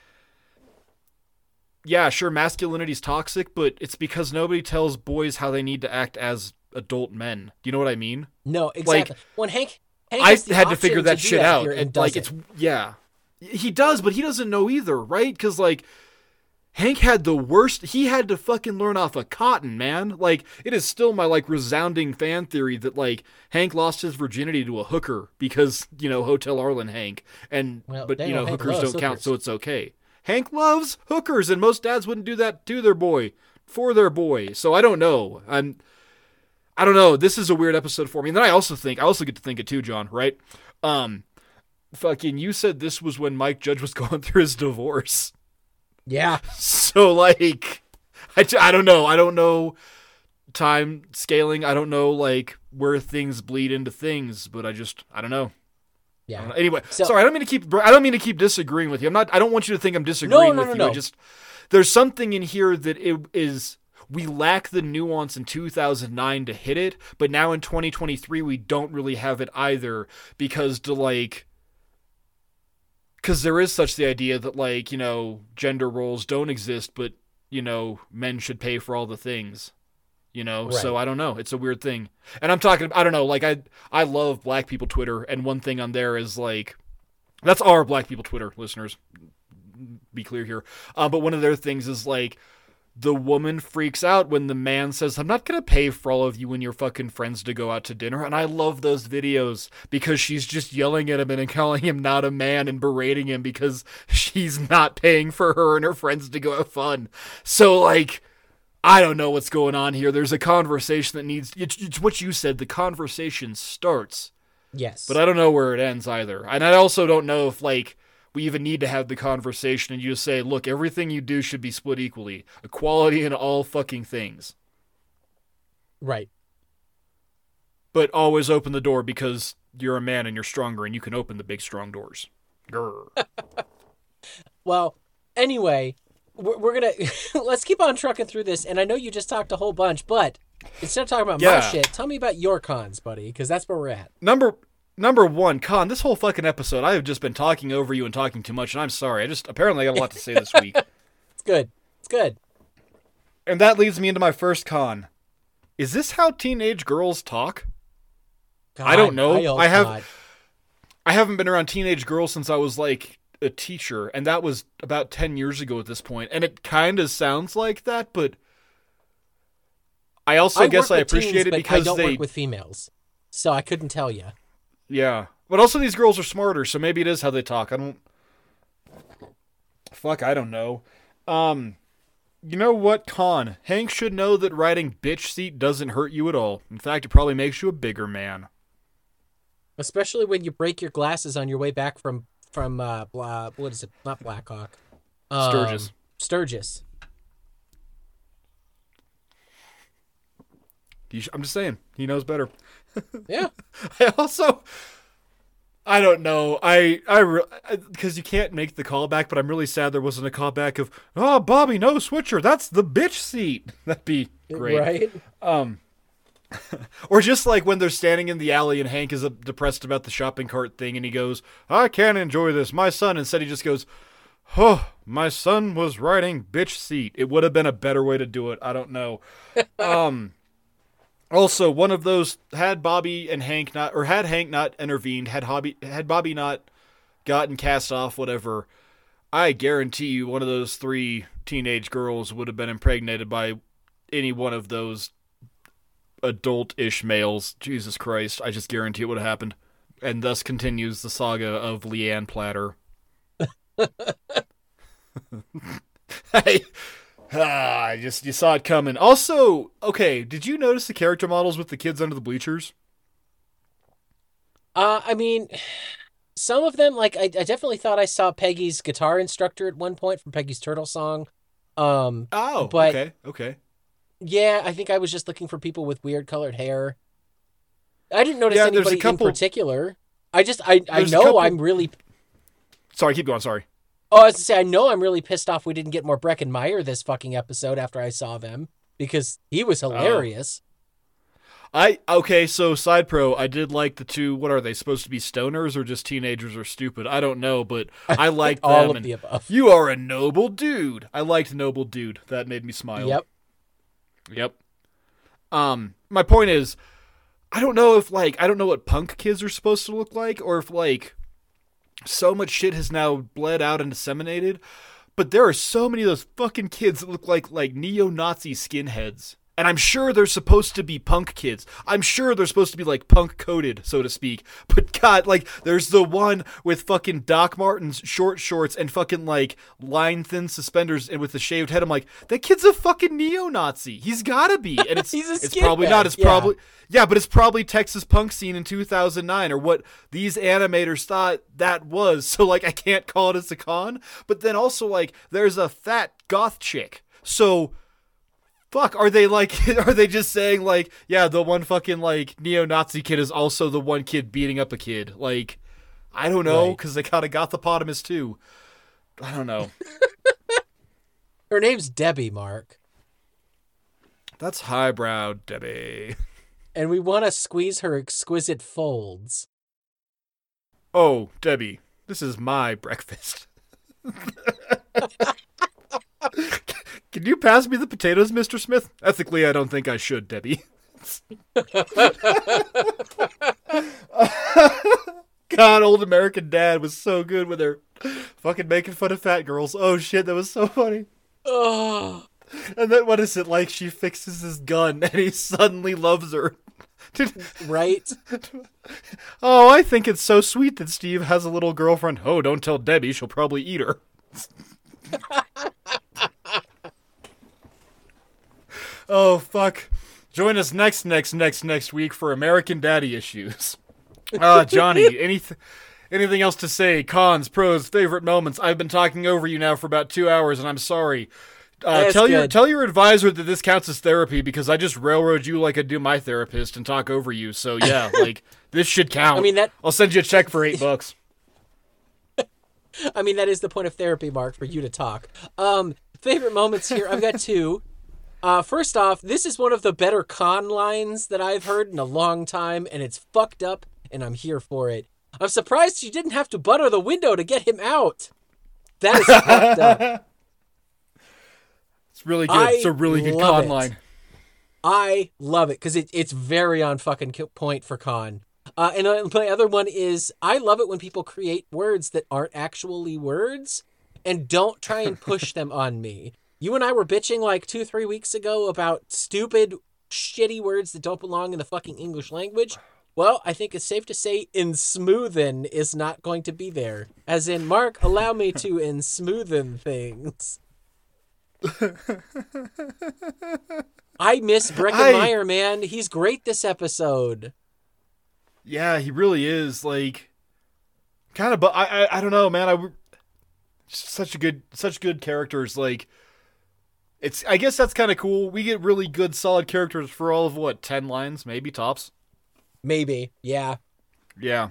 Speaker 1: yeah, sure, masculinity's toxic, but it's because nobody tells boys how they need to act as adult men. Do you know what I mean?
Speaker 2: No, exactly. when Hank, Hank
Speaker 1: I had to figure that
Speaker 2: do
Speaker 1: shit out. And,
Speaker 2: and
Speaker 1: like
Speaker 2: doesn't.
Speaker 1: it's yeah, he does, but he doesn't know either, right? Because like Hank had the worst. He had to fucking learn off of Cotton, man. Like it is still my like resounding fan theory that like Hank lost his virginity to a hooker because you know Hotel Arlen Hank, and
Speaker 2: Well,
Speaker 1: but you know
Speaker 2: Hank
Speaker 1: hookers don't count, so it's okay. Hank loves hookers, and most dads wouldn't do that to their boy for their boy. So I don't know. I'm. I don't know. This is a weird episode for me. And then I also think I also get to think it too, John. Right? Um, fucking, you said this was when Mike Judge was going through his divorce.
Speaker 2: Yeah,
Speaker 1: So like, I, I don't know. I don't know time scaling. I don't know like where things bleed into things. But I just I don't know. I
Speaker 2: yeah.
Speaker 1: don't know. Anyway,
Speaker 2: So-
Speaker 1: sorry. I don't mean to keep. I don't mean to keep disagreeing with you. I'm not. I don't want you to think I'm disagreeing
Speaker 2: no,
Speaker 1: with
Speaker 2: no,
Speaker 1: you. I
Speaker 2: no.
Speaker 1: just there's something in here that it is. We lack the nuance in 2009 to hit it, but now in 2023 we don't really have it either because to like because there is such the idea that like you know gender roles don't exist, but you know men should pay for all the things. You know, so I don't know. It's a weird thing, and I'm talking. I don't know. Like I, I love Black people Twitter, and one thing on there is like, that's our Black people Twitter listeners. Be clear here. Uh, but one of their things is like, the woman freaks out when the man says, I'm not going to pay for all of you and your fucking friends to go out to dinner. And I love those videos because she's just yelling at him and calling him not a man and berating him because she's not paying for her and her friends to go have fun. So, like, I don't know what's going on here. There's a conversation that needs, it's, it's what you said. The conversation starts,
Speaker 2: Yes,
Speaker 1: but I don't know where it ends either. And I also don't know if, like, we even need to have the conversation and you just say, look, everything you do should be split equally. Equality in all fucking things.
Speaker 2: right.
Speaker 1: But always open the door because you're a man and you're stronger and you can open the big strong doors. Grr.
Speaker 2: Well, anyway, we're, we're gonna let's keep on trucking through this. And I know you just talked a whole bunch, but instead of talking about my shit, tell me about your cons, buddy, because that's where we're at.
Speaker 1: Number number one, Con, this whole fucking episode, I have just been talking over you and talking too much, and I'm sorry. I just apparently I got a lot to say this week.
Speaker 2: It's good. It's good.
Speaker 1: And that leads me into my first con. Is this how teenage girls talk? I don't know.
Speaker 2: old
Speaker 1: I have-
Speaker 2: God.
Speaker 1: I haven't been around teenage girls since I was like a teacher, and that was about 10 years ago at this point. And it kind of sounds like that, but I also
Speaker 2: I
Speaker 1: guess I
Speaker 2: with teens,
Speaker 1: appreciate it because
Speaker 2: I don't
Speaker 1: they
Speaker 2: work with females, so I couldn't tell you.
Speaker 1: Yeah. But also these girls are smarter, so maybe it is how they talk. I don't Fuck, I don't know. Um you know what, Con? Hank should know that riding bitch seat doesn't hurt you at all. In fact, it probably makes you a bigger man.
Speaker 2: Especially when you break your glasses on your way back from from uh blah, what is it? Not Blackhawk. Um,
Speaker 1: Sturgis.
Speaker 2: Sturgis.
Speaker 1: I'm just saying, he knows better.
Speaker 2: Yeah.
Speaker 1: I also I don't know. I I because you can't make the callback, but I'm really sad there wasn't a callback of oh Bobby no switcher. That's the bitch seat. That'd be great.
Speaker 2: Right.
Speaker 1: Um, Or just like when they're standing in the alley and Hank is depressed about the shopping cart thing and he goes, I can't enjoy this. My son, instead, he just goes, Oh, my son was riding bitch seat. It would have been a better way to do it. I don't know. um, also, one of those had Bobby and Hank not, or had Hank not intervened, had Hobby, had Bobby not gotten cast off, whatever. I guarantee you, one of those three teenage girls would have been impregnated by any one of those adult-ish males. Jesus Christ! I just guarantee it would have happened. And thus continues the saga of Leanne Platter. hey, ah, I just you saw it coming. Also, okay, did you notice the character models with the kids under the bleachers?
Speaker 2: Uh, I mean, some of them, like I, I definitely thought I saw Peggy's guitar instructor at one point from Peggy's Turtle Song. Um,
Speaker 1: Oh,
Speaker 2: But-
Speaker 1: okay, okay.
Speaker 2: yeah, I think I was just looking for people with weird colored hair. I didn't notice
Speaker 1: Yeah,
Speaker 2: anybody
Speaker 1: couple-
Speaker 2: in particular. I just I I know
Speaker 1: couple-
Speaker 2: I'm really
Speaker 1: Sorry, keep going. Sorry.
Speaker 2: Oh I was to say I know I'm really pissed off we didn't get more Breckin Meyer this fucking episode after I saw them because he was
Speaker 1: Oh.
Speaker 2: hilarious.
Speaker 1: I okay, so side pro, I did like the two. What are they supposed to be? Stoners or just teenagers or stupid? I don't know, but I liked
Speaker 2: All
Speaker 1: them.
Speaker 2: of
Speaker 1: and
Speaker 2: the above.
Speaker 1: You are a noble dude. I liked noble dude. That made me smile.
Speaker 2: Yep.
Speaker 1: Yep. Um, my point is, I don't know if like I don't know what punk kids are supposed to look like, or if like so much shit has now bled out and disseminated. But there are so many of those fucking kids that look like like neo-Nazi skinheads. And I'm sure they're supposed to be punk kids. I'm sure they're supposed to be like punk coded, so to speak. But God, like, there's the one with fucking Doc Martens short shorts and fucking like line thin suspenders and with the shaved head. I'm like, that kid's a fucking neo Nazi. He's gotta be. And it's it's probably not. It's
Speaker 2: yeah.
Speaker 1: probably yeah, but it's probably Texas punk scene in 2009 or what these animators thought that was. So like, I can't call it as a con. But then also like, there's a fat goth chick. So fuck are they like are they just saying like yeah the one fucking like neo-nazi kid is also the one kid beating up a kid? Like i don't know
Speaker 2: Right.
Speaker 1: because they kind of gothopotamus too. I don't know.
Speaker 2: Her name's Debbie Mark,
Speaker 1: that's highbrow debbie.
Speaker 2: And we want to squeeze her exquisite folds.
Speaker 1: oh debbie this is my breakfast can you pass me the potatoes mr smith ethically i don't think i should debbie God, old American dad was so good with her fucking making fun of fat girls. Oh shit, that was so funny.
Speaker 2: Oh,
Speaker 1: And then what is it like? She fixes his gun and he suddenly loves her.
Speaker 2: right?
Speaker 1: oh, I think it's so sweet that Steve has a little girlfriend. Oh, don't tell Debbie, she'll probably eat her. oh fuck. Join us next next next next week for American Daddy issues. Ah, Jonny, anything anything else to say? Cons, pros, favorite moments. I've been talking over you now for about 2 hours and I'm sorry. Uh, tell your tell your advisor that this counts as therapy because I just railroad you like I do my therapist and talk over you. So yeah, like this should count.
Speaker 2: I mean, that-
Speaker 1: I'll send you a check for eight bucks.
Speaker 2: I mean, that is the point of therapy, Mark, for you to talk. Um, favorite moments here. I've got two. Uh, first off, this is one of the better con lines that I've heard in a long time, and it's fucked up, and I'm here for it. I'm surprised you didn't have to butter the window to get him out. That is fucked up.
Speaker 1: It's really good.
Speaker 2: I
Speaker 1: it's a really good con
Speaker 2: it.
Speaker 1: line.
Speaker 2: I love it because it, it's very on fucking point for con. Uh, and uh, my other one is I love it when people create words that aren't actually words and don't try and push them on me. You and I were bitching like two, three weeks ago about stupid, shitty words that don't belong in the fucking English language. Well, I think it's safe to say in smoothen is not going to be there. As in, Mark, allow me to in smoothen things. I miss
Speaker 1: I-
Speaker 2: Breckin Meyer, man. He's great this episode.
Speaker 1: Yeah, he really is. Like, kind of. But I, I, I don't know, man. I such a good, such good characters. Like, it's. I guess that's kind of cool. We get really good, solid characters for all of what ten lines, maybe tops.
Speaker 2: Maybe, yeah.
Speaker 1: Yeah.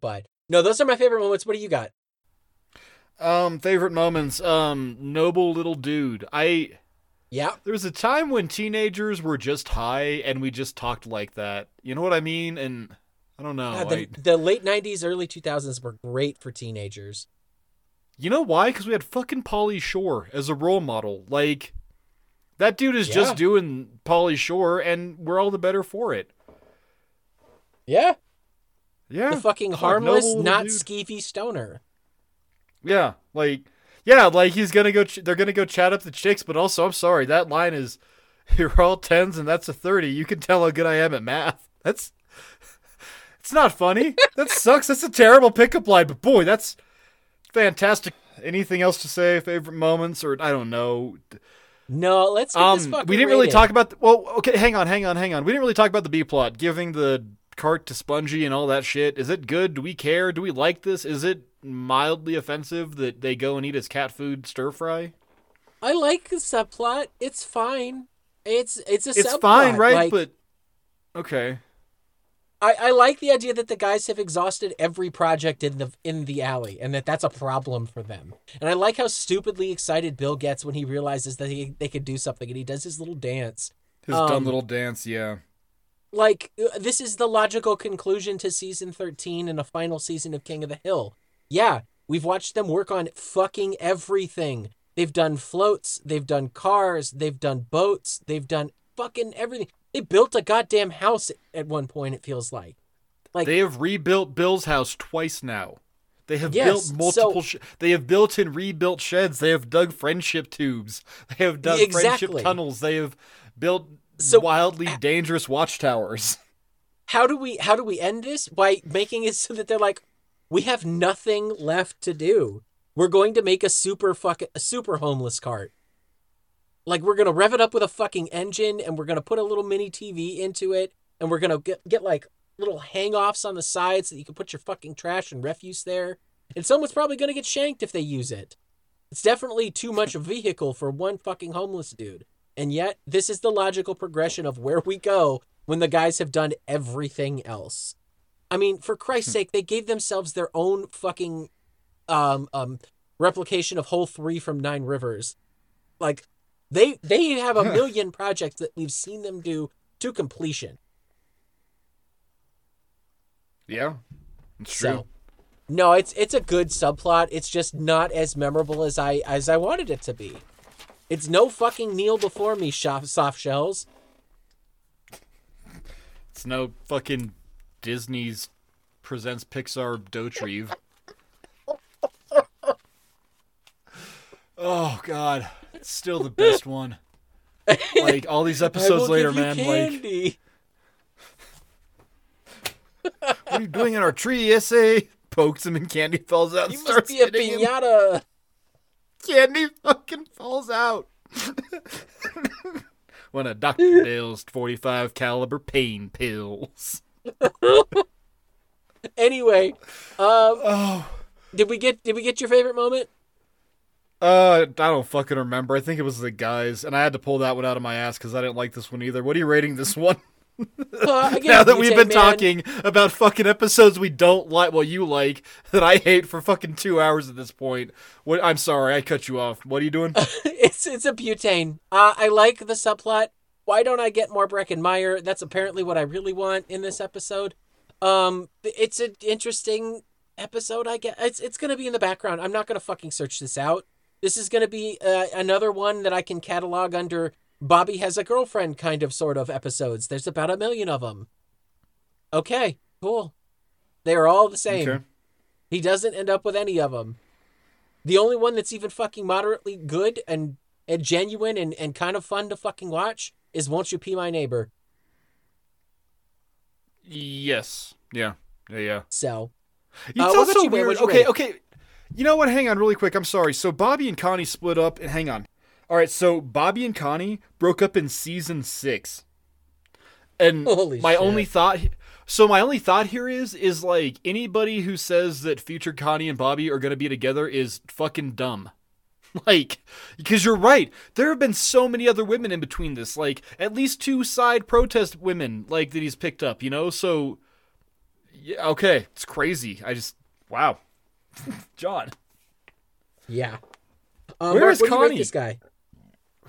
Speaker 2: But no, those are my favorite moments. What do you got?
Speaker 1: Um, favorite moments. Um, noble little dude. I,
Speaker 2: Yeah.
Speaker 1: There was a time when teenagers were just high and we just talked like that. You know what I mean? And I don't know.
Speaker 2: God, the,
Speaker 1: I-
Speaker 2: the late 90s, early 2000s were great for teenagers.
Speaker 1: You know why? Because we had fucking Pauly Shore as a role model. Like, that dude is
Speaker 2: Yeah.
Speaker 1: just doing Pauly Shore, and we're all the better for it.
Speaker 2: Yeah.
Speaker 1: Yeah.
Speaker 2: The fucking harmless,
Speaker 1: noble little
Speaker 2: not
Speaker 1: dude.
Speaker 2: skeevy stoner.
Speaker 1: Yeah, like yeah, like he's gonna go. Ch- they're gonna go chat up the chicks, but also I'm sorry, that line is you're all tens and that's a thirty. You can tell how good I am at math. That's it's not funny. that sucks. That's a terrible pickup line, but boy, that's fantastic. Anything else to say? Favorite moments, or I don't know.
Speaker 2: No, let's
Speaker 1: Um, we didn't really
Speaker 2: rated.
Speaker 1: talk about. The, well, okay, hang on, hang on, hang on. We didn't really talk about the B plot, giving the cart to Spongy and all that shit. Is it good? Do we care? Do we like this? Is it mildly offensive that they go and eat his cat food stir fry?
Speaker 2: I like the subplot. It's fine. It's it's a
Speaker 1: It's
Speaker 2: subplot.
Speaker 1: fine, right?
Speaker 2: Like,
Speaker 1: but okay,
Speaker 2: I, I like the idea that the guys have exhausted every project in the in the alley, and that that's a problem for them. And I like how stupidly excited Bill gets when he realizes that he, they could do something, and he does his little dance.
Speaker 1: his
Speaker 2: Um,
Speaker 1: dumb little dance. Yeah,
Speaker 2: Like uh, this is the logical conclusion to season thirteen and a final season of King of the Hill. Yeah, we've watched them work on fucking everything. They've done floats, they've done cars, they've done boats, they've done fucking everything. They built a goddamn house at one point. It feels like. Like
Speaker 1: they have rebuilt Bill's house twice now. They have
Speaker 2: Yes,
Speaker 1: built multiple.
Speaker 2: so-
Speaker 1: sh- they have built and rebuilt sheds. They have dug friendship tubes. They have dug friendship tunnels. They have built
Speaker 2: So-
Speaker 1: wildly dangerous watchtowers.
Speaker 2: how do we how do we end this by making it so that they're like we have nothing left to do we're going to make a super fucking a super homeless cart like we're gonna rev it up with a fucking engine and we're gonna put a little mini tv into it and we're gonna get, get like little hang-offs on the sides so that you can put your fucking trash and refuse there and someone's probably gonna get shanked if they use it it's definitely too much of a vehicle for one fucking homeless dude and yet this is the logical progression of where we go when the guys have done everything else. I mean, for Christ's sake, they gave themselves their own fucking um um replication of Hole 3 from Nine Rivers. Like they they have a million projects that we've seen them do to completion.
Speaker 1: Yeah, it's true.
Speaker 2: So no, it's it's a good subplot. It's just not as memorable as I as I wanted it to be. It's no fucking kneel before me, soft, soft shells.
Speaker 1: It's no fucking Disney's presents Pixar Dauterive. oh god, still the best one. Like all these episodes later, man. Like,
Speaker 2: candy.
Speaker 1: what are you doing in our tree? Essay pokes him and candy falls out. and
Speaker 2: you must be a
Speaker 1: him.
Speaker 2: pinata.
Speaker 1: Candy fucking falls out. One of Dr. Dale's 45 caliber pain pills.
Speaker 2: Anyway, um,
Speaker 1: Oh.
Speaker 2: did we get did we get your favorite moment?
Speaker 1: Uh, I don't fucking remember. I think it was the guys, and I had to pull that one out of my ass because I didn't like this one either. What are you rating this one?
Speaker 2: Uh, again,
Speaker 1: now that we've been
Speaker 2: Man.
Speaker 1: talking about fucking episodes we don't like, well, you like that I hate for fucking two hours at this point. What? I'm sorry, I cut you off. What are you doing?
Speaker 2: it's it's a butane. Uh, I like the subplot. Why don't I get more Breckin Meyer? That's apparently what I really want in this episode. Um, it's an interesting episode. I guess it's it's gonna be in the background. I'm not gonna fucking search this out. This is gonna be uh, another one that I can catalog under Bobby has a girlfriend kind of sort of episodes. There's about a million of them. Okay, cool. They're all the same.
Speaker 1: Okay.
Speaker 2: He doesn't end up with any of them. The only one that's even fucking moderately good and, and genuine and, and kind of fun to fucking watch is Won't You Pee My Neighbor.
Speaker 1: Yes. Yeah. Yeah. Yeah.
Speaker 2: So,
Speaker 1: It's
Speaker 2: Uh,
Speaker 1: also
Speaker 2: about you, man?
Speaker 1: weird. Okay, okay. You know what? Hang on, really quick. I'm sorry. So Bobby and Connie split up, and hang on. All right, so Bobby and Connie broke up in season six, and
Speaker 2: Holy
Speaker 1: my
Speaker 2: shit.
Speaker 1: only thought. So my only thought here is is like anybody who says that future Connie and Bobby are gonna be together is fucking dumb. Like, because you're right. There have been so many other women in between this. Like, at least two side protest women, like, that he's picked up, you know? So, yeah, okay. It's crazy. I just, wow. John.
Speaker 2: yeah. Um,
Speaker 1: Where
Speaker 2: Mark,
Speaker 1: is
Speaker 2: what do you rate
Speaker 1: Connie?
Speaker 2: this guy?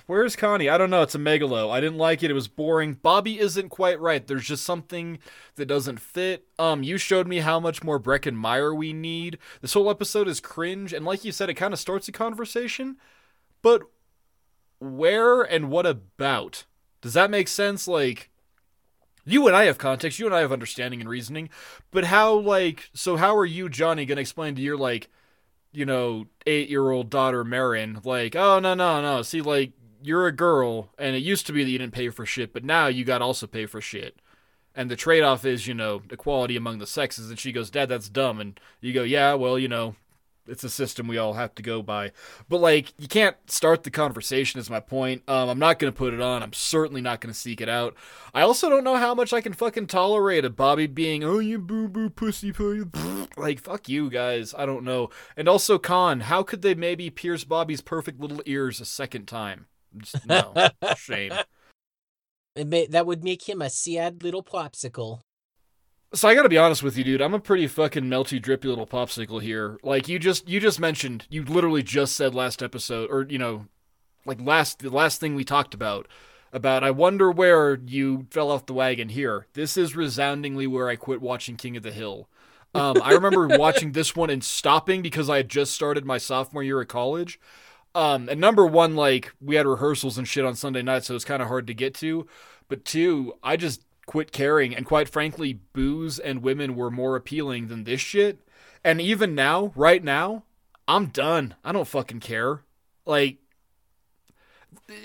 Speaker 1: Where's Connie? I don't know. It's a megalo. I didn't like it. It was boring. Bobby isn't quite right. There's just something that doesn't fit. Um, you showed me how much more Breckin Meyer we need. This whole episode is cringe, and like you said, it kind of starts a conversation. But where and what about? Does that make sense? Like, you and I have context. You and I have understanding and reasoning. But how, like, so how are you, Jonny, gonna explain to your like, you know, eight year old daughter Marin, like, oh no no no, see, like, you're a girl, and it used to be that you didn't pay for shit, but now you got to also pay for shit. And the trade off is, you know, equality among the sexes. And she goes, Dad, that's dumb. And you go, Yeah, well, you know, it's a system we all have to go by. But like, you can't start the conversation. Is my point. Um, I'm not gonna put it on. I'm certainly not gonna seek it out. I also don't know how much I can fucking tolerate a Bobby being, oh you boo boo pussy pussy. Like fuck you guys. I don't know. And also, Khan, how could they maybe pierce Bobby's perfect little ears a second time? Just, no, shame.
Speaker 2: It may, that would make him a sad little popsicle.
Speaker 1: So I gotta be honest with you, dude. I'm a pretty fucking melty, drippy little popsicle here. Like you just you just mentioned, you literally just said last episode, or you know, like last the last thing we talked about about I wonder where you fell off the wagon here. This is resoundingly where I quit watching King of the Hill. Um, I remember watching this one and stopping because I had just started my sophomore year at college. Um, and number one, like we had rehearsals and shit on Sunday night, so it's kind of hard to get to. But two, I just quit caring. And quite frankly, booze and women were more appealing than this shit. And even now, right now, I'm done. I don't fucking care. Like,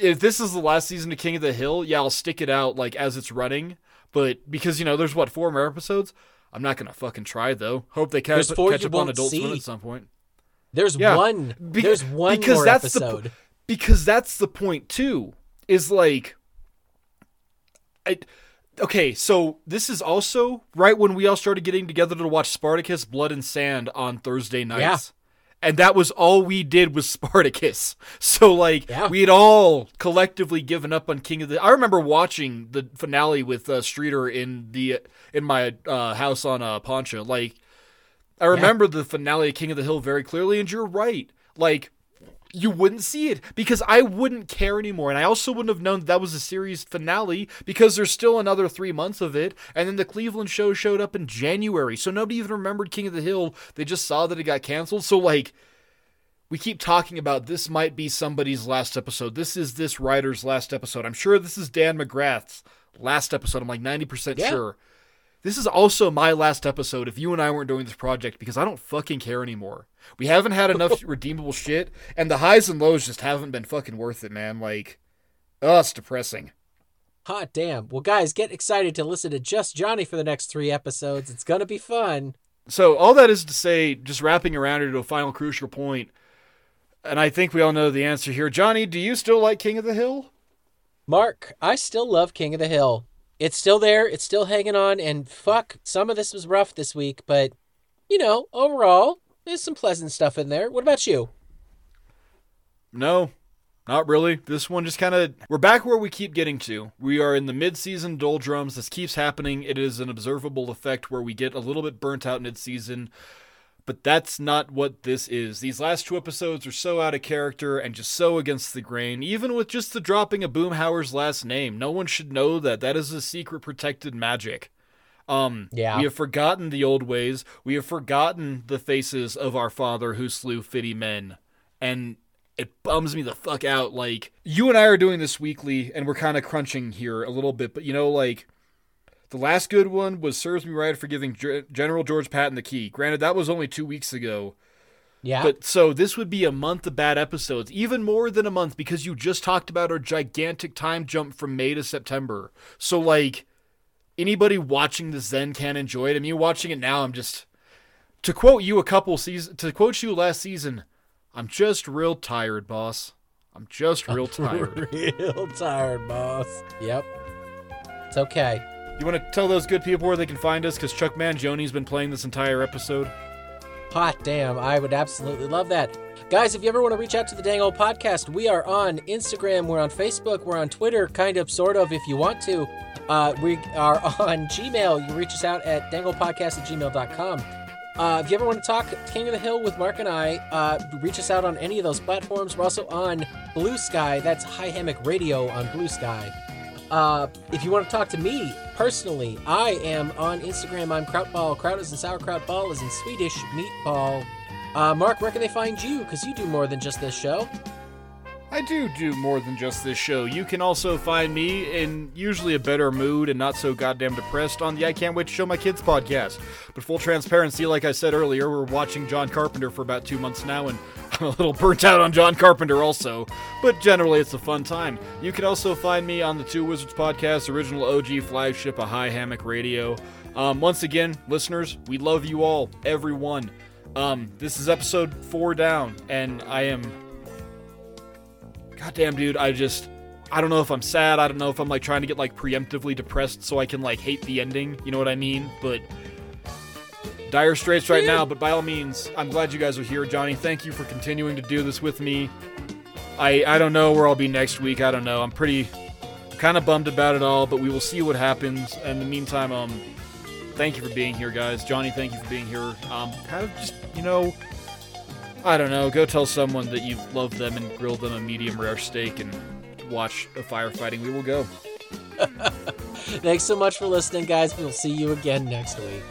Speaker 1: if this is the last season of King of the Hill, yeah, I'll stick it out like as it's running. But because you know, there's what four more episodes. I'm not gonna fucking try though. Hope they catch, catch up on Adult Swim at some point.
Speaker 2: There's yeah. one. Be- there's one because more that's episode.
Speaker 1: The, because that's the point too. Is like, I okay, so this is also right when we all started getting together to watch Spartacus Blood and Sand on Thursday nights. Yeah. And that was all we did was Spartacus. So like yeah. we had all collectively given up on King of the I remember watching the finale with uh, Streeter in the in my uh, house on uh, Poncha. Like I remember yeah. the finale of King of the Hill very clearly and you're right. Like you wouldn't see it because I wouldn't care anymore. And I also wouldn't have known that, that was a series finale because there's still another three months of it. And then the Cleveland show showed up in January. So nobody even remembered King of the Hill. They just saw that it got canceled. So, like, we keep talking about this might be somebody's last episode. This is this writer's last episode. I'm sure this is Dan McGrath's last episode. I'm like 90% yeah. sure. This is also my last episode if you and I weren't doing this project because I don't fucking care anymore. We haven't had enough redeemable shit, and the highs and lows just haven't been fucking worth it, man. Like, oh, it's depressing.
Speaker 2: Hot damn. Well, guys, get excited to listen to Just Jonny for the next three episodes. It's going to be fun.
Speaker 1: So, all that is to say, just wrapping around it to a final crucial point, and I think we all know the answer here. Jonny, do you still like King of the Hill?
Speaker 2: Mark, I still love King of the Hill it's still there. It's still hanging on. And fuck, some of this was rough this week, but you know, overall, there's some pleasant stuff in there. What about you?
Speaker 1: No, not really. This one just kind of. We're back where we keep getting to. We are in the mid season doldrums. This keeps happening. It is an observable effect where we get a little bit burnt out mid season. But that's not what this is. These last two episodes are so out of character and just so against the grain, even with just the dropping of Boomhauer's last name. No one should know that. That is a secret protected magic. Um, yeah. We have forgotten the old ways. We have forgotten the faces of our father who slew fitty men. And it bums me the fuck out. Like, you and I are doing this weekly, and we're kind of crunching here a little bit, but you know, like, the last good one was Serves Me Right for giving G- General George Patton the key. Granted, that was only two weeks ago.
Speaker 2: Yeah.
Speaker 1: But so this would be a month of bad episodes, even more than a month because you just talked about our gigantic time jump from May to September. So like anybody watching this then can enjoy it. I mean, watching it now, I'm just to quote you a couple seasons to quote you last season, I'm just real tired, boss. I'm just real tired.
Speaker 2: real tired, boss. Yep. It's okay.
Speaker 1: You want to tell those good people where they can find us? Because Chuck Mangione's been playing this entire episode.
Speaker 2: Hot damn, I would absolutely love that. Guys, if you ever want to reach out to the Dang Ol' Podcast, we are on Instagram, we're on Facebook, we're on Twitter, kind of, sort of, if you want to. Uh, we are on Gmail. You reach us out at dangoldpodcast at gmail.com. Uh, if you ever want to talk King of the Hill with Mark and I, uh, reach us out on any of those platforms. We're also on Blue Sky. That's High Hammock Radio on Blue Sky. Uh, if you want to talk to me personally, I am on Instagram. I'm Krautball. Kraut is in sauerkraut, ball is in Swedish meatball. Uh, Mark, where can they find you? Because you do more than just this show.
Speaker 1: I do do more than just this show. You can also find me in usually a better mood and not so goddamn depressed on the I Can't Wait to Show My Kids podcast. But full transparency, like I said earlier, we're watching John Carpenter for about two months now, and I'm a little burnt out on John Carpenter also. But generally, it's a fun time. You can also find me on the Two Wizards podcast, original OG flagship, a high hammock radio. Um, once again, listeners, we love you all, everyone. Um, this is episode four down, and I am goddamn dude i just i don't know if i'm sad i don't know if i'm like trying to get like preemptively depressed so i can like hate the ending you know what i mean? But dire straits right now but by all means i'm glad you guys are here jonny. Thank you for continuing to do this with me. I i don't know where i'll be next week i don't know. I'm pretty kind of bummed about it all but we will see what happens. In the meantime um thank you for being here guys. Jonny thank you for being here. Um kind of just you know I don't know, go tell someone that you love them and grill them a medium rare steak and watch a firefighting. We will go.
Speaker 2: Thanks so much for listening, guys. We'll see you again next week.